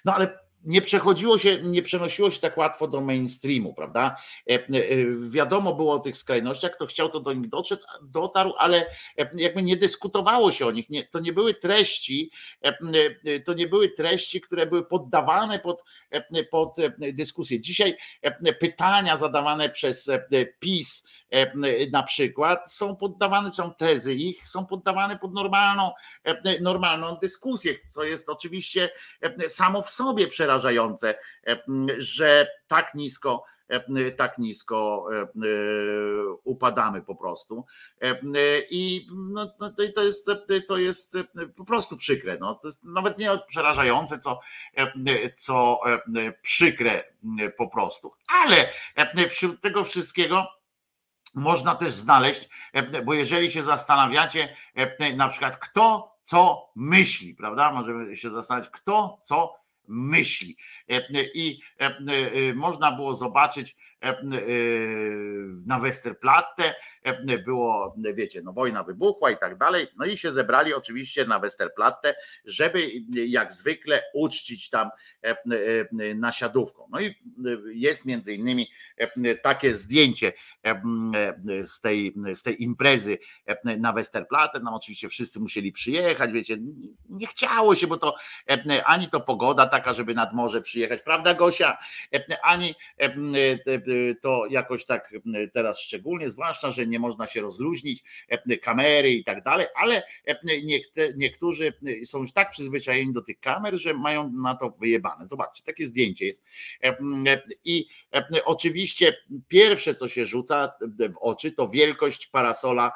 No ale nie przechodziło się, nie przenosiło się tak łatwo do mainstreamu, prawda? E, e, wiadomo było o tych skrajnościach, kto chciał, to do nich doszedł, dotarł, ale e, jakby nie dyskutowało się o nich. Nie, to nie były treści, to nie były treści, które były poddawane pod, pod dyskusję. Dzisiaj pytania zadawane przez PiS na przykład są poddawane, są tezy ich, są poddawane pod normalną, normalną dyskusję, co jest oczywiście samo w sobie przerażające przerażające, e, że tak nisko e, tak nisko e, upadamy po prostu. I no, no to, jest, to jest po prostu przykre. No, to jest nawet nie przerażające, co, co przykre po prostu. Ale wśród tego wszystkiego można też znaleźć, bo jeżeli się zastanawiacie, na przykład kto co myśli, prawda? Możemy się zastanawiać, kto co myśli. E, I e, e, można było zobaczyć na Westerplatte, było, wiecie, no wojna wybuchła i tak dalej, no i się zebrali oczywiście na Westerplatte, żeby jak zwykle uczcić tam nasiadówką. No i jest między innymi takie zdjęcie z tej, z tej imprezy na Westerplatte, no oczywiście wszyscy musieli przyjechać, wiecie, nie chciało się, bo to ani to pogoda taka, żeby nad morze przyjechać, prawda Gosia, ani to jakoś tak teraz szczególnie, zwłaszcza, że nie można się rozluźnić, kamery i tak dalej, ale niektórzy są już tak przyzwyczajeni do tych kamer, że mają na to wyjebane. Zobaczcie, takie zdjęcie jest. I oczywiście pierwsze, co się rzuca w oczy, to wielkość parasola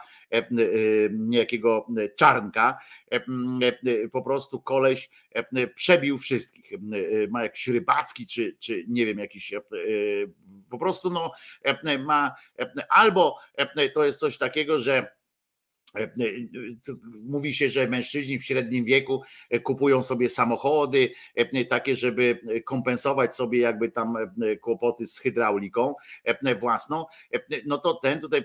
niejakiego czarnka. Po prostu koleś przebił wszystkich. Ma jakiś rybacki, czy, czy nie wiem, jakiś po prostu no, ma albo to jest coś takiego, że Mówi się, że mężczyźni w średnim wieku kupują sobie samochody, takie, żeby kompensować sobie jakby tam kłopoty z hydrauliką własną. No to ten tutaj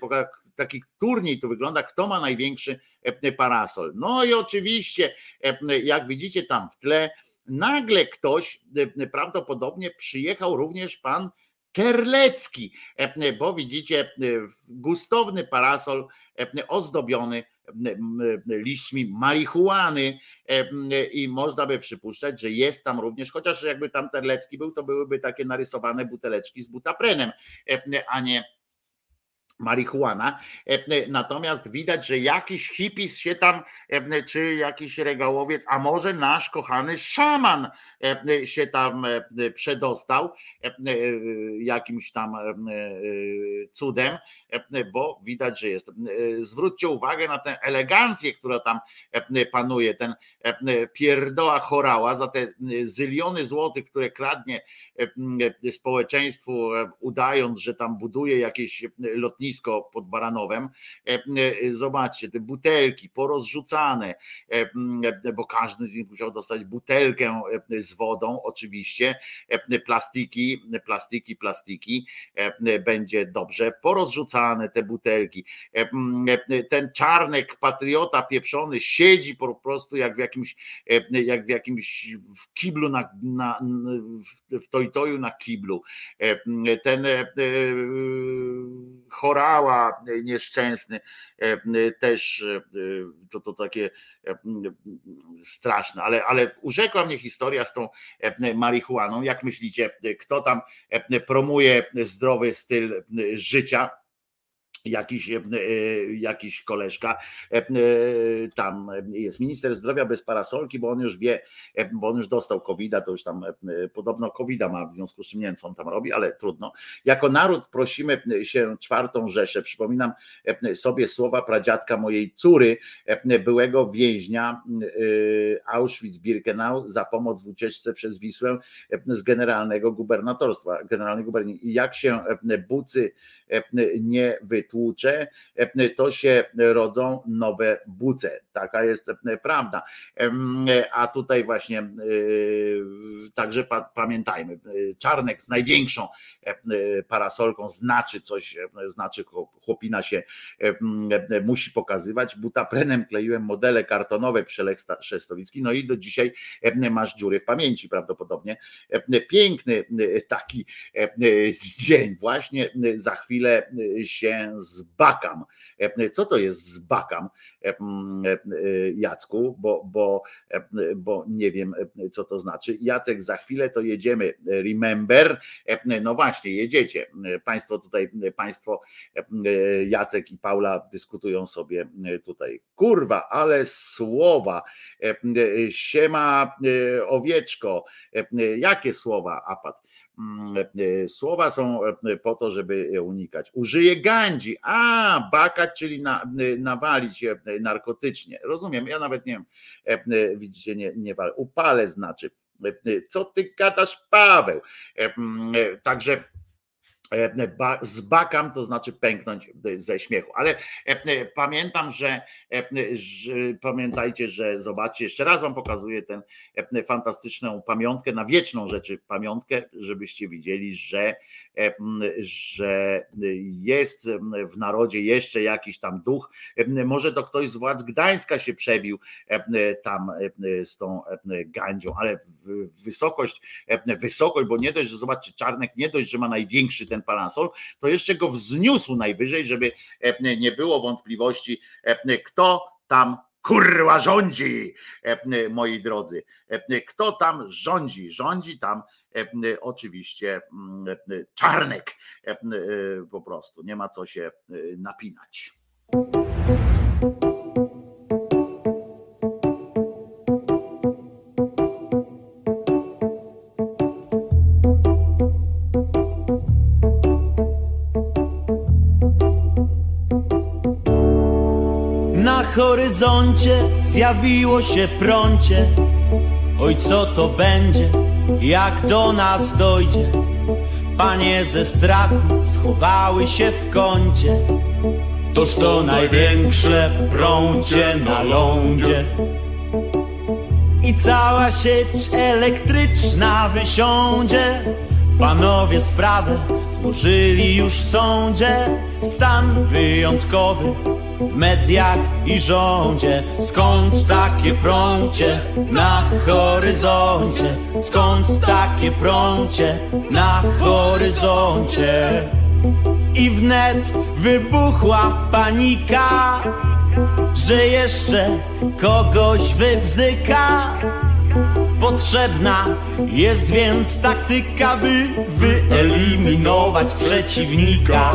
taki turniej to wygląda, kto ma największy parasol. No i oczywiście, jak widzicie tam w tle, nagle ktoś prawdopodobnie przyjechał również pan Terlecki, bo widzicie gustowny parasol ozdobiony liśćmi marihuany. I można by przypuszczać, że jest tam również, chociaż jakby tam Terlecki był, to byłyby takie narysowane buteleczki z butaprenem, a nie marihuana. Natomiast widać, że jakiś hipis się tam, czy jakiś regałowiec, a może nasz kochany szaman się tam przedostał jakimś tam cudem, bo widać, że jest. Zwróćcie uwagę na tę elegancję, która tam panuje, ten pierdoła chorała za te zyliony złotych, które kradnie społeczeństwu, udając, że tam buduje jakieś lotnisko lotnisko pod Baranowem. Zobaczcie, te butelki porozrzucane, bo każdy z nich musiał dostać butelkę z wodą, oczywiście. Plastiki, plastiki, plastiki. Będzie dobrze. Porozrzucane te butelki. Ten czarnek patriota pieprzony siedzi po prostu jak w jakimś, jak w jakimś w kiblu na, na w tojtoju na kiblu. Ten chorała nieszczęsny też to, to takie straszne, ale, ale urzekła mnie historia z tą marihuaną. Jak myślicie, kto tam promuje zdrowy styl życia? Jakiś, e, jakiś koleżka e, tam jest minister zdrowia bez parasolki, bo on już wie, e, bo on już dostał covid to już tam podobno covid ma, w związku z czym nie wiem, co on tam robi, ale trudno. Jako naród prosimy się czwartą Rzeszę. Przypominam sobie słowa pradziadka mojej córy, byłego więźnia Auschwitz-Birkenau za pomoc w ucieczce przez Wisłę z generalnego gubernatorstwa, generalnego gubernatorstwa. Jak się bucy nie wytłucze, to się rodzą nowe buce. Taka jest prawda. A tutaj właśnie także pamiętajmy, Czarnek z największą parasolką znaczy coś, znaczy chłopina się musi pokazywać. Butaprenem kleiłem modele kartonowe przy Lech Szestowicki, no i do dzisiaj masz dziury w pamięci prawdopodobnie. Piękny taki dzień właśnie za chwilę się zbakam. E, co to jest zbakam, e, e, Jacku, bo, bo, bo nie wiem, co to znaczy. Jacek, za chwilę to jedziemy. Remember, no właśnie, jedziecie. Państwo tutaj, państwo Jacek i Paula dyskutują sobie tutaj. Kurwa, ale słowa. Siema owieczko. Jakie słowa, Apat? E, słowa są e, po to, żeby je unikać. Użyję gandzi, a bakać, czyli na, e, nawalić narkotycznie. Rozumiem, ja nawet nie wiem, widzicie, nie, nie walę. Upale znaczy, co ty gadasz, Paweł? Także E, zbakam, to znaczy pęknąć ze śmiechu. Ale e, pamiętam, że, e, że, pamiętajcie, że zobaczcie, jeszcze raz wam pokazuję tę fantastyczną pamiątkę, na wieczną rzeczy pamiątkę, żebyście widzieli, że, że jest w narodzie jeszcze jakiś tam duch. Może to ktoś z władz Gdańska się przebił tam z tą gandzią, ale wysokość, wysokość, bo nie dość, że zobaczcie, Czarnek nie dość, że ma największy ten ten parasol, to jeszcze go wzniósł najwyżej, żeby e, nie było wątpliwości, e, kto tam kurwa rządzi, e, moi drodzy. Kto tam rządzi? Rządzi tam oczywiście mm, czarnek po prostu. Nie ma co się napinać.
Horyzoncie zjawiło się prącie. Oj, co to będzie, jak do nas dojdzie? Panie ze strachu schowały się w kącie. Toż to największe prącie na lądzie. I cała sieć elektryczna wysiądzie. Panowie sprawę złożyli już w sądzie. Stan wyjątkowy mediach i rządzie. Skąd takie prącie na horyzoncie? Skąd takie prącie na horyzoncie? I wnet wybuchła panika, że jeszcze kogoś wybzyka. Potrzebna jest więc taktyka, by wyeliminować przeciwnika.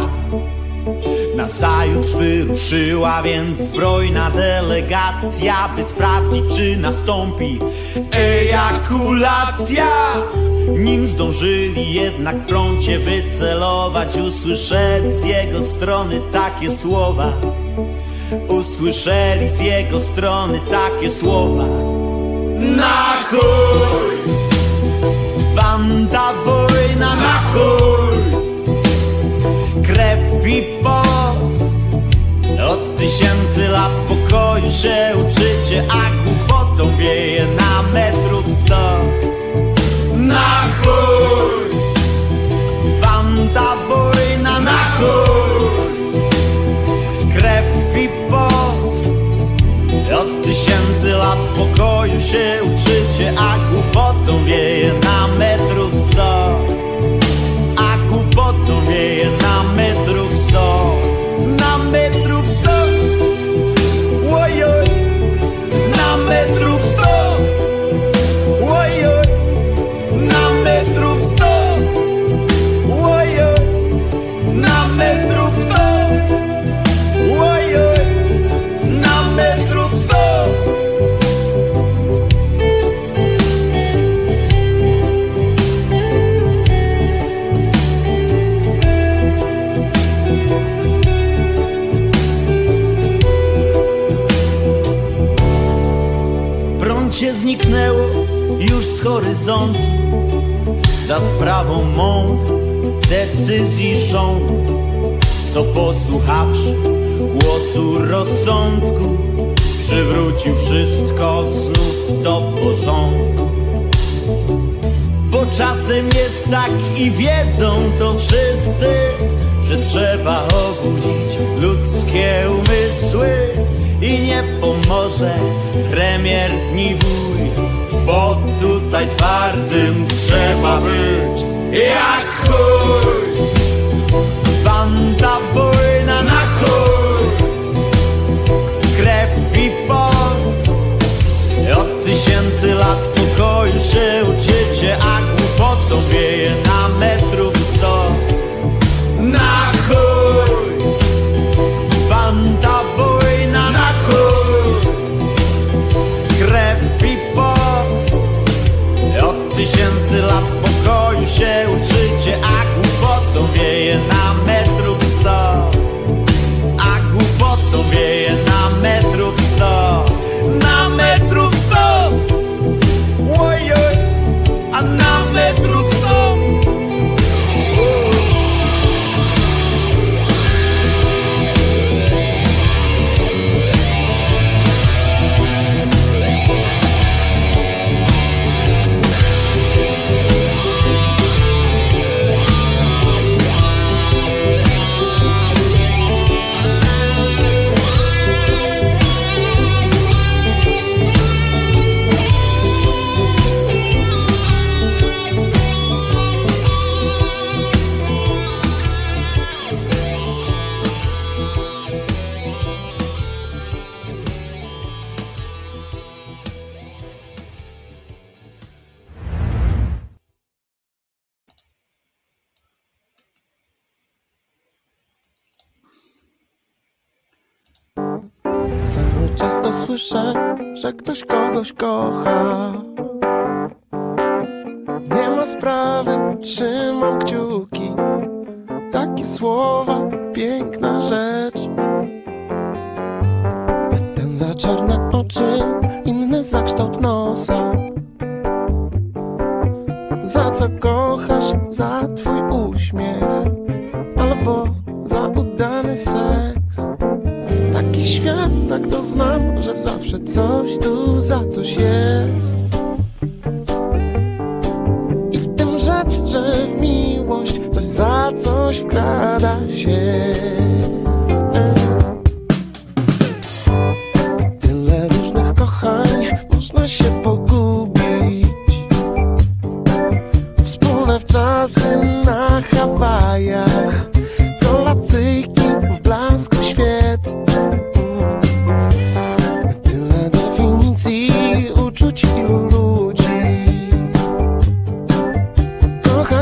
Nazajutrz wyruszyła więc zbrojna delegacja, by sprawdzić, czy nastąpi ejakulacja. Nim zdążyli jednak prącie wycelować, usłyszeli z jego strony takie słowa. Usłyszeli z jego strony takie słowa. Na chuj! Banda wojna na chuj! Krew i tysięcy lat pokoju się uczycie, a głupotą wieje na metrów sto. Na chuj! Wanda Boryna na chuj! Krew i pot. Od tysięcy lat pokoju się uczycie, a głupotą wieje na zniknęło już z horyzontu. Za sprawą mądrych decyzji rządu Co posłuchawszy głosu rozsądku Przywrócił wszystko znów do porządku. Bo czasem jest tak i wiedzą to wszyscy Że trzeba obudzić ludzkie umysły I nie pomoże premier ni wuj Bo tutaj twardym trzeba być jak chuj. Banda wojna na chuj. Krew i pot. Od tysięcy lat pokoju się uczycie A głupotą wieje na metrów lat pokoju się uczycie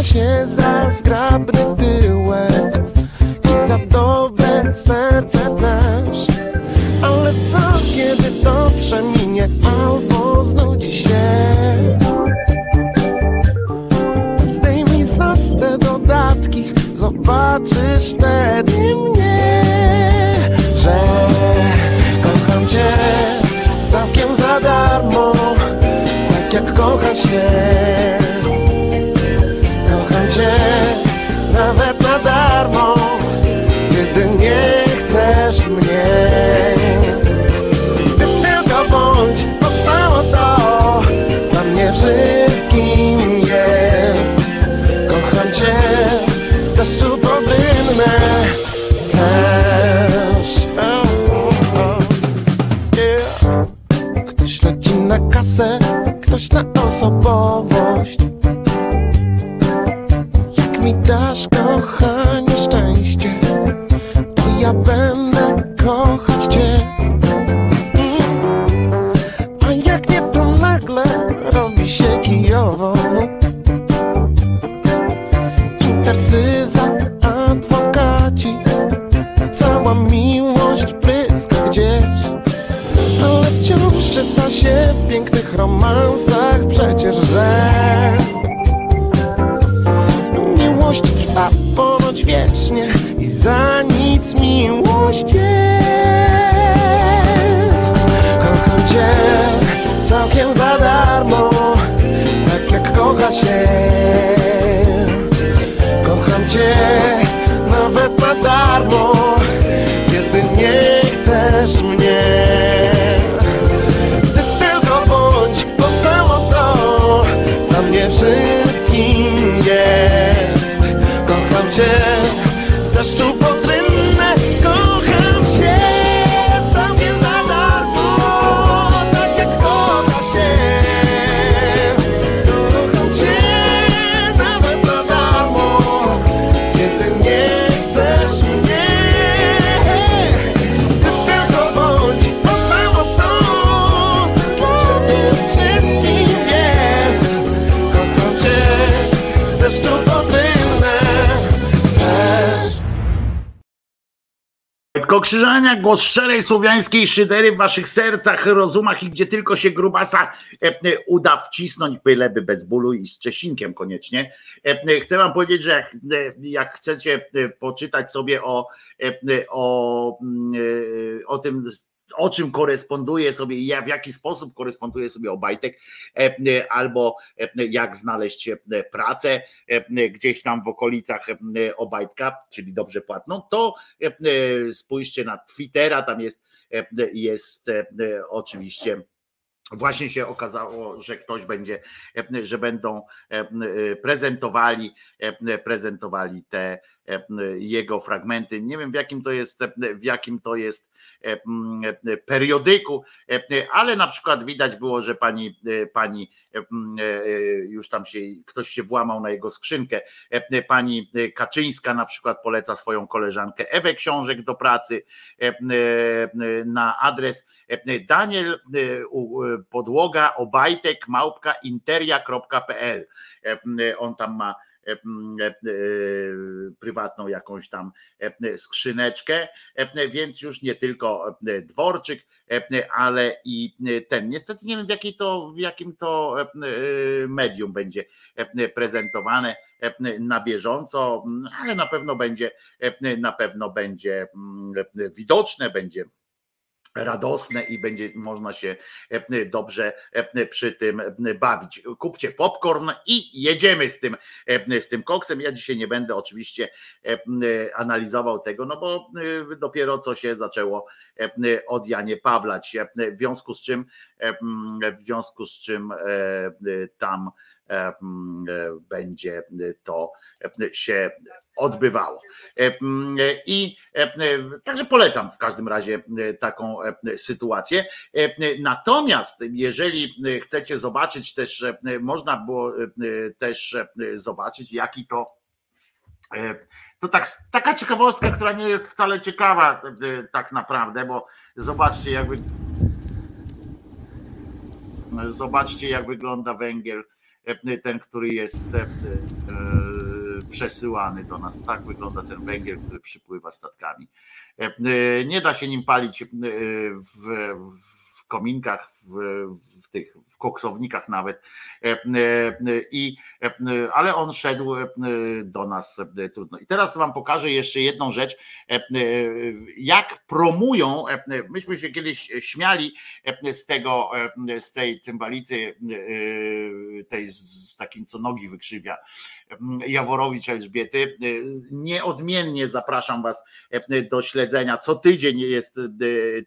Się za zgrabny tyłek I za dobre serce też. Ale co kiedy to przeminie albo znudzi się. Zdejmij z nas te dodatki Zobaczysz wtedy mnie Że kocham cię całkiem za darmo Tak jak kocha się
głos szczerej słowiańskiej szydery w waszych sercach, rozumach i gdzie tylko się grubasa uda wcisnąć, byleby bez bólu i z Czesinkiem koniecznie. Chcę wam powiedzieć, że jak, jak chcecie poczytać sobie o, o, o tym, o czym koresponduje sobie, w jaki sposób koresponduje sobie Obajtek, albo jak znaleźć pracę gdzieś tam w okolicach Obajtka, czyli dobrze płatną, to spójrzcie na Twittera, tam jest, jest oczywiście właśnie się okazało, że ktoś będzie, że będą prezentowali, prezentowali te jego fragmenty. Nie wiem w jakim to jest, w jakim to jest periodyku, ale na przykład widać było, że pani, pani już tam się ktoś się włamał na jego skrzynkę. Pani Kaczyńska na przykład poleca swoją koleżankę Ewę Książek do pracy na adres Daniel Podłoga Obajtek małpka interia.pl. On tam ma E, e, prywatną jakąś tam e, skrzyneczkę, więc już nie tylko dworczyk, ale i ten. Niestety nie wiem w, jakiej to, w jakim to medium będzie prezentowane na bieżąco, ale na pewno będzie na pewno będzie widoczne, będzie radosne i będzie można się e, dobrze e, przy tym e, bawić. Kupcie popcorn i jedziemy z tym, z tym koksem. Ja dzisiaj nie będę oczywiście analizował tego, no bo dopiero co się zaczęło od Janie Pawlać, w związku z czym w związku z czym tam będzie to się odbywało. I także polecam w każdym razie taką sytuację. Natomiast jeżeli chcecie zobaczyć też, można było też zobaczyć, jaki to to tak, taka ciekawostka, która nie jest wcale ciekawa tak naprawdę, bo zobaczcie jakby zobaczcie jak wygląda węgiel ten, który jest przesyłany do nas. Tak wygląda ten węgiel, który przypływa statkami. Nie da się nim palić w, w kominkach, w, w tych w koksownikach nawet. I, ale on szedł do nas trudno. I teraz wam pokażę jeszcze jedną rzecz, jak promują, myśmy się kiedyś śmiali z tego, z tej cymbalicy, tej z takim co nogi wykrzywia, Jaworowicz Elżbiety. Nieodmiennie zapraszam was do śledzenia. Co tydzień jest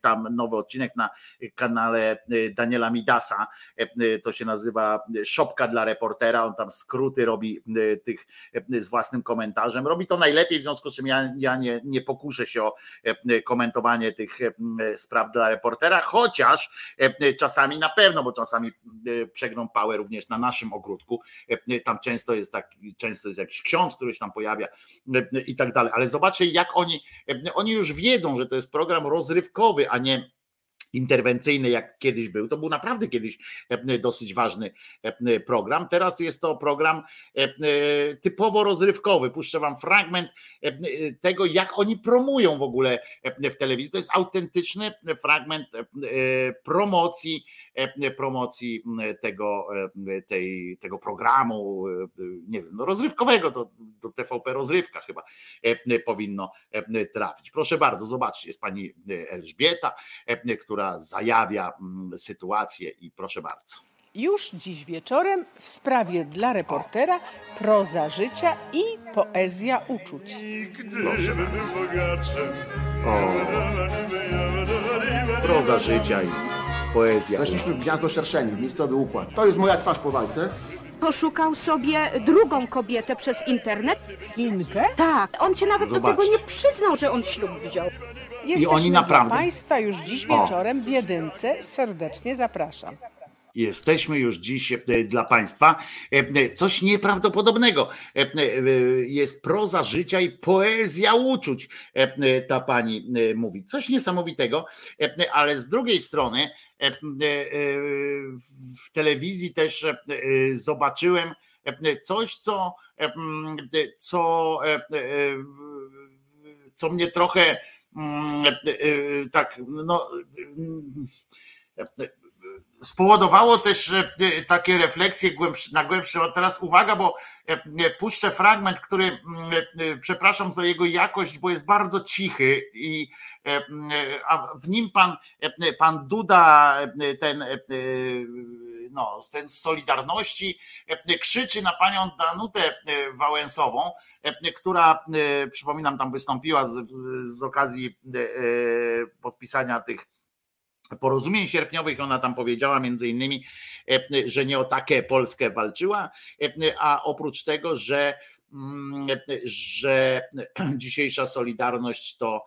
tam nowy odcinek na kanale Daniela Midasa. To się nazywa Szopka dla reportera. On tam skróty robi tych z własnym komentarzem. Robi to najlepiej, w związku z czym ja, ja nie, nie pokuszę się o komentowanie tych spraw dla reportera, chociaż czasami na pewno, bo czasami przegną pałę również na naszym ogródku. Tam często jest taki, często jest jakiś ksiądz, który się tam pojawia i tak dalej. Ale zobaczcie, jak oni, oni już wiedzą, że to jest program rozrywkowy, a nie interwencyjny, jak kiedyś był. To był naprawdę kiedyś e, dosyć ważny e, program. Teraz jest to program e, typowo rozrywkowy. Puszczę wam fragment tego, jak oni promują w ogóle w telewizji. To jest autentyczny fragment promocji, promocji tego, tej, tego programu, nie wiem, no rozrywkowego, to do TVP rozrywka chyba powinno trafić. Proszę bardzo, zobaczcie, jest pani Elżbieta, która która zajawia mm, sytuację i proszę bardzo.
Już dziś wieczorem w sprawie dla reportera proza życia i poezja uczuć.
Proszę bardzo. O. Proza życia i poezja.
Weszliśmy w gniazdo szerszeni, miejscowy układ. To jest moja twarz po walce.
Poszukał sobie drugą kobietę przez internet.
Chinkę?
Tak, on się nawet
Zobaczcie.
do tego nie przyznał, że on ślub wziął.
Jesteśmy
oni naprawdę-
dla Państwa już dziś
O.
wieczorem w Jedynce. Serdecznie zapraszam.
Jesteśmy już dziś e, dla Państwa. E, Coś nieprawdopodobnego. E, e, Jest proza życia i poezja uczuć, e, ta pani e, mówi. Coś niesamowitego, e, ale z drugiej strony e, e, w telewizji też e, zobaczyłem e, coś, co, e, co, e, e, co mnie trochę tak, no spowodowało też takie refleksje na głębsze. Teraz uwaga, bo puszczę fragment, który, przepraszam za jego jakość, bo jest bardzo cichy i a w nim pan, pan Duda, ten no, ten z Solidarności krzyczy na panią Danutę Wałęsową, która, przypominam, tam wystąpiła z, z okazji podpisania tych porozumień sierpniowych. Ona tam powiedziała między innymi, że nie o takie Polskę walczyła, a oprócz tego, że, że dzisiejsza Solidarność to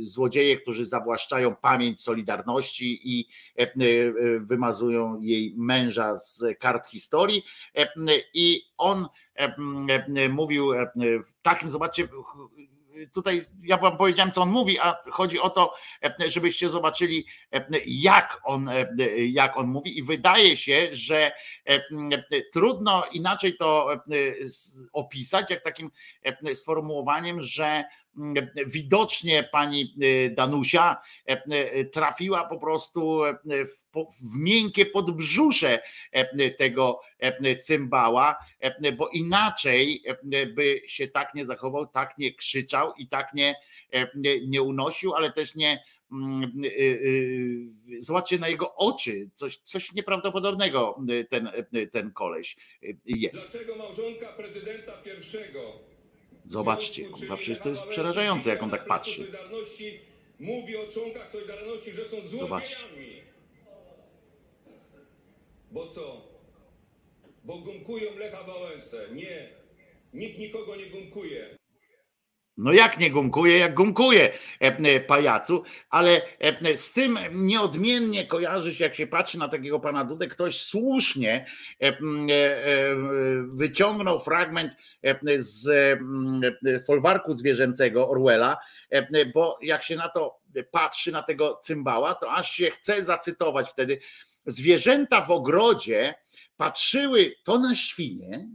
złodzieje, którzy zawłaszczają pamięć Solidarności i wymazują jej męża z kart historii. I on mówił w takim, zobaczcie, tutaj ja wam powiedziałem, co on mówi, a chodzi o to, żebyście zobaczyli, jak on, jak on mówi, i wydaje się, że trudno inaczej to opisać, jak takim sformułowaniem, że widocznie pani Danusia trafiła po prostu w, w miękkie podbrzusze tego cymbała, bo inaczej by się tak nie zachował, tak nie krzyczał i tak nie, nie unosił, ale też nie, zobaczcie na jego oczy, coś, coś nieprawdopodobnego ten, ten koleś jest.
Dlaczego małżonka prezydenta pierwszego
Zobaczcie, kurwa, przecież to jest przerażające, jak on tak patrzy.
Mówi o członkach Solidarności, że są złodziejami.
Zobaczcie.
Bo co? Bo gumkują Lecha Wałęsę. Nie. Nikt nikogo nie gumkuje.
No jak nie gumkuje, jak gumkuje pajacu, ale z tym nieodmiennie kojarzy się, jak się patrzy na takiego pana Dudę, ktoś słusznie wyciągnął fragment z folwarku zwierzęcego Orwella, bo jak się na to patrzy, na tego cymbała, to aż się chce zacytować wtedy. Zwierzęta w ogrodzie patrzyły to na świnie,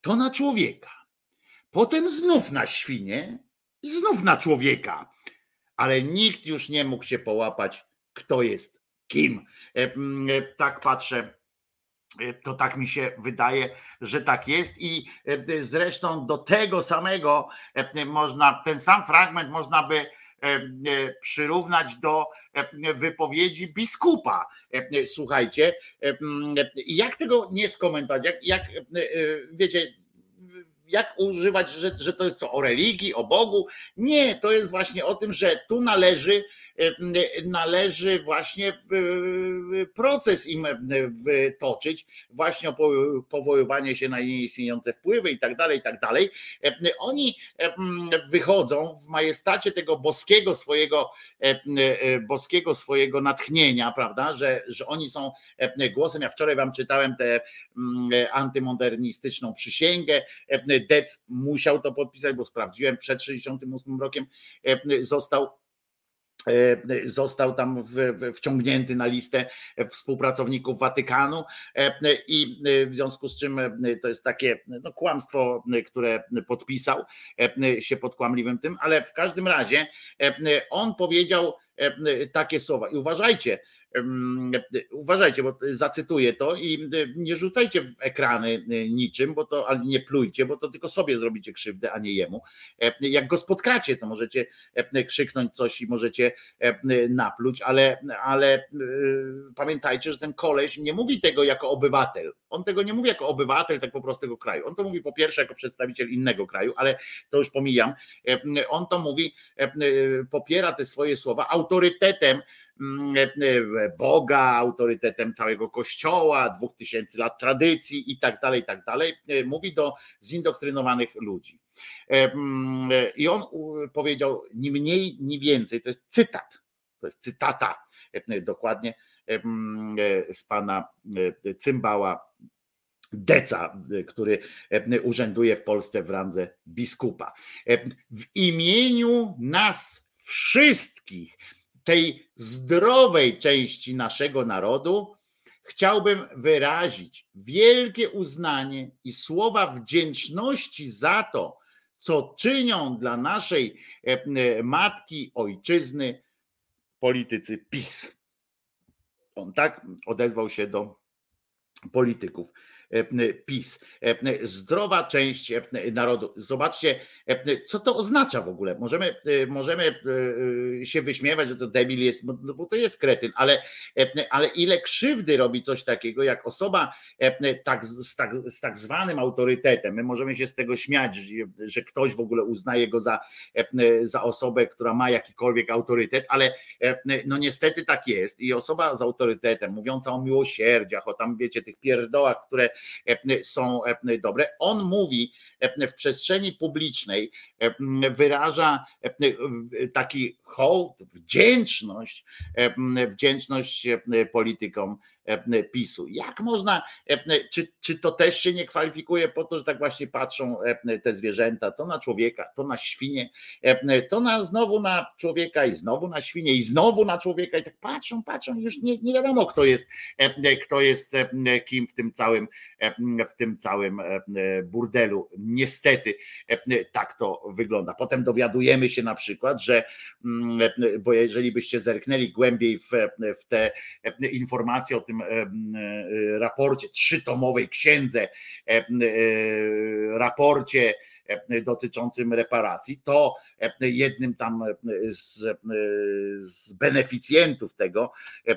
to na człowieka potem znów na świnie i znów na człowieka. Ale nikt już nie mógł się połapać, kto jest kim. Tak patrzę, to tak mi się wydaje, że tak jest. I zresztą do tego samego można, ten sam fragment można by przyrównać do wypowiedzi biskupa. Słuchajcie, jak tego nie skomentować? Jak, jak wiecie, jak używać, że, że to jest co o religii, o Bogu. Nie, to jest właśnie o tym, że tu należy, należy właśnie proces im toczyć, właśnie o powoływanie się na nieistniejące wpływy i tak dalej, i tak dalej. Oni wychodzą w majestacie tego boskiego swojego, boskiego swojego natchnienia, prawda, że, że oni są głosem. Ja wczoraj wam czytałem tę antymodernistyczną przysięgę, Dec musiał to podpisać, bo sprawdziłem, przed 68 rokiem został został tam wciągnięty na listę współpracowników Watykanu. I w związku z czym to jest takie no, kłamstwo, które podpisał się pod kłamliwym tym, ale w każdym razie on powiedział takie słowa. I uważajcie, Uważajcie, bo zacytuję to i nie rzucajcie w ekrany niczym, bo to, ale nie plujcie, bo to tylko sobie zrobicie krzywdę, a nie jemu. Jak go spotkacie, to możecie krzyknąć coś i możecie napluć, ale, ale pamiętajcie, że ten koleś nie mówi tego jako obywatel. On tego nie mówi jako obywatel tak po prostu tego kraju. On to mówi po pierwsze jako przedstawiciel innego kraju, ale to już pomijam. On to mówi, popiera te swoje słowa autorytetem Boga, autorytetem całego Kościoła, dwóch tysięcy lat tradycji i tak dalej, i tak dalej. E, mówi do zindoktrynowanych ludzi. Mm, I on powiedział ni mniej, ni więcej, to jest cytat, to jest cytata dokładnie mm, z pana Cymbała Deca, który urzęduje w Polsce w randze biskupa. W imieniu nas wszystkich, tej zdrowej części naszego narodu, chciałbym wyrazić wielkie uznanie i słowa wdzięczności za to, co czynią dla naszej matki, ojczyzny politycy PiS. On tak odezwał się do polityków. PiS. Zdrowa część narodu. Zobaczcie, co to oznacza w ogóle. Możemy, możemy się wyśmiewać, że to debil jest, bo to jest kretyn, ale, ale ile krzywdy robi coś takiego, jak osoba tak, z, tak, z tak zwanym autorytetem. My możemy się z tego śmiać, że, że ktoś w ogóle uznaje go za, za osobę, która ma jakikolwiek autorytet, ale no niestety tak jest. I osoba z autorytetem, mówiąca o miłosierdziach, o tam wiecie, tych pierdołach, które są dobre. On mówi w przestrzeni publicznej, wyraża taki hołd, wdzięczność, wdzięczność politykom PiSu. Jak można, czy, czy to też się nie kwalifikuje po to, że tak właśnie patrzą te zwierzęta, to na człowieka, to na świnie, to na znowu na człowieka i znowu na świnie i znowu na człowieka i tak patrzą, patrzą, już nie, nie wiadomo kto jest, kto jest kim w tym całym, w tym całym burdelu. Niestety tak to wygląda. Potem dowiadujemy się na przykład, że, bo jeżeli byście zerknęli głębiej w, w te informacje o tym raporcie, trzytomowej księdze, raporcie dotyczącym reparacji, to jednym tam z, z, beneficjentów tego,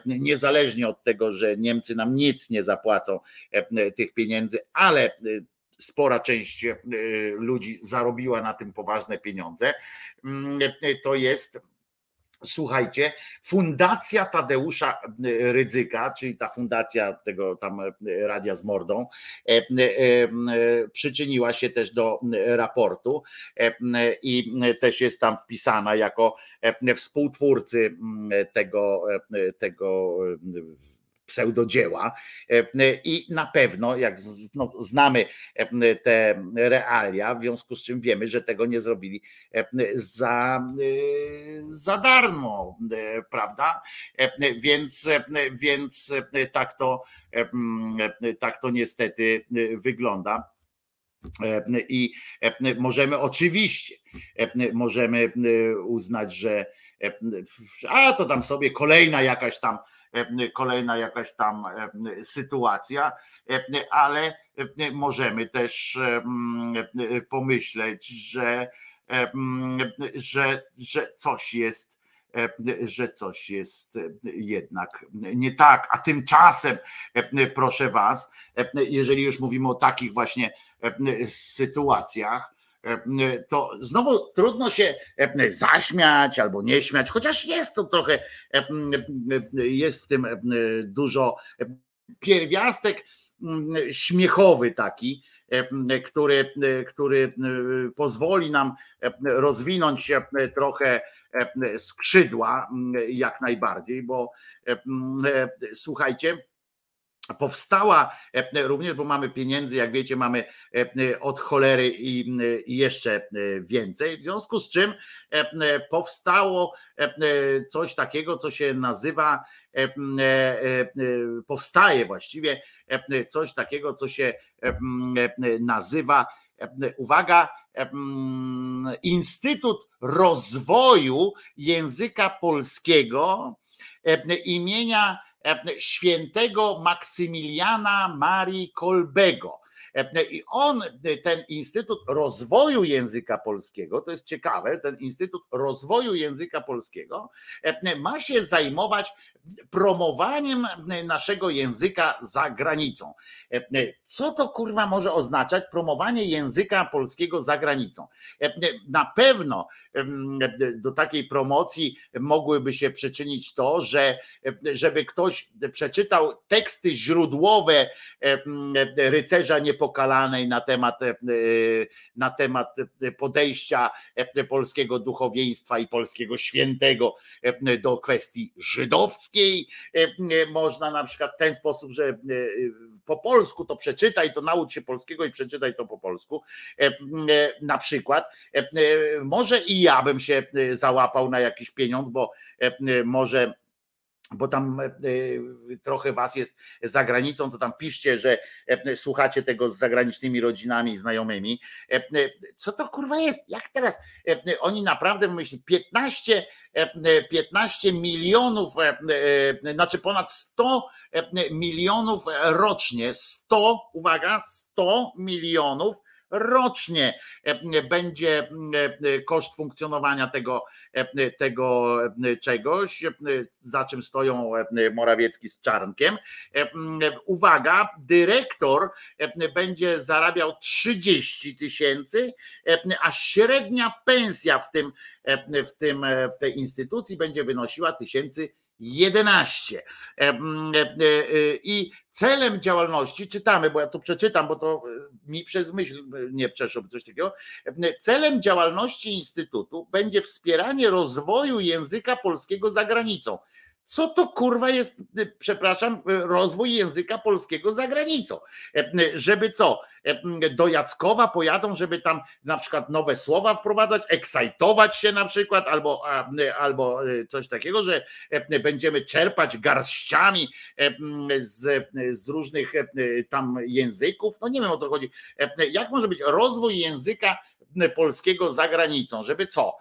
niezależnie od tego, że Niemcy nam nic nie zapłacą tych pieniędzy, ale spora część ludzi zarobiła na tym poważne pieniądze, to jest słuchajcie, Fundacja Tadeusza Rydzyka, czyli ta fundacja tego tam Radia z Mordą, przyczyniła się też do raportu i też jest tam wpisana jako współtwórcy tego, tego pseudodzieła i na pewno, jak no, znamy te realia, w związku z czym wiemy, że tego nie zrobili za, za darmo, prawda? Więc, więc tak, to, tak to niestety wygląda. I możemy oczywiście, możemy uznać, że a to tam sobie kolejna jakaś tam kolejna jakaś tam sytuacja, ale możemy też pomyśleć, że, że, że coś jest że coś jest jednak nie tak. A tymczasem, proszę Was, jeżeli już mówimy o takich właśnie sytuacjach, to znowu trudno się zaśmiać albo nie śmiać, chociaż jest to trochę, jest w tym dużo pierwiastek śmiechowy taki, który, który pozwoli nam rozwinąć trochę skrzydła jak najbardziej, bo słuchajcie, powstała e, również, bo mamy pieniędzy, jak wiecie, mamy e, od cholery i, jeszcze e, więcej, w związku z czym powstało coś takiego, co się nazywa, powstaje właściwie coś takiego, co się nazywa, uwaga, Instytut Rozwoju Języka Polskiego imienia świętego Maksymiliana Marii Kolbego. I on, ten Instytut Rozwoju Języka Polskiego, to jest ciekawe, ten Instytut Rozwoju Języka Polskiego ma się zajmować promowaniem naszego języka za granicą. Co to kurwa może oznaczać promowanie języka polskiego za granicą? Na pewno do takiej promocji mogłyby się przyczynić to, że żeby ktoś przeczytał teksty źródłowe rycerza niepokalanej na temat, na temat podejścia polskiego duchowieństwa i polskiego świętego do kwestii żydowskiej. Można na przykład w ten sposób, że po polsku to przeczytaj, to naucz się polskiego i przeczytaj to po polsku. Na przykład może i ja bym się załapał na jakiś pieniądz, bo może bo tam trochę was jest za granicą, to tam piszcie, że słuchacie tego z zagranicznymi rodzinami i znajomymi. Co to kurwa jest? Jak teraz oni naprawdę myśli 15 15 milionów, znaczy ponad 100 milionów rocznie, 100, uwaga, 100 milionów rocznie będzie koszt funkcjonowania tego, tego czegoś, za czym stoją Morawiecki z Czarnkiem. Uwaga, dyrektor będzie zarabiał 30 tysięcy, a średnia pensja w tym, w tym w tej instytucji będzie wynosiła tysięcy 11. E, e, e, I celem działalności, czytamy, bo ja to przeczytam, bo to mi przez myśl nie przeszło coś takiego. Celem działalności Instytutu będzie wspieranie rozwoju języka polskiego za granicą. Co to kurwa jest, przepraszam, rozwój języka polskiego za granicą? Żeby co? Do Jackowa pojadą, żeby tam na przykład nowe słowa wprowadzać, ekscytować się na przykład, albo, albo e, coś takiego, że będziemy czerpać garściami z, z różnych tam języków. No nie wiem o co chodzi. Jak może być rozwój języka polskiego za granicą, żeby co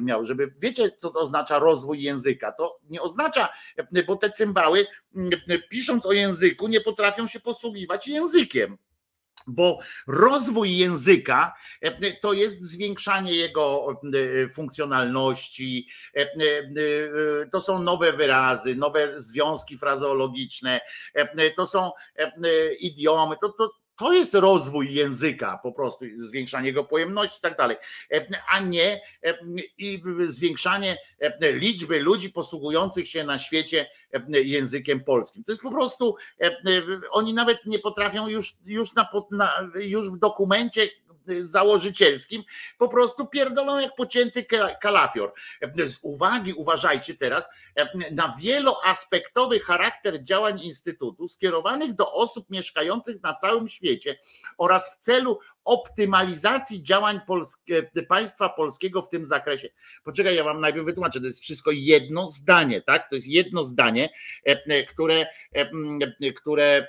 miał, żeby wiecie, co to oznacza rozwój języka. To nie oznacza, bo te cymbały pisząc o języku nie potrafią się posługiwać językiem bo rozwój języka to jest zwiększanie jego funkcjonalności, to są nowe wyrazy, nowe związki frazeologiczne, to są idiomy, to, to, to jest rozwój języka, po prostu zwiększanie jego pojemności i tak dalej, a nie i zwiększanie liczby ludzi posługujących się na świecie językiem polskim. To jest po prostu, oni nawet nie potrafią już, już, na, już w dokumencie założycielskim, po prostu pierdolą jak pocięty kalafior. Z uwagi, uważajcie teraz, na wieloaspektowy charakter działań Instytutu skierowanych do osób mieszkających na całym świecie oraz w celu optymalizacji działań polskie, państwa polskiego w tym zakresie. Poczekaj, ja wam najpierw wytłumaczę, to jest wszystko jedno zdanie, tak? To jest jedno zdanie, które, które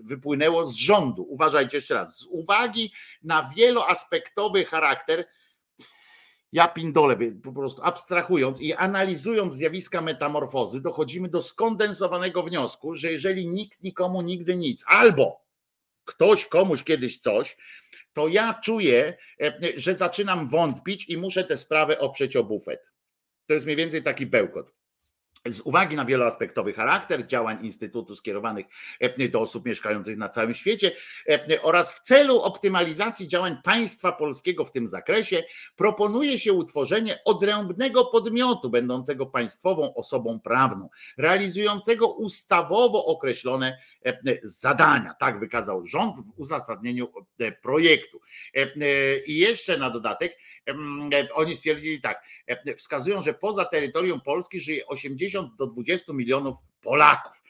wypłynęło z rządu. Uważajcie jeszcze raz, z uwagi na wieloaspektowy charakter ja pindolę, po prostu abstrahując i analizując zjawiska metamorfozy, dochodzimy do skondensowanego wniosku, że jeżeli nikt nikomu nigdy nic, albo ktoś komuś kiedyś coś, to ja czuję, e, że zaczynam wątpić i muszę tę sprawę oprzeć o bufet. To jest mniej więcej taki bełkot. Z uwagi na wieloaspektowy charakter działań Instytutu skierowanych e, do osób mieszkających na całym świecie e, oraz w celu optymalizacji działań państwa polskiego w tym zakresie, proponuje się utworzenie odrębnego podmiotu, będącego państwową osobą prawną, realizującego ustawowo określone zadania. Tak wykazał rząd w uzasadnieniu projektu. I jeszcze na dodatek, oni stwierdzili tak, wskazują, że poza terytorium Polski żyje 80 do 20 milionów Polaków,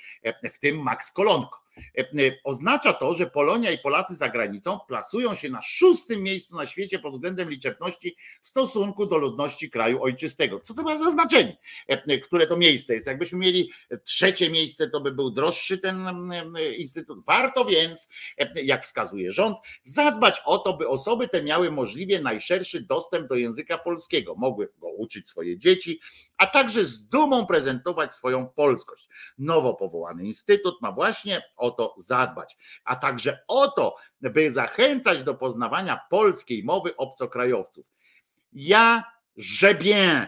w tym Max Kolonko. E, e, oznacza to, że Polonia i Polacy za granicą plasują się na szóstym miejscu na świecie pod względem liczebności w stosunku do ludności kraju ojczystego. Co to ma za znaczenie? E, które to miejsce jest? Jakbyśmy mieli trzecie miejsce, to by był droższy ten instytut. Warto więc, jak wskazuje rząd, zadbać o to, by osoby te miały możliwie najszerszy dostęp do języka polskiego, mogły go uczyć swoje dzieci, a także z dumą prezentować swoją polskość. Nowo powołany instytut ma właśnie o to zadbać, a także o to, by zachęcać do poznawania polskiej mowy obcokrajowców. Ja Żebien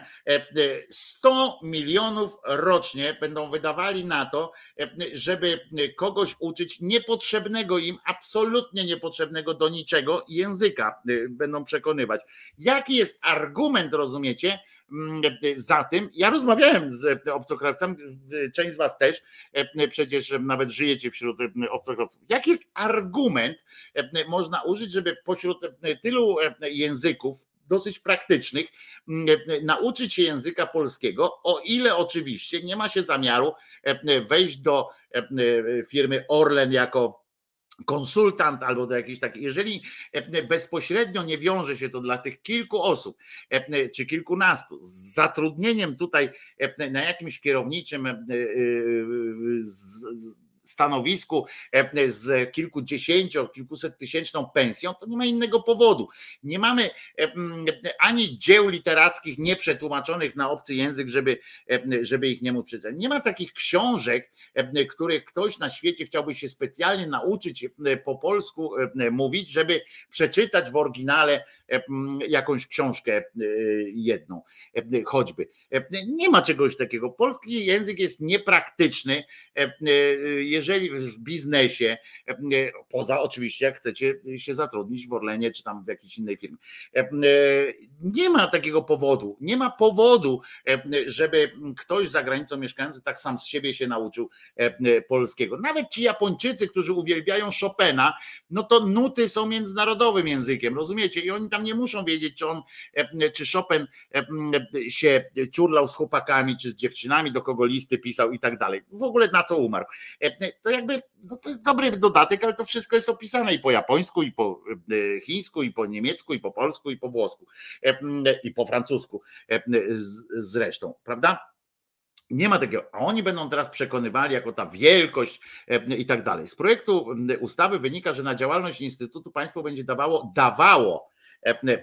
100 milionów rocznie będą wydawali na to, żeby kogoś uczyć niepotrzebnego im, absolutnie niepotrzebnego do niczego języka, będą przekonywać. Jaki jest argument, rozumiecie, za tym. Ja rozmawiałem z obcokrajowcami, część z Was też, e, przecież nawet żyjecie wśród obcokrajowców. Jaki jest argument, e, można użyć, żeby pośród tylu e, języków, dosyć praktycznych, nauczyć się języka polskiego, o ile oczywiście nie ma się zamiaru wejść do firmy Orlen jako konsultant albo do jakiejś takiej, jeżeli bezpośrednio nie wiąże się to dla tych kilku osób czy kilkunastu z zatrudnieniem tutaj na jakimś kierowniczym stanowisku e, z kilkudziesięciu, kilkuset tysięczną pensją, to nie ma innego powodu. Nie mamy e, ani dzieł literackich nieprzetłumaczonych na obcy język, żeby, e, żeby ich nie móc przeczytać. Nie ma takich książek, których ktoś na świecie chciałby się specjalnie nauczyć po polsku mówić, żeby przeczytać w oryginale jakąś książkę jedną, choćby. Nie ma czegoś takiego. Polski język jest niepraktyczny, jeżeli w biznesie, poza oczywiście jak chcecie się zatrudnić w Orlenie czy tam w jakiejś innej firmie. Nie ma takiego powodu, nie ma powodu, żeby ktoś za granicą mieszkający tak sam z siebie się nauczył polskiego. Nawet ci Japończycy, którzy uwielbiają Chopina, no to nuty są międzynarodowym językiem, rozumiecie? I oni tam nie muszą wiedzieć, czy on, czy Chopin się ciurlał z chłopakami, czy z dziewczynami, do kogo listy pisał i tak dalej. W ogóle na co umarł. To jakby, no to jest dobry dodatek, ale to wszystko jest opisane i po japońsku, i po chińsku, i po niemiecku, i po polsku, i po włosku, i po francusku zresztą, prawda? Nie ma takiego, a oni będą teraz przekonywali jako ta wielkość i tak dalej. Z projektu ustawy wynika, że na działalność Instytutu państwo będzie dawało, dawało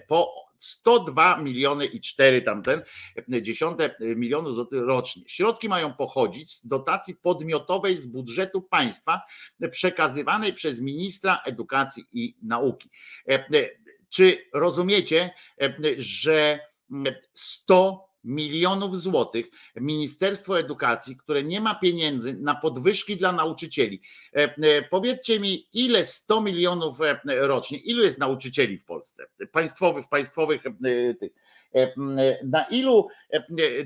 po 102 miliony i 4 tamten dziesiąte milionu złotych rocznie. Środki mają pochodzić z dotacji podmiotowej z budżetu państwa przekazywanej przez ministra edukacji i nauki. Czy rozumiecie, że 100 milionów złotych Ministerstwo Edukacji, które nie ma pieniędzy na podwyżki dla nauczycieli. E, e, powiedzcie mi, ile 100 milionów e, rocznie, ilu jest nauczycieli w Polsce? Państwowych, w państwowych tych. Na ilu,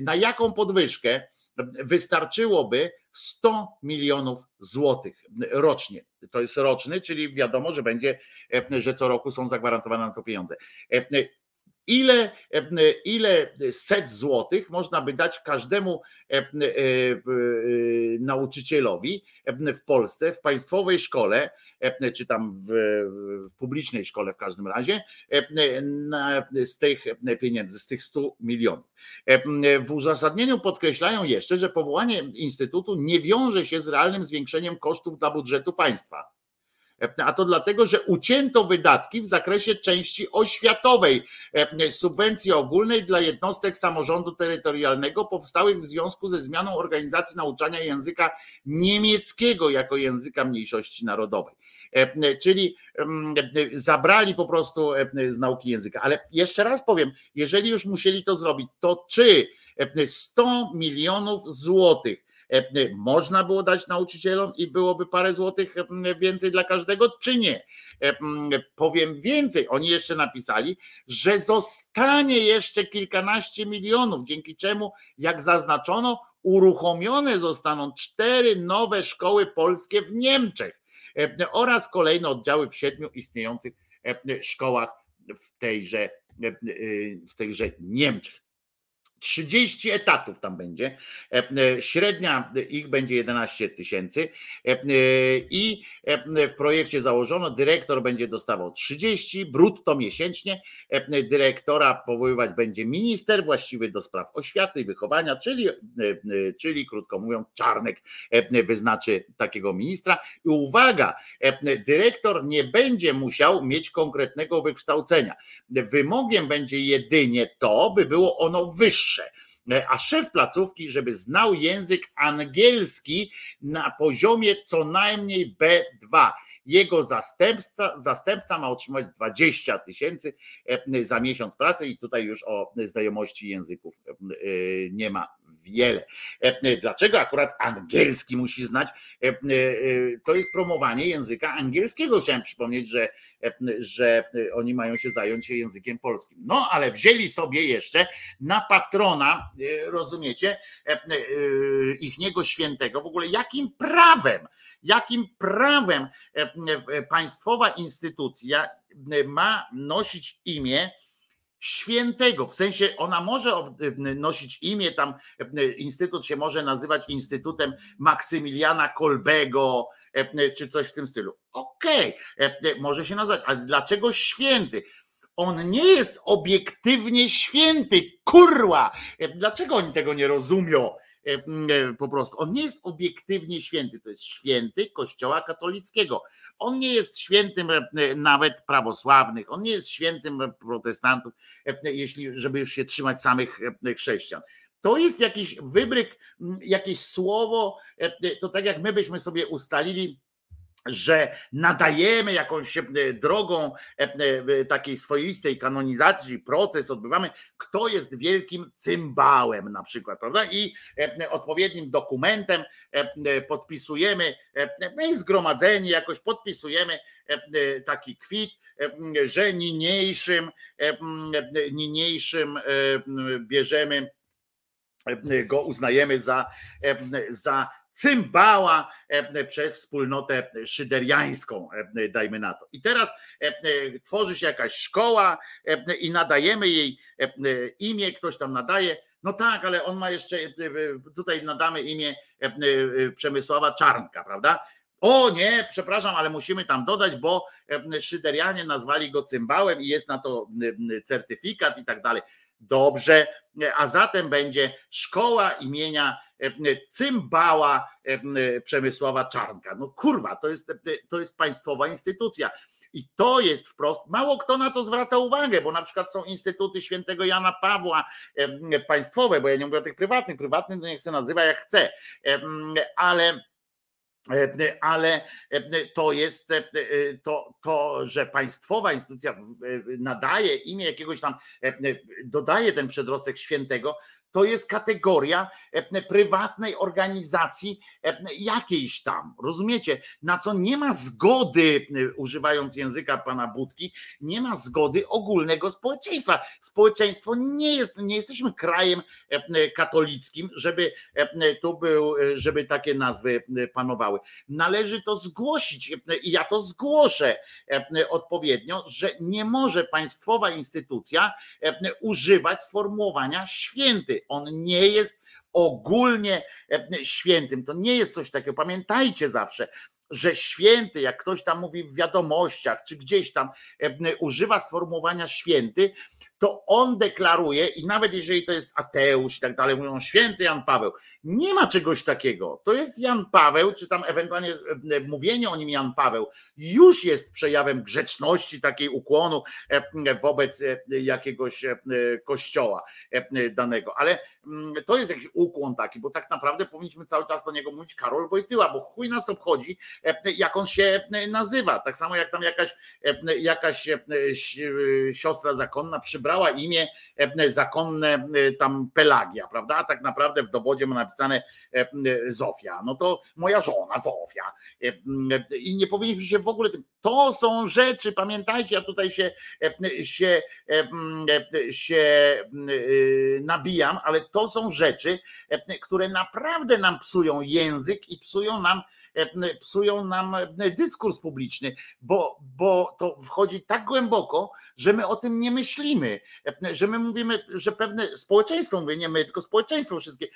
na jaką podwyżkę wystarczyłoby 100 milionów złotych rocznie. To jest roczny, czyli wiadomo, że będzie, że co roku są zagwarantowane na to pieniądze ile, ile set złotych można by dać każdemu e, e, nauczycielowi w Polsce, w państwowej szkole, czy tam w, w publicznej szkole w każdym razie, z tych pieniędzy, z tych 100 milionów. W uzasadnieniu podkreślają jeszcze, że powołanie Instytutu nie wiąże się z realnym zwiększeniem kosztów dla budżetu państwa a to dlatego, że ucięto wydatki w zakresie części oświatowej e, subwencji ogólnej dla jednostek samorządu terytorialnego powstałych w związku ze zmianą organizacji nauczania języka niemieckiego jako języka mniejszości narodowej. E, czyli mm, zabrali po prostu z nauki języka. Ale jeszcze raz powiem, jeżeli już musieli to zrobić, to czy 100 milionów złotych E, e, można było dać nauczycielom i byłoby parę złotych e, więcej dla każdego, czy nie? Powiem więcej, oni jeszcze napisali, że zostanie jeszcze kilkanaście milionów, dzięki czemu, jak zaznaczono, uruchomione zostaną cztery nowe szkoły polskie w Niemczech oraz kolejne oddziały w siedmiu istniejących szkołach w tejże, w tejże Niemczech. 30 etatów tam będzie. E, e, średnia ich będzie 11 tysięcy e, i w projekcie założono, dyrektor będzie dostawał 30 brutto miesięcznie. Dyrektora powoływać będzie minister właściwy do spraw oświaty i wychowania, czyli, czyli krótko mówiąc, Czarnek wyznaczy takiego ministra. I uwaga, dyrektor nie będzie musiał mieć konkretnego wykształcenia. Wymogiem będzie jedynie to, by było ono wyższe E, a szef placówki, żeby znał język angielski na poziomie co najmniej B2. Jego zastępca, zastępca ma otrzymać 20 tysięcy e, za miesiąc pracy i tutaj już o znajomości języków e, nie ma wiele. Dlaczego akurat angielski musi znać? To jest promowanie języka angielskiego. Chciałem przypomnieć, że że oni mają się zająć językiem polskim. No ale wzięli sobie jeszcze na patrona, rozumiecie, ich niego świętego. W ogóle jakim prawem, jakim prawem państwowa instytucja ma nosić imię świętego, w sensie ona może nosić imię, tam instytut się może nazywać Instytutem Maksymiliana Kolbego, czy coś w tym stylu. Okej, okay. może się nazwać, ale dlaczego święty? On nie jest obiektywnie święty, kurwa! Dlaczego oni tego nie rozumią? Po prostu. On nie jest obiektywnie święty, to jest święty Kościoła katolickiego. On nie jest świętym nawet prawosławnych, on nie jest świętym protestantów, jeśli, żeby już się trzymać samych chrześcijan. To jest jakiś wybryk, jakieś słowo, to tak jak my byśmy sobie ustalili, że nadajemy jakąś e, drogą e, e, takiej swoistej kanonizacji, proces odbywamy, kto jest wielkim cymbałem na przykład, prawda? I odpowiednim dokumentem podpisujemy, my zgromadzeni jakoś podpisujemy taki kwit, że niniejszym, niniejszym bierzemy go uznajemy za, za cymbała e, przez wspólnotę szyderiańską, e, dajmy na to. I teraz e, tworzy się jakaś szkoła i nadajemy jej imię, ktoś tam nadaje. No tak, ale on ma jeszcze, tutaj nadamy imię Przemysława Czarnka, prawda? O nie, przepraszam, ale musimy tam dodać, bo Szyderianie nazwali go cymbałem i jest na to certyfikat i tak dalej. Dobrze, a zatem będzie szkoła imienia E, cymbała e, Przemysława Czarnka. No kurwa, to jest, to jest państwowa instytucja. I to jest wprost, mało kto na to zwraca uwagę, bo na przykład są instytuty świętego Jana Pawła państwowe, bo ja nie mówię o tych prywatnych, prywatnych to niech się nazywa jak chce, ale ale to jest to, to, że państwowa instytucja nadaje imię jakiegoś tam, dodaje ten przedrostek świętego, to jest kategoria e, prywatnej organizacji e, jakiejś tam, rozumiecie, na co nie ma zgody, e, używając języka pana Budki, nie ma zgody ogólnego społeczeństwa. Społeczeństwo nie jest, nie jesteśmy krajem katolickim, żeby tu był, żeby takie nazwy panowały. Należy to zgłosić i ja to zgłoszę odpowiednio, że nie może państwowa instytucja używać sformułowania święty on nie jest ogólnie e, świętym. To nie jest coś takiego. Pamiętajcie zawsze, że święty, jak ktoś tam mówi w wiadomościach, czy gdzieś tam e, używa sformułowania święty, to on deklaruje, i nawet jeżeli to jest ateusz i tak dalej, mówią święty Jan Paweł. Nie ma czegoś takiego. To jest Jan Paweł, czy tam ewentualnie e, mówienie o nim Jan Paweł, już jest przejawem grzeczności, takiej ukłonu wobec jakiegoś kościoła danego. Ale to jest jakiś ukłon taki, bo tak naprawdę powinniśmy cały czas do niego mówić Karol Wojtyła, bo chuj nas obchodzi, e, jak on się e, nazywa. Tak samo jak tam jakaś, e, jakaś siostra zakonna przybrała imię zakonne tam Pelagia, prawda? A tak naprawdę w dowodzie ma napisane Zofia. No to moja żona Zofia. I nie powinniśmy się w ogóle tym. To są rzeczy, pamiętajcie, ja tutaj się, się, się nabijam, ale to są rzeczy, e, które naprawdę nam psują język i psują nam psują nam e, dyskurs publiczny, bo, bo to wchodzi tak głęboko, że my o tym nie myślimy, że my mówimy, że pewne społeczeństwo, mówię nie my, tylko społeczeństwo wszystkie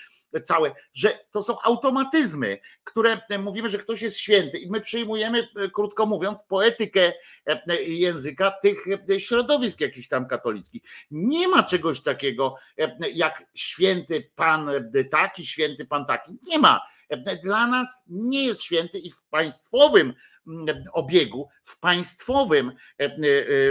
całe, że to są automatyzmy, które mówimy, że ktoś jest święty i my przyjmujemy, krótko mówiąc, poetykę języka tych środowisk jakichś tam katolickich. Nie ma czegoś takiego jak święty pan taki, święty pan taki. Nie ma. Dla nas nie jest święty i w państwowym obiegu, w państwowym,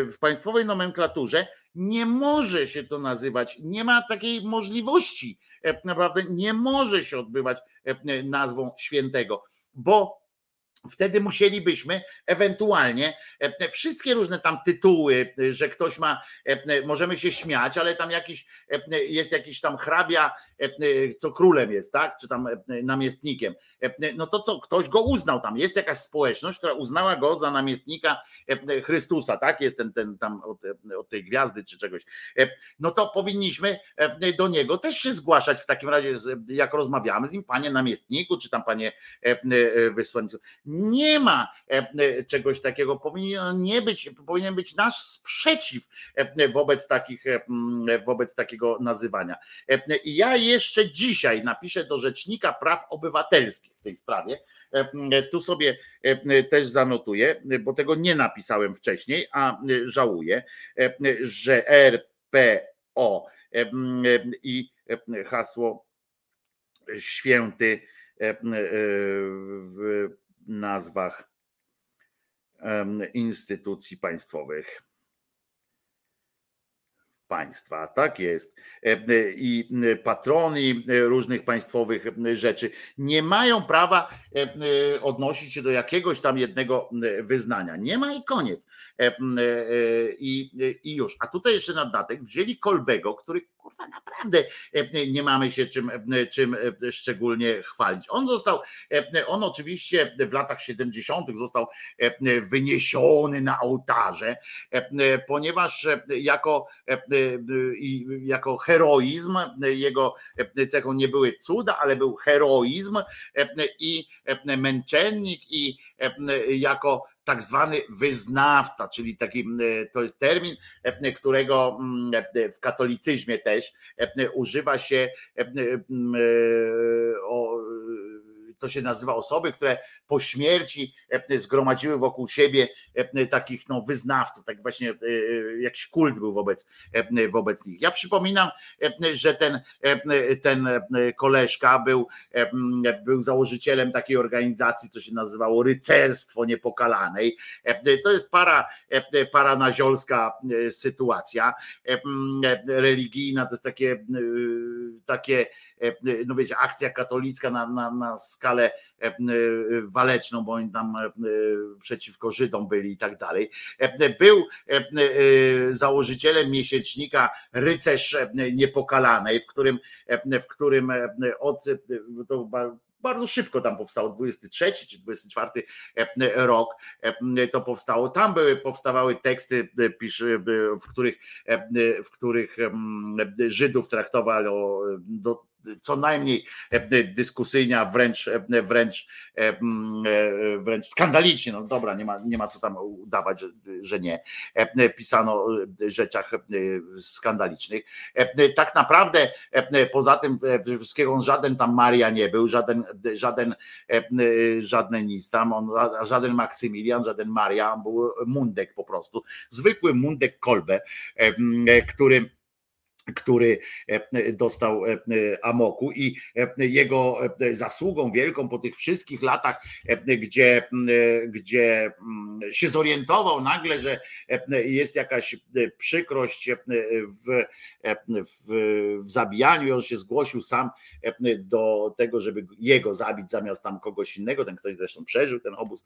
w państwowej nomenklaturze nie może się to nazywać, nie ma takiej możliwości, e, naprawdę nie może się odbywać e, nazwą świętego, bo Wtedy musielibyśmy ewentualnie e, wszystkie różne tam tytuły, że ktoś ma, możemy się śmiać, ale tam jakiś jest jakiś tam hrabia E, e, co królem jest, tak? Czy tam e, namiestnikiem. No to co, ktoś go uznał tam. Jest jakaś społeczność, która uznała go za namiestnika Chrystusa, tak? Jest ten, ten tam od, od tej gwiazdy czy czegoś. No to powinniśmy do niego też się zgłaszać w takim razie, jak rozmawiamy z nim, panie namiestniku, czy tam panie wysłanniku. Nie ma czegoś takiego. Powinien nie być, powinien być nasz sprzeciw wobec takich, wobec takiego nazywania. I ja jeszcze dzisiaj napiszę do Rzecznika Praw Obywatelskich w tej sprawie. Tu sobie też zanotuję, bo tego nie napisałem wcześniej, a żałuję, że RPO i hasło święty w nazwach instytucji państwowych państwa, tak jest. I patroni różnych państwowych rzeczy nie mają prawa odnosić się do jakiegoś tam jednego wyznania. Nie ma i koniec. I, i już. A tutaj jeszcze na dodatek wzięli Kolbego, który kurwa naprawdę nie mamy się czym, czym szczególnie chwalić. On został, on oczywiście w latach 70. został wyniesiony na ołtarze, ponieważ jako, jako heroizm, jego cechą nie były cuda, ale był heroizm i męczennik i jako tak zwany wyznawca, czyli taki to jest termin, którego w katolicyzmie też używa się o to się nazywa osoby, które po śmierci zgromadziły wokół siebie takich no, wyznawców, tak właśnie jakiś kult był wobec, wobec nich. Ja przypominam, że ten, ten koleżka był, był założycielem takiej organizacji, co się nazywało Rycerstwo Niepokalanej. To jest para, paranaziolska sytuacja religijna, to jest takie, takie no wiecie, akcja katolicka na, na, na skalę waleczną, bo oni tam przeciwko Żydom byli i tak dalej. Był założycielem miesięcznika Rycerz Niepokalanej, w którym, w którym od to bardzo szybko tam powstało, 23 czy 24 rok to powstało. Tam były, powstawały teksty, w których, w których Żydów traktowano do co najmniej e, dyskusyjna, wręcz, e, wręcz, e, wręcz skandalicznie, no dobra, nie ma, nie ma co tam udawać, że, nie, pisano o rzeczach skandalicznych. Tak naprawdę poza tym wszystkiego żaden tam Maria nie był, żaden, żaden, żaden nic tam, on, żaden Maksymilian, żaden Maria, on był Mundek po prostu, zwykły Mundek Kolbe, który który e, dostał e, amoku i e, jego zasługą wielką po tych wszystkich latach, gdzie, gdzie się zorientował nagle, że jest jakaś przykrość w, w, w zabijaniu i on się zgłosił sam do tego, żeby jego zabić zamiast tam kogoś innego, ten ktoś zresztą przeżył ten obóz,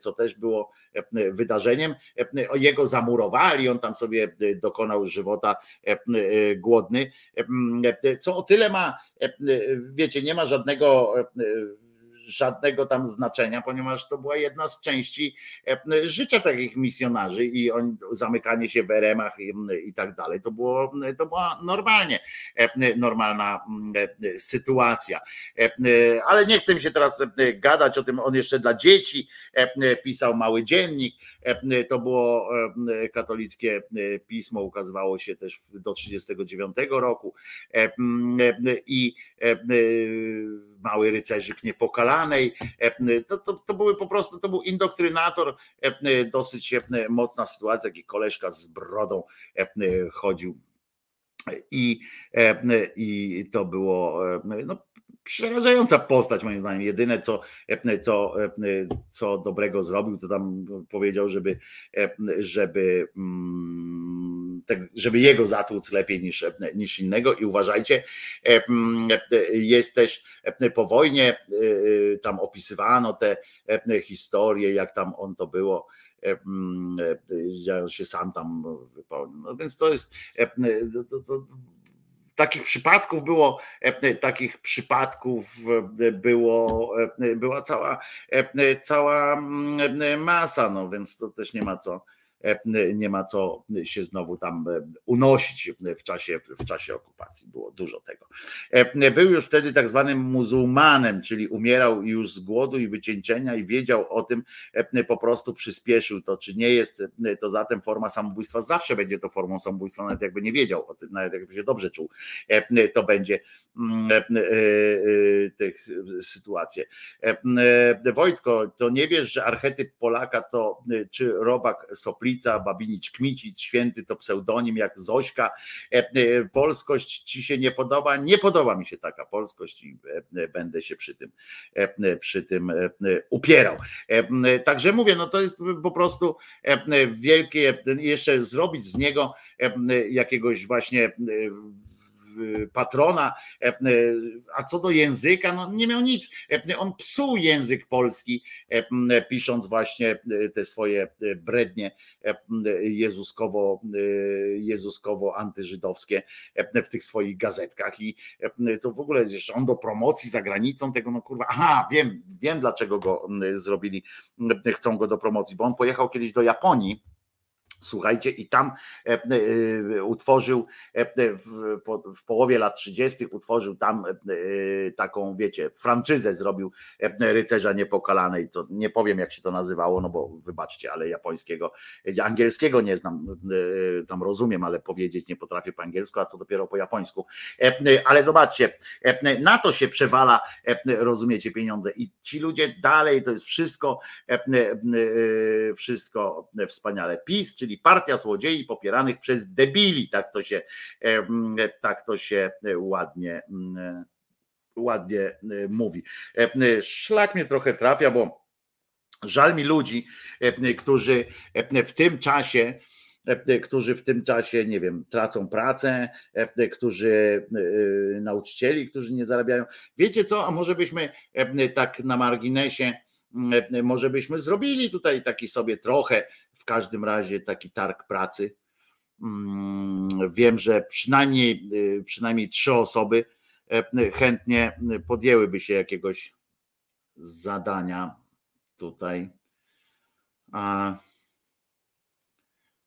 co też było wydarzeniem. Jego zamurowali, on tam sobie dokonał żywota E, e, głodny, e, co o tyle ma, wiecie, nie ma żadnego żadnego tam znaczenia, ponieważ to była jedna z części życia takich misjonarzy i zamykanie się w eremach i, i tak dalej. To, było, to była normalnie, normalna sytuacja. Ale nie chcę mi się teraz gadać o tym, on jeszcze dla dzieci pisał mały dziennik, to było katolickie pismo, ukazywało się też do 1939 roku i mały rycerzyk niepokalanej. To, to, to były po prostu, to był indoktrynator, dosyć mocna sytuacja, jaki koleżka z brodą chodził i, i to było no, przerażająca postać, moim zdaniem. Jedyne, co, co, co dobrego zrobił, to tam powiedział, żeby, żeby, mm, żeby jego zatłuc lepiej niż, niż innego. I uważajcie, jest też po wojnie, tam opisywano te historie, jak tam on to było że się sam tam wypełnił. No więc to jest to, to, takich przypadków było, e, takich przypadków e, było, e, była cała, cała mm, masa, no więc to też nie ma co nie ma co się znowu tam unosić w czasie, w czasie okupacji. Było dużo tego. Był już wtedy tak zwanym muzułmanem, czyli umierał już z głodu i wycieńczenia i wiedział o tym, po prostu przyspieszył to, czy nie jest to zatem forma samobójstwa. Zawsze będzie to formą samobójstwa, nawet jakby nie wiedział o tym, nawet jakby się dobrze czuł, to będzie tych sytuacje. Wojtko, to nie wiesz, że archetyp Polaka to czy Robak Soplica, Babinić Kmicic, Święty to pseudonim jak Zośka. Polskość ci się nie podoba? Nie podoba mi się taka polskość i będę się przy tym, przy tym upierał. Także mówię, no to jest po prostu wielkie, jeszcze zrobić z niego jakiegoś właśnie patrona, a co do języka, no nie miał nic. On psuł język polski, pisząc właśnie te swoje brednie jezuskowo, jezuskowo antyżydowskie w tych swoich gazetkach i to w ogóle jest jeszcze on do promocji za granicą tego, no kurwa, aha, wiem, wiem dlaczego go zrobili, chcą go do promocji, bo on pojechał kiedyś do Japonii Słuchajcie, i tam e, e, utworzył e, w, połowie lat 30. utworzył tam taką, wiecie, franczyzę zrobił rycerza niepokalanej, co nie powiem jak się to nazywało, no bo wybaczcie, ale japońskiego, angielskiego nie znam, tam rozumiem, ale powiedzieć nie potrafię po angielsku, a co dopiero po japońsku. Ale zobaczcie, na to się przewala, rozumiecie, pieniądze i ci ludzie dalej, to jest wszystko, wszystko wspaniale. PiS, czyli czyli partia złodziei popieranych przez debili, tak to się, tak to się ładnie, ładnie mówi. Szlak mnie trochę trafia, bo żal mi ludzi, którzy w tym czasie którzy w tym czasie, nie wiem, tracą pracę, którzy nauczycieli, którzy nie zarabiają. Wiecie co, a może byśmy tak na marginesie E, może byśmy zrobili tutaj taki sobie trochę, w każdym razie taki targ pracy. Mm, wiem, że przynajmniej, e, przynajmniej trzy osoby e, chętnie podjęłyby się jakiegoś zadania tutaj. A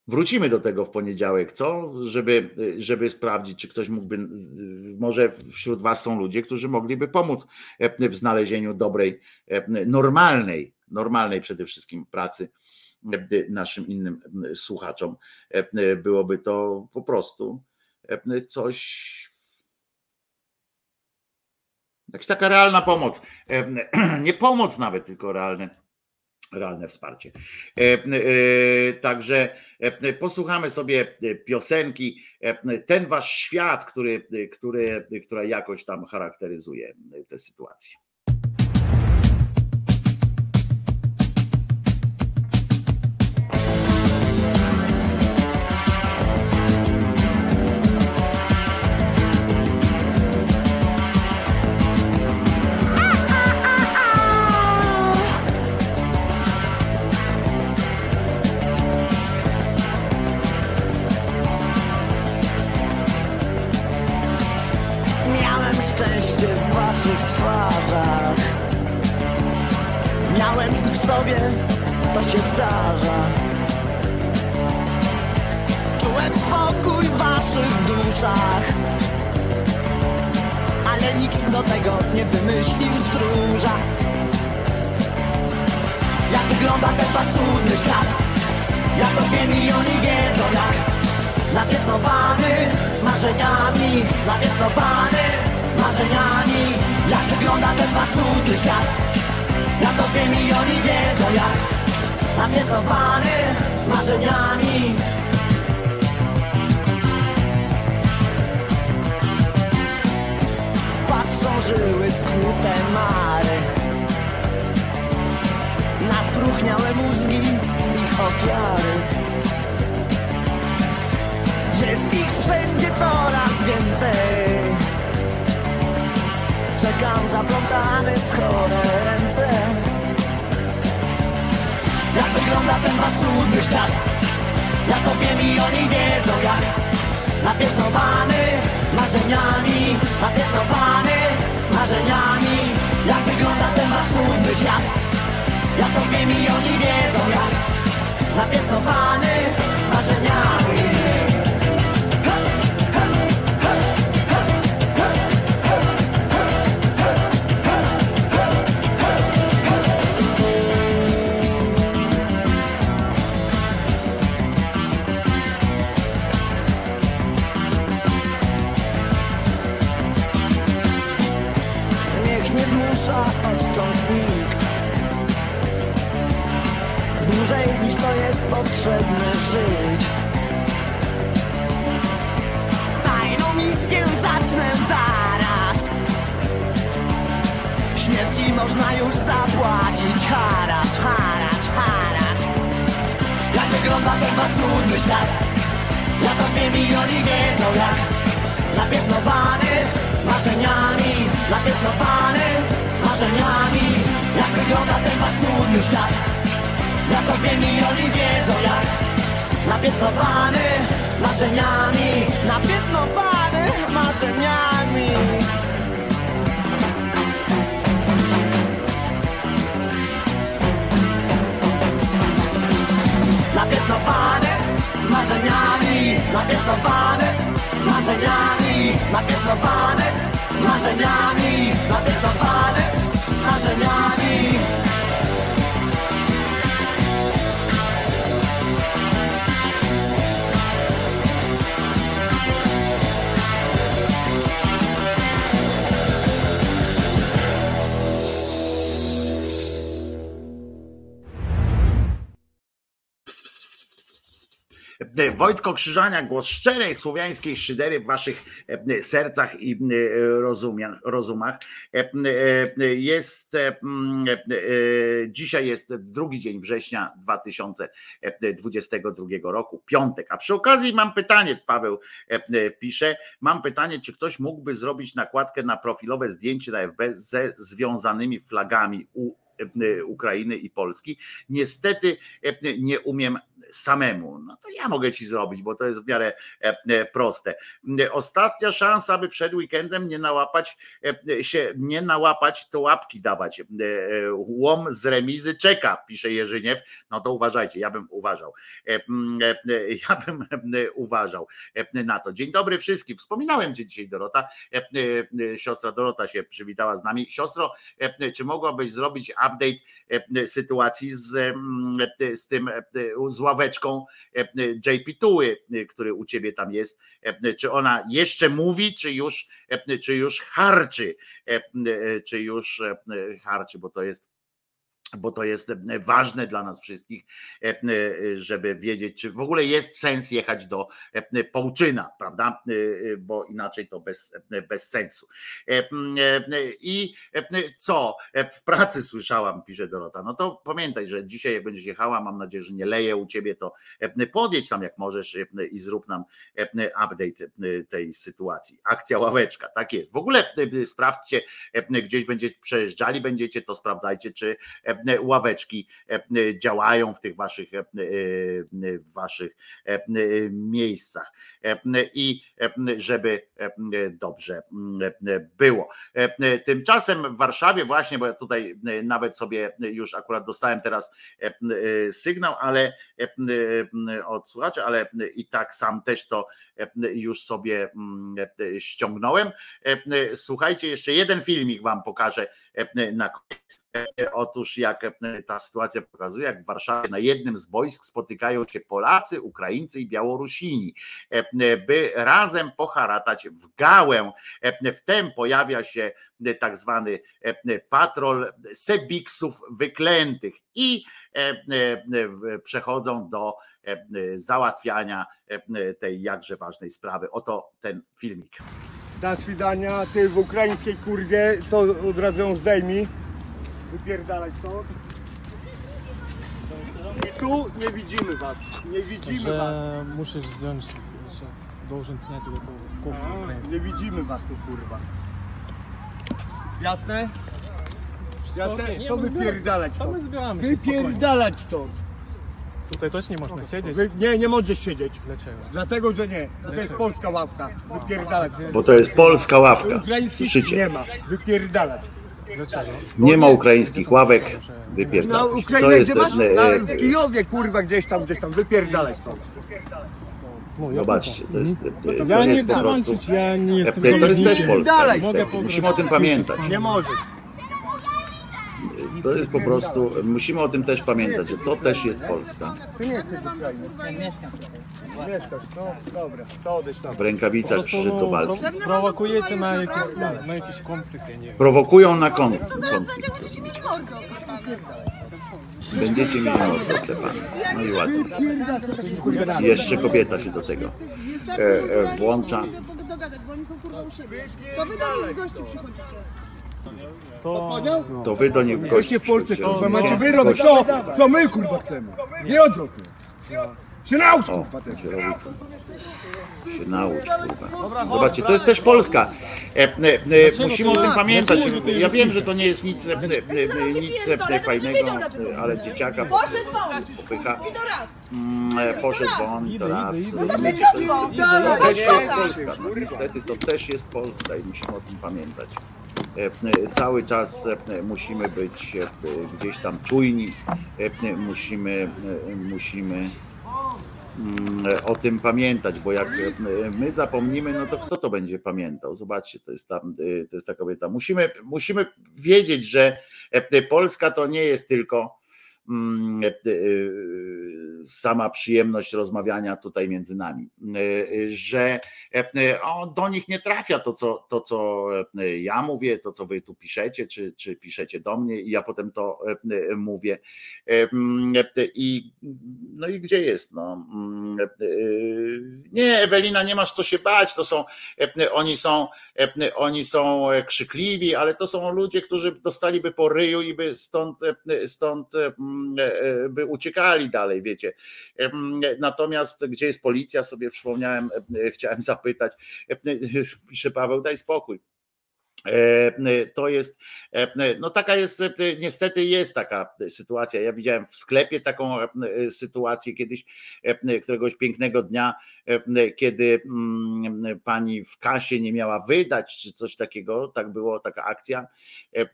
Wrócimy do tego w poniedziałek, co? Żeby, żeby sprawdzić, czy ktoś mógłby, może wśród Was są ludzie, którzy mogliby pomóc w znalezieniu dobrej, normalnej, normalnej przede wszystkim pracy naszym innym słuchaczom. Byłoby to po prostu coś. Jakaś taka realna pomoc. Nie pomoc nawet, tylko realne realne wsparcie. E, e, także e, posłuchamy sobie piosenki. Ten wasz świat, który, który, która jakoś tam charakteryzuje tę sytuację.
Ale nikt do tego nie wymyślił stróża. Jak wygląda ten pasudny świat? Jak to wiem i oni wiedzą jak Napiętnowany marzeniami Napiętnowany marzeniami. Jak wygląda ten pasudny świat? Ja to wiem i oni wiedzą jak Napiętowany marzeniami Patrzą żyły skute mary. Na spróchniałe mózgi ich ofiary. Jest ich wszędzie coraz więcej. Czekam zaplątany w chore ręce. Jak wygląda ten wasz cudny świat? Ja to wiem i oni wiedzą jak. Napiętnowany marzeniami Napiętnowany marzeniami Jak wygląda ten wasz smutny świat? Ja to wiem i oni wiedzą jak Napiętnowany marzeniami
Wojtko Krzyżania, głos szczerej słowiańskiej szydery w waszych e, sercach i e, rozumach. E, e, Jest e, e, dzisiaj jest drugi dzień września 2022 roku, piątek. A przy okazji mam pytanie, Paweł e, pisze, mam pytanie, czy ktoś mógłby zrobić nakładkę na profilowe zdjęcie na FB ze związanymi flagami u e, Ukrainy i Polski. Niestety e, nie umiem samemu. No to ja mogę ci zrobić, bo to jest w miarę e, e, proste. Ostatnia szansa, aby przed weekendem nie nałapać e, się, nie nałapać, to łapki dawać. Łom z remizy czeka, pisze Jerzyniew. No to uważajcie, ja bym uważał. Ja bym uważał na to. Dzień dobry wszystkim. Wspominałem cię dzisiaj, Dorota. Siostra Dorota się przywitała z nami. Siostro, czy mogłabyś zrobić update sytuacji z, z tym, z e, JP Tuły, e, który u ciebie tam jest. E, Czy ona jeszcze mówi, czy już, e, czy już harczy, e, e, czy już e, harczy, bo to jest bo to jest e, ważne dla nas wszystkich, e, e, żeby wiedzieć, czy w ogóle jest sens jechać do Połczyna, prawda? Bo inaczej to bez, bez sensu. I co? W pracy słyszałam, pisze Dorota. No to pamiętaj, że dzisiaj jak będziesz jechała, mam nadzieję, że nie leje u ciebie, to podjedź tam jak możesz i zrób nam update tej sytuacji. Akcja ławeczka, tak jest. W ogóle sprawdźcie, gdzieś będziecie przejeżdżali, będziecie, to sprawdzajcie, czy ławeczki e, działają w tych waszych, e, e, w waszych e, miejscach E, i e, żeby e, dobrze było. E, Tymczasem w Warszawie właśnie, bo ja tutaj nawet sobie już akurat dostałem teraz e, e, sygnał, ale e, od słuchaczy, ale i tak sam też to e, już sobie mm, e, ściągnąłem. E, Słuchajcie, jeszcze jeden filmik wam pokażę e, na koniec. E, Otóż jak e, ta sytuacja pokazuje, jak w Warszawie na jednym z boisk spotykają się Polacy, Ukraińcy i Białorusini, e, by razem poharatać w gałę. E, Wtem pojawia się tak zwany e, patrol sebiksów wyklętych i e, e, przechodzą do e, załatwiania e, tej jakże ważnej sprawy. Oto ten filmik.
Do swidania, ty w ukraińskiej kurwie, to od razu zdejmij Wypierdalaj stąd. I tu nie widzimy was, nie widzimy was.
Że musisz wziąć, że должен снять вот эту кофту
A,
украинскую.
nie widzimy was tu kurwa. Jasne? Jasne?
Nie,
To
my zbieramy-
wypierdalać
to my
stąd.
zbieramy się spokojnie.
Wypierdalać stąd.
Tutaj też nie można siedzieć.
Wy, nie, nie możesz siedzieć.
Dlaczego?
Dlatego, że nie. To jest polska ławka. Wypierdalać stąd.
Bo to jest polska ławka.
Ukraińskich
Słyszycie?
nie ma. Wypierdalać.
Nie ma ukraińskich ławek,
Na
wypierdalać. To
Ukrainie,
jest
gdzie masz?
e,
Na,
e,
w Kijowie, kurwa, gdzieś tam, gdzieś tam. Wypierdalać stąd.
Zobaczcie, to jest, e, to
Ja nie
jest po prostu.
walczyć, ja nie jestem
To jest też. Polska. Niestety. Musimy o tym pamiętać.
Nie możesz.
to jest po prostu, musimy o tym też pamiętać, że to też jest Polska.
Mieszkasz, no dobra, to odejdź tam.
W rękawicach przyszedł do walki.
Prowokujecie na jakiś, na, na jakiś konflikt, ja nie wiem.
Prowokują na kon- konflikt. rozumiecie? Będziecie mieli mordę oklepane. No i ładnie. Jeszcze kobieta się do tego e, e, włącza.
To wy do nich w gości przychodzicie.
To,
To wy do nich w gości
w Polsce, kurwa, macie wyrobić to, co my kurwa chcemy. Nie odwrotnie. Się naucz kurwa też.
się robi co? Się naucz, kurwa. Zobaczcie, to jest też Polska. E, e, e, musimy o tym pamiętać. Ja wiem, że to nie jest nic, e, e, nic e, fajnego, e, ale dzieciaka
Poszedł won!
popycha.
I to raz!
Mm, e, Poszedł won, to raz.
No to
Rozumiecie, to, jest, to też jest. Polska. No, niestety to też jest Polska i musimy o tym pamiętać. E, e, Cały czas musimy być gdzieś tam czujni, musimy, musimy o tym pamiętać, bo jak e, my zapomnimy, no to kto to będzie pamiętał? Zobaczcie, to jest ta, e, to jest ta kobieta. Musimy, musimy wiedzieć, że e, Polska to nie jest tylko mm, e, e, sama przyjemność rozmawiania tutaj między nami, E, że e, do nich nie trafia to co, to, co e, ja mówię, to, co wy tu piszecie, czy, czy piszecie do mnie i ja potem to e, mówię. E, e, I, no i gdzie jest? No, mm, e, nie, Ewelina, nie masz co się bać, to są, e, oni są, e, oni są krzykliwi, ale to są ludzie, którzy dostaliby po ryju i by stąd, e, stąd e, e, by uciekali dalej, wiecie. Natomiast gdzie jest policja, sobie przypomniałem, chciałem zapytać. Pisze Paweł, daj spokój. E, To jest, e, no taka jest, e, niestety jest taka sytuacja. Ja widziałem w sklepie taką e, sytuację kiedyś, e, któregoś pięknego dnia, e, kiedy mm, pani w kasie nie miała wydać, czy coś takiego, tak było, taka akcja. E,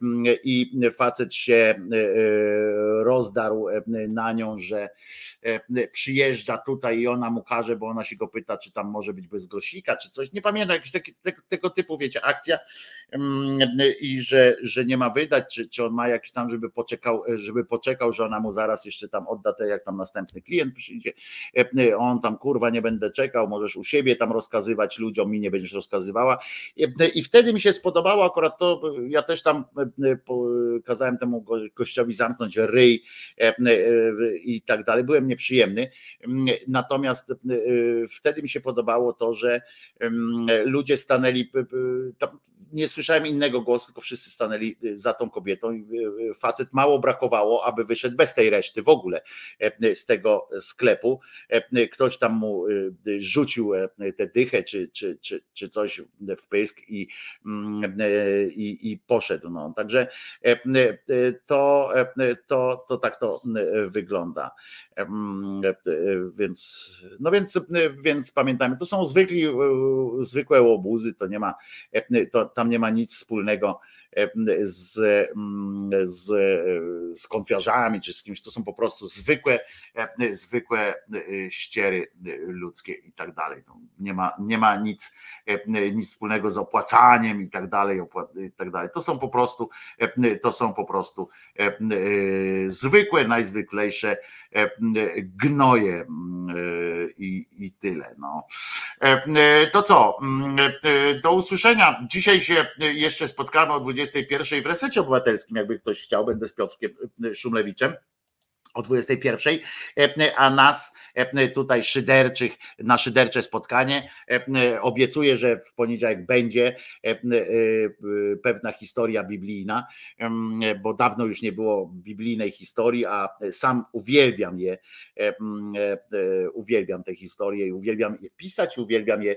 i facet się e, e, rozdarł e, na nią, że e, przyjeżdża tutaj i ona mu każe, bo ona się go pyta, czy tam może być bez grosika, czy coś, nie pamiętam, taki, tego, typu, wiecie, akcja. mm, i że, że nie ma wydać, czy, czy on ma jakiś tam, żeby poczekał, żeby poczekał, że ona mu zaraz jeszcze tam odda te, jak tam następny klient przyjdzie, E, on tam kurwa nie będę czekał, możesz u siebie tam rozkazywać ludziom, mi nie będziesz rozkazywała. E, i wtedy mi się spodobało akurat to, ja też tam e, kazałem temu go- gościowi zamknąć ryj e, e, i tak dalej, byłem nieprzyjemny, Mm, natomiast e, wtedy mi się podobało to, że em, ludzie stanęli, nie słyszałem innego głosu, tylko wszyscy stanęli e, za tą kobietą i e, facet mało brakowało, aby wyszedł bez tej reszty w ogóle e, z tego sklepu. E, Ktoś tam mu rzucił e, tę dychę czy, czy, czy, czy coś w pysk i, mm, i, i poszedł. No. Także to, to, to tak to wygląda. E, Więc, no więc, więc pamiętajmy, to są zwykli, zwykłe łobuzy, to nie ma, to, tam nie ma nic wspólnego e, z, z, z konfiarzami czy z kimś, to są po prostu zwykłe, e, zwykłe e, ściery ludzkie i tak dalej. No, Nie ma, nie ma nic, nic wspólnego z opłacaniem i tak dalej, i tak dalej. To są po prostu, to są po prostu zwykłe, najzwyklejsze gnoje mm, e, i, i tyle. No. E, e, To co? E, Do usłyszenia. Dzisiaj się jeszcze spotkamy o 21 w resecie obywatelskim, jakby ktoś chciał. Będę z Piotrkiem e, Szumlewiczem o 21, e, a nas e, tutaj szyderczych, na szydercze spotkanie e, obiecuję, że w poniedziałek będzie pewna historia biblijna, bo dawno już nie było biblijnej historii, a sam uwielbiam je, uwielbiam te historie i uwielbiam je pisać, uwielbiam je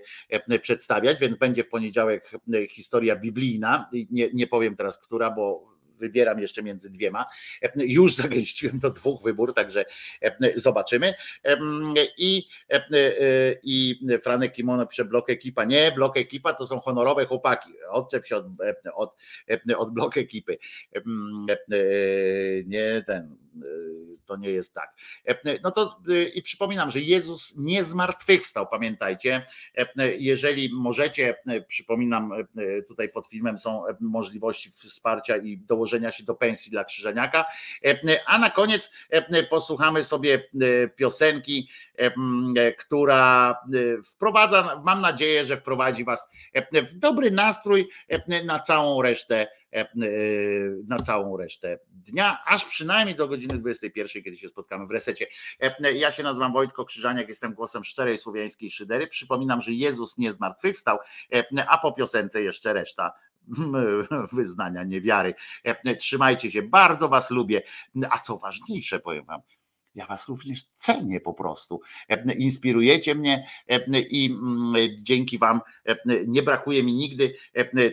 przedstawiać, więc będzie w poniedziałek historia biblijna, nie, nie powiem teraz, która, bo wybieram jeszcze między dwiema. E, Już zagęściłem do dwóch wybór, także e, zobaczymy. I, e, e, i Franek Kimono pisze blok ekipa. Nie, blok ekipa to są honorowe chłopaki. Odczep się od, od, od blok ekipy. Nie ten to nie jest tak. No to i przypominam, że Jezus nie zmartwychwstał, pamiętajcie. Jeżeli możecie, przypominam, tutaj pod filmem są możliwości wsparcia i dołożenia się do pensji dla Krzyżeniaka. A na koniec posłuchamy sobie piosenki, która wprowadza, mam nadzieję, że wprowadzi Was w dobry nastrój na całą resztę na całą resztę dnia, aż przynajmniej do godziny 21, kiedy się spotkamy w resecie. Ja się nazywam Wojtko Krzyżaniak, jestem głosem szczerej słowiańskiej szydery. Przypominam, że Jezus nie zmartwychwstał, a po piosence jeszcze reszta wyznania niewiary. Trzymajcie się, bardzo was lubię. A co ważniejsze, powiem wam, ja was również cenię po prostu. Inspirujecie mnie i mm, dzięki wam nie brakuje mi nigdy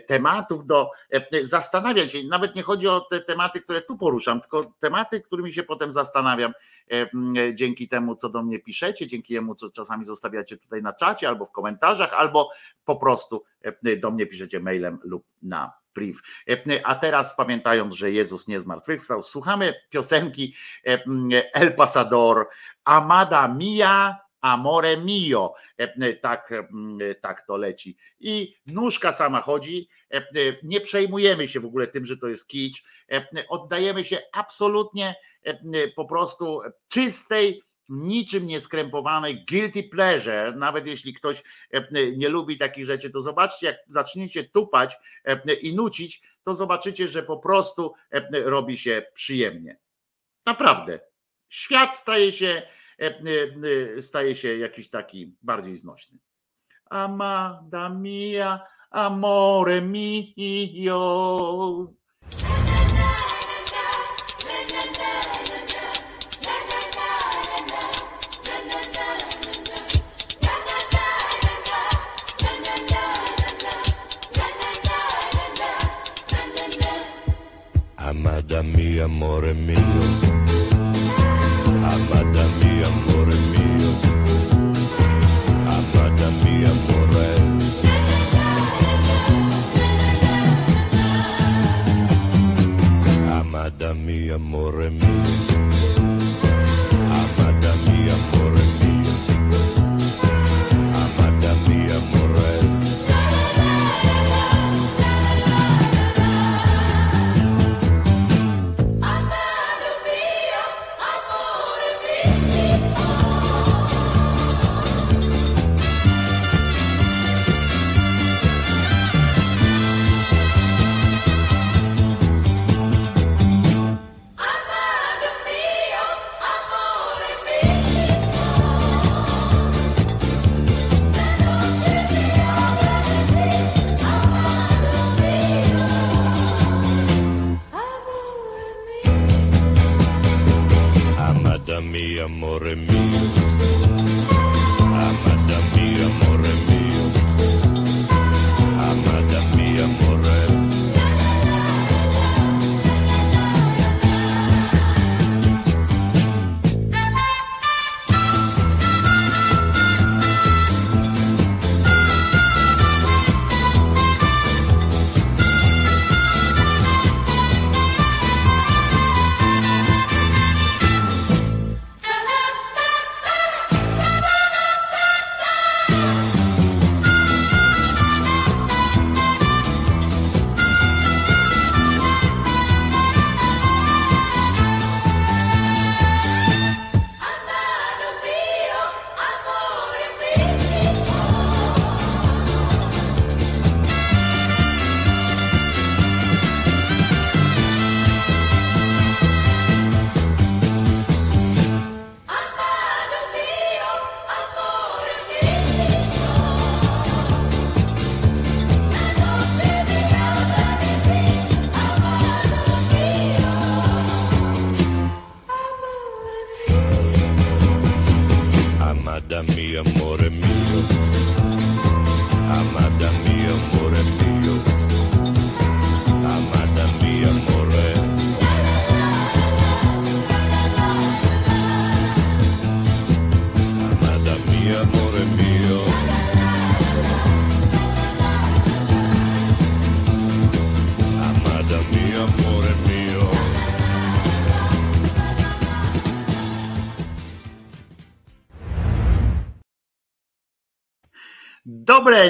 tematów do zastanawiać się. Nawet nie chodzi o te tematy, które tu poruszam, tylko tematy, którymi się potem zastanawiam dzięki temu, co do mnie piszecie, dzięki temu, co czasami zostawiacie tutaj na czacie albo w komentarzach, albo po prostu do mnie piszecie mailem lub na priv. E, a teraz pamiętając, że Jezus nie zmartwychwstał, słuchamy piosenki e, El Pasador Amada Mia Amore mio. E, tak, tak to leci. I nóżka sama chodzi. Nie przejmujemy się w ogóle tym, że to jest kicz. Oddajemy się absolutnie po prostu czystej, niczym nieskrępowanej guilty pleasure, nawet jeśli ktoś e, nie lubi takich rzeczy, to zobaczcie, jak zaczniecie tupać e, i nucić, to zobaczycie, że po prostu e, robi się przyjemnie. Naprawdę. Świat staje się, staje się jakiś taki bardziej znośny. Amada mia, amore mio.
Amada mia, amore mio. Amada mia, amore mio. Amada mia, amore. Amada mia, amore mio.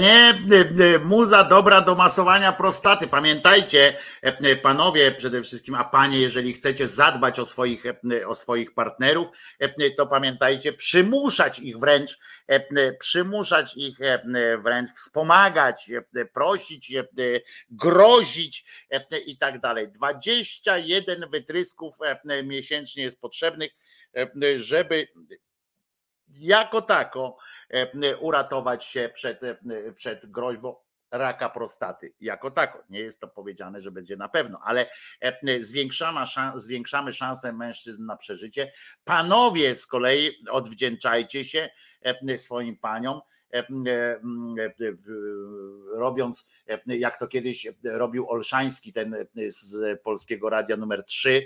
Nie? Muza dobra do masowania prostaty. Pamiętajcie, panowie przede wszystkim, a panie, jeżeli chcecie zadbać o swoich, o swoich partnerów, to pamiętajcie, przymuszać ich wręcz, przymuszać ich wręcz, wspomagać, prosić, grozić i tak dalej. 21 wytrysków miesięcznie jest potrzebnych, żeby jako tako e, uratować się przed, e, przed groźbą raka prostaty. Jako tako. Nie jest to powiedziane, że będzie na pewno, ale e, zwiększamy, zwiększamy szansę mężczyzn na przeżycie. Panowie z kolei odwdzięczajcie się swoim paniom E, e, e, robiąc, jak to kiedyś robił Olszański, ten z Polskiego Radia numer 3,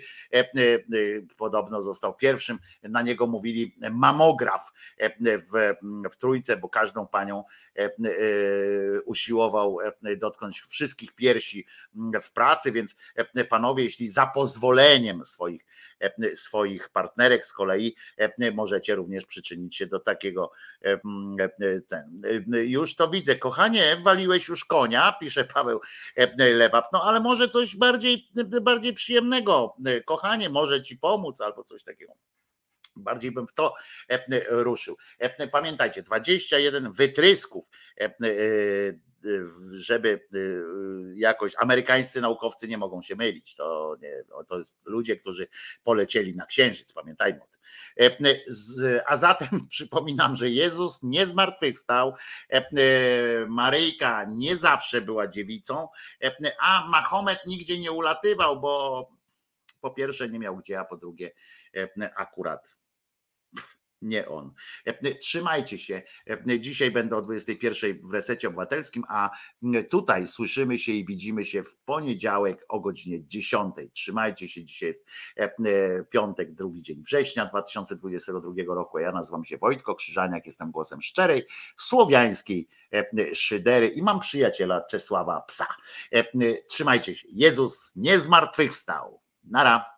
podobno został pierwszym, na niego mówili mamograf w, w trójce, bo każdą panią usiłował dotknąć wszystkich piersi w pracy, więc panowie, jeśli za pozwoleniem swoich, swoich partnerek z kolei możecie również przyczynić się do takiego ten, już to widzę, kochanie, waliłeś już konia, pisze Paweł Lewap, no ale może coś bardziej, bardziej przyjemnego, kochanie, może ci pomóc albo coś takiego. Bardziej bym w to ruszył. Pamiętajcie, 21 wytrysków żeby jakoś amerykańscy naukowcy nie mogą się mylić. To, nie, to jest ludzie, którzy polecieli na księżyc, pamiętajmy o tym. A zatem przypominam, że Jezus nie zmartwychwstał, Maryjka nie zawsze była dziewicą, a Mahomet nigdzie nie ulatywał, bo po pierwsze nie miał gdzie, a po drugie akurat nie on. E, trzymajcie się. E, dzisiaj będę o 21 w resecie obywatelskim, a tutaj słyszymy się i widzimy się w poniedziałek o godzinie 10. Trzymajcie się. Dzisiaj jest e, piątek, drugi dzień września 2022 roku. Ja nazywam się Wojtko Krzyżaniak, jestem głosem szczerej, słowiańskiej szydery i mam przyjaciela Czesława Psa. Trzymajcie się. Jezus nie zmartwychwstał. Nara.